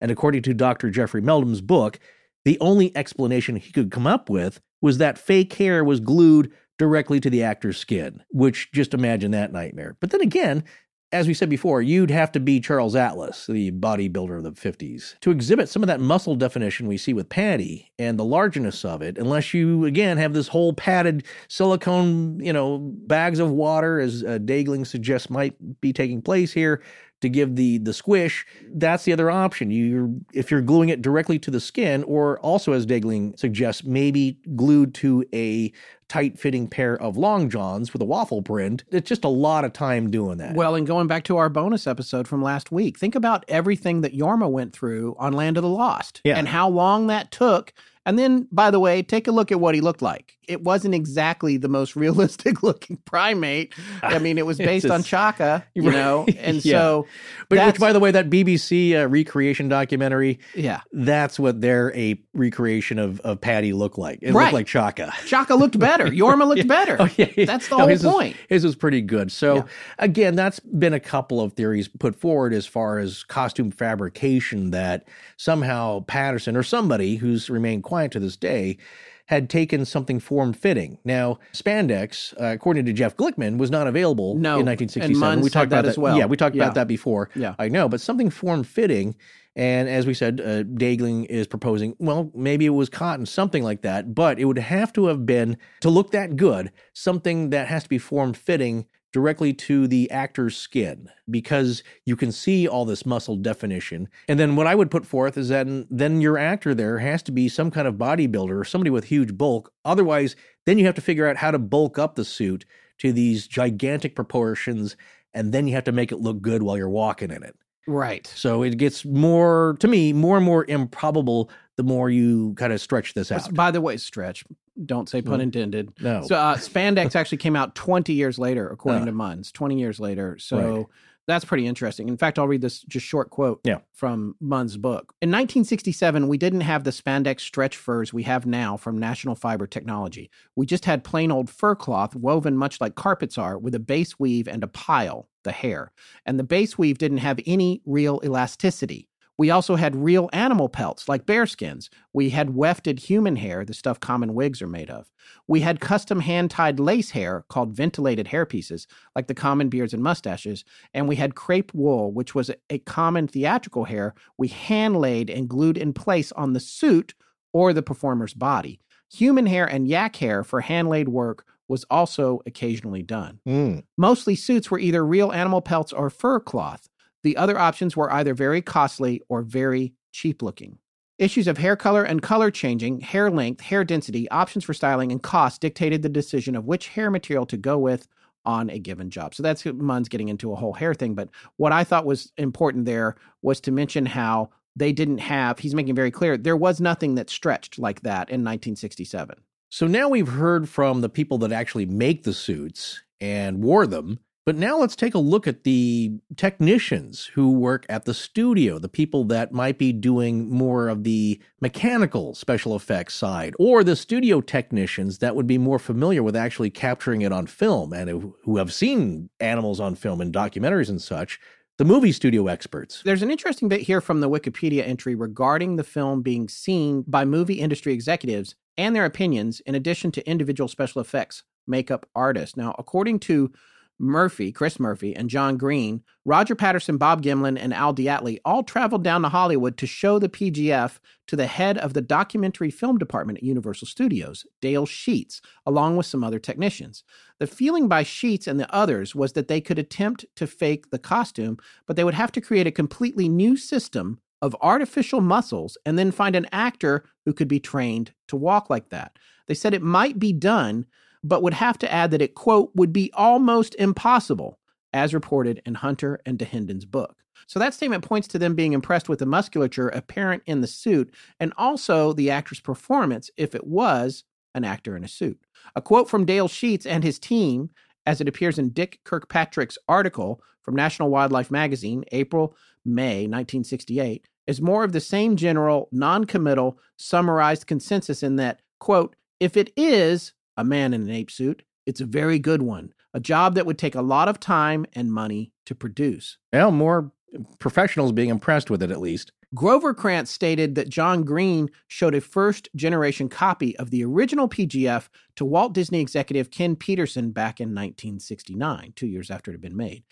And according to Dr. Jeffrey Meldrum's book, the only explanation he could come up with was that fake hair was glued directly to the actor's skin, which just imagine that nightmare. But then again, as we said before, you'd have to be Charles Atlas, the bodybuilder of the 50s, to exhibit some of that muscle definition we see with Patty and the largeness of it, unless you, again, have this whole padded silicone, you know, bags of water, as uh, Daegling suggests might be taking place here, to give the the squish. That's the other option. You, if you're gluing it directly to the skin, or also, as Daegling suggests, maybe glued to a tight fitting pair of long johns with a waffle print. It's just a lot of time doing that. Well, and going back to our bonus episode from last week, think about everything that Yorma went through on Land of the Lost Yeah. and how long that took. And then, by the way, take a look at what he looked like. It wasn't exactly the most realistic looking primate. I mean, it was based on Chaka, you know, and Yeah. so, But which, by the way, that BBC uh, recreation documentary, yeah, that's what their a recreation of, of Patty looked like. It Right. looked like Chaka. Chaka looked better. Yorma looked better. Oh, yeah. That's the No, whole his was- point. his was pretty good. So, Yeah. again, that's been a couple of theories put forward as far as costume fabrication that somehow Patterson or somebody who's remained quiet to this day had taken something form fitting. Now, spandex, uh, according to Jeff Glickman, was not available No, in 1967. Munns we talked that about as well. Yeah, we talked Yeah. about that before. Yeah. I know, but something form fitting. And as we said, uh, Daegling is proposing, well, maybe it was cotton, something like that, but it would have to have been, to look that good, something that has to be form fitting directly to the actor's skin because you can see all this muscle definition. And then what I would put forth is that then your actor there has to be some kind of bodybuilder or somebody with huge bulk. Otherwise, then you have to figure out how to bulk up the suit to these gigantic proportions. And then you have to make it look good while you're walking in it. right. So it gets more, to me, more and more improbable the more you kind of stretch this out. By the way, stretch. Don't say pun Mm. intended. No. So uh, spandex actually came out 20 years later, according Uh. to Munns. 20 years later. So Right. that's pretty interesting. In fact, I'll read this just short quote Yeah. from Munns's book. In 1967, we didn't have the spandex stretch furs we have now from National Fiber Technology. We just had plain old fur cloth woven much like carpets are, with a base weave and a pile, the hair. And the base weave didn't have any real elasticity. We also had real animal pelts like bearskins. We had wefted human hair, the stuff common wigs are made of. We had custom hand tied lace hair called ventilated hairpieces, like the common beards and mustaches. And we had crepe wool, which was a, a common theatrical hair we hand laid and glued in place on the suit or the performer's body. Human hair and yak hair for hand laid work was also occasionally done. Mm. Mostly suits were either real animal pelts or fur cloth. The other options were either very costly or very cheap looking. Issues of hair color and color changing, hair length, hair density, options for styling, and cost dictated the decision of which hair material to go with on a given job. So that's uh, Munns's getting into a whole hair thing. But what I thought was important there was to mention how they didn't have, he's making very clear, there was nothing that stretched like that in 1967. So now we've heard from the people that actually make the suits and wore them. But now let's take a look at the technicians who work at the studio, the people that might be doing more of the mechanical special effects side, or the studio technicians that would be more familiar with actually capturing it on film and who have seen animals on film in documentaries and such, the movie studio experts. There's an interesting bit here from the Wikipedia entry regarding the film being seen by movie industry executives and their opinions, in addition to individual special effects makeup artists. Now, according to Murphy, Chris Murphy, and John Green, Roger Patterson, Bob Gimlin, and Al DeAtley all traveled down to Hollywood to show the PGF to the head of the documentary film department at Universal Studios, Dale Sheets, along with some other technicians. The feeling by Sheets and the others was that they could attempt to fake the costume, but they would have to create a completely new system of artificial muscles and then find an actor who could be trained to walk like that. They said it might be done, but would have to add that it, quote, would be almost impossible, as reported in Hunter and Dahinden's book. So that statement points to them being impressed with the musculature apparent in the suit and also the actor's performance if it was an actor in a suit. A quote from Dale Sheets and his team, as it appears in Dick Kirkpatrick's article from National Wildlife Magazine, April May 1968, is more of the same general, non committal, summarized consensus in that, quote, if it is a man in an ape suit, it's a very good one, a job that would take a lot of time and money to produce. Well, more professionals being impressed with it at least. Grover Krantz stated that John Green showed a first generation copy of the original PGF to Walt Disney executive Ken Peterson back in 1969, two years after it had been made.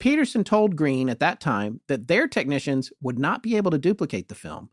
Peterson told Green at that time that their technicians would not be able to duplicate the film.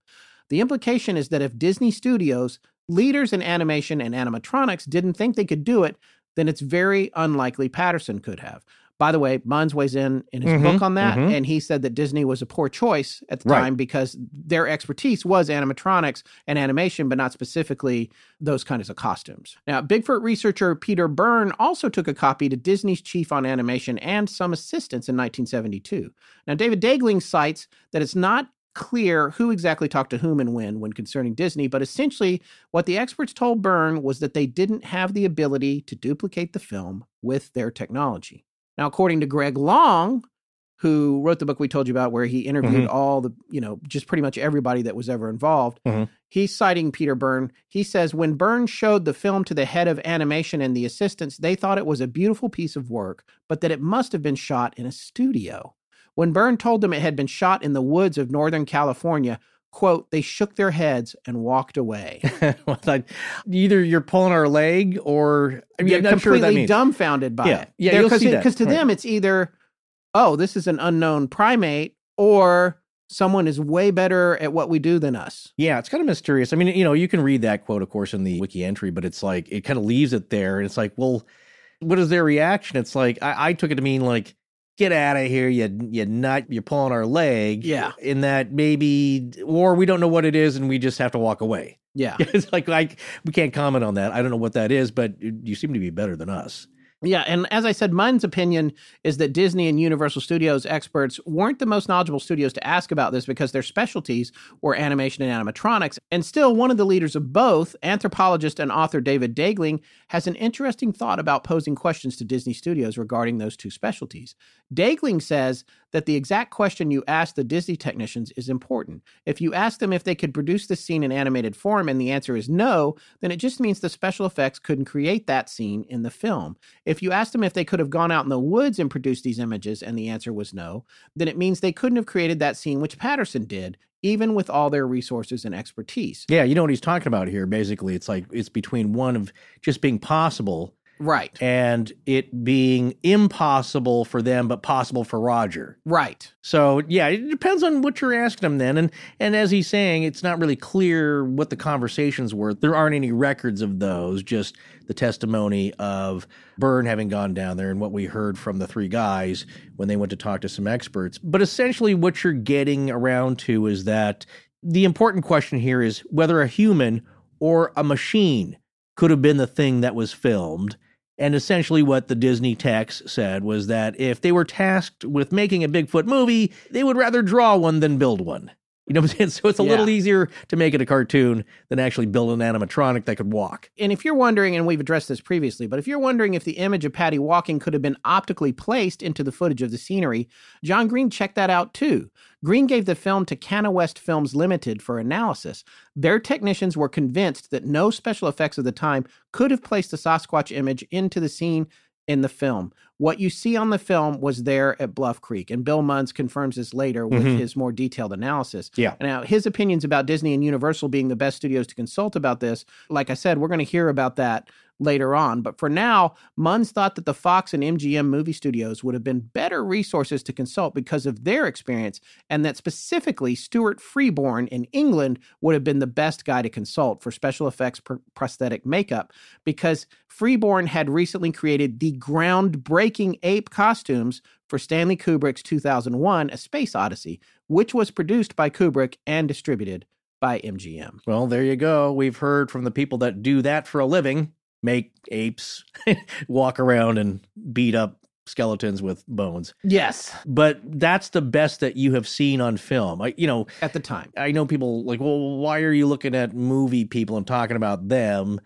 The implication is that if Disney Studios, leaders in animation and animatronics, didn't think they could do it, then it's very unlikely Patterson could have. By the way, Munns weighs in in his Mhm, book on that, mhm. and he said that Disney was a poor choice at the Right. time because their expertise was animatronics and animation, but not specifically those kinds of costumes. Now, Bigfoot researcher Peter Byrne also took a copy to Disney's chief on animation and some assistants in 1972. Now, David Daegling cites that it's not clear who exactly talked to whom and when when concerning Disney, but essentially what the experts told Byrne was that they didn't have the ability to duplicate the film with their technology. Now, according to Greg Long, who wrote the book we told you about, where he interviewed all the, you know, just pretty much everybody that was ever involved, Mhm. he's citing Peter Byrne. He says, when Byrne showed the film to the head of animation and the assistants, they thought it was a beautiful piece of work, but that it must have been shot in a studio. When Byrne told them it had been shot in the woods of Northern California, quote, they shook their heads and walked away. well, like, either you're pulling our leg or I mean, They're I'm sure completely means. dumbfounded by Yeah. it. Yeah, that. Because to Right. them, it's either, oh, this is an unknown primate, or someone is way better at what we do than us. Yeah, it's kind of mysterious. I mean, you know, you can read that quote, of course, in the wiki entry, but it's like it kind of leaves it there, and it's like, well, what is their reaction? It's like I, I took it to mean like, get out of here, you you nut, you're pulling our leg. Yeah. in that maybe, or we don't know what it is, and we just have to walk away. Yeah. it's like like we can't comment on that. I don't know what that is, but you seem to be better than us. Yeah, and as I said, Munns' opinion is that Disney and Universal Studios experts weren't the most knowledgeable studios to ask about this because their specialties were animation and animatronics. And still, one of the leaders of both, anthropologist and author David Daegling, has an interesting thought about posing questions to Disney Studios regarding those two specialties. Daegling says that the exact question you ask the Disney technicians is important. If you ask them if they could produce the scene in animated form and the answer is no, then it just means the special effects couldn't create that scene in the film. If you asked them if they could have gone out in the woods and produced these images and the answer was no, then it means they couldn't have created that scene which Patterson did, even with all their resources and expertise. Yeah, you know what he's talking about here. Basically, it's like it's between one of just being possible Right. and it being impossible for them, but possible for Roger. Right. So yeah, it depends on what you're asking him then. And and as he's saying, it's not really clear what the conversations were. There aren't any records of those, just the testimony of Byrne having gone down there and what we heard from the three guys when they went to talk to some experts. But essentially what you're getting around to is that the important question here is whether a human or a machine could have been the thing that was filmed. And essentially, what the Disney text said was that if they were tasked with making a Bigfoot movie, they would rather draw one than build one. You know what I'm saying? So it's a little easier to make it a cartoon than actually build an animatronic that could walk. And if you're wondering, and we've addressed this previously, but if you're wondering if the image of Patty walking could have been optically placed into the footage of the scenery, John Green checked that out too. Green gave the film to Canawest Films Limited for analysis. Their technicians were convinced that no special effects of the time could have placed the Sasquatch image into the scene in the film. What you see on the film was there at Bluff Creek, and Bill Munns confirms this later with Mhm. his more detailed analysis. Yeah. Now, his opinions about Disney and Universal being the best studios to consult about this, like I said, we're going to hear about that later on. But for now, Munns thought that the Fox and MGM movie studios would have been better resources to consult because of their experience, and that specifically Stuart Freeborn in England would have been the best guy to consult for special effects pr- prosthetic makeup because Freeborn had recently created the groundbreaking ape costumes for Stanley Kubrick's 2001 A Space Odyssey, which was produced by Kubrick and distributed by MGM. Well, there you go. We've heard from the people that do that for a living make apes walk around and beat up skeletons with bones. Yes. But that's the best that you have seen on film. I, you know, at the time. I know people like, well, why are you looking at movie people and talking about them?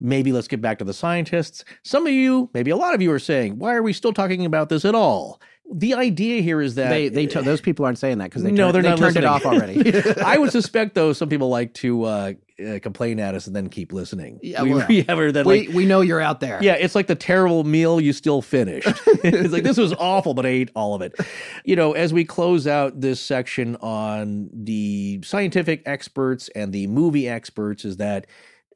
Maybe let's get back to the scientists. Some of you, maybe a lot of you are saying, why are we still talking about this at all? The idea here is that they they t- those people aren't saying that because they no, turned, they're not they turned it off already. I would suspect though some people like to uh, uh, complain at us and then keep listening. Yeah, we, well, we that we like we know you're out there. yeah, it's like the terrible meal you still finished. it's like this was awful, but I ate all of it. You know, as we close out this section on the scientific experts and the movie experts, is that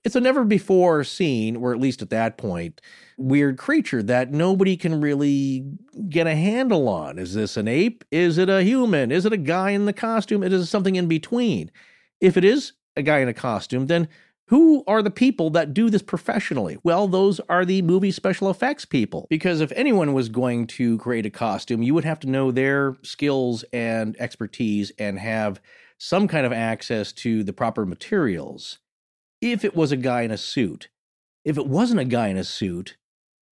it's a never before seen, or at least at that point, weird creature that nobody can really get a handle on. Is this an ape? Is it a human? Is it a guy in the costume? Is it something in between? If it is a guy in a costume, then who are the people that do this professionally? Well, those are the movie special effects people. Because if anyone was going to create a costume, you would have to know their skills and expertise and have some kind of access to the proper materials. If it was a guy in a suit, if it wasn't a guy in a suit,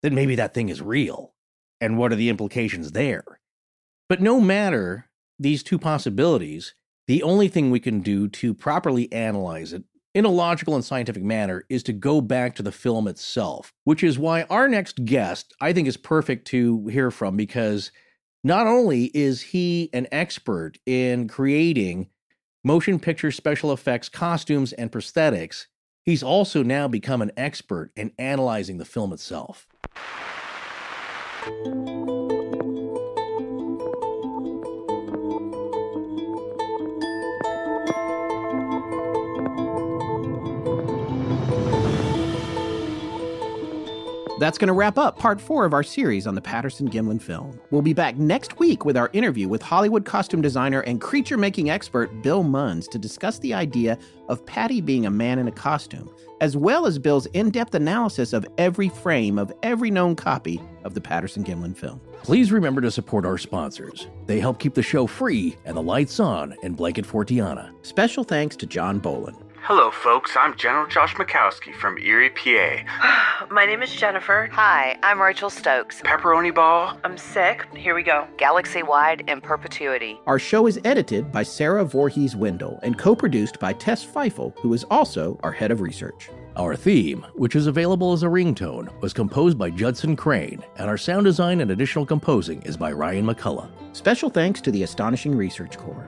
then maybe that thing is real. And what are the implications there? But no matter these two possibilities, the only thing we can do to properly analyze it in a logical and scientific manner is to go back to the film itself, which is why our next guest I think is perfect to hear from because not only is he an expert in creating motion picture special effects, costumes, and prosthetics, he's also now become an expert in analyzing the film itself. That's going to wrap up part four of our series on the Patterson Gimlin film. We'll be back next week with our interview with Hollywood costume designer and creature making expert Bill Munns to discuss the idea of Patty being a man in a costume, as well as Bill's in depth analysis of every frame of every known copy of the Patterson Gimlin film. Please remember to support our sponsors. They help keep the show free and the lights on in Blanket Fortiana. Special thanks to John Bolin. Hello, folks. I'm General Josh Mikowski from Erie, PA. My name is Jennifer. Hi, I'm Rachel Stokes. Pepperoni Ball. I'm sick. Here we go. Galaxy wide in perpetuity. Our show is edited by Sarah Voorhees Wendell and co produced by Tess Feifel, who is also our head of research. Our theme, which is available as a ringtone, was composed by Judson Crane, and our sound design and additional composing is by Ryan McCullough. Special thanks to the Astonishing Research Corps.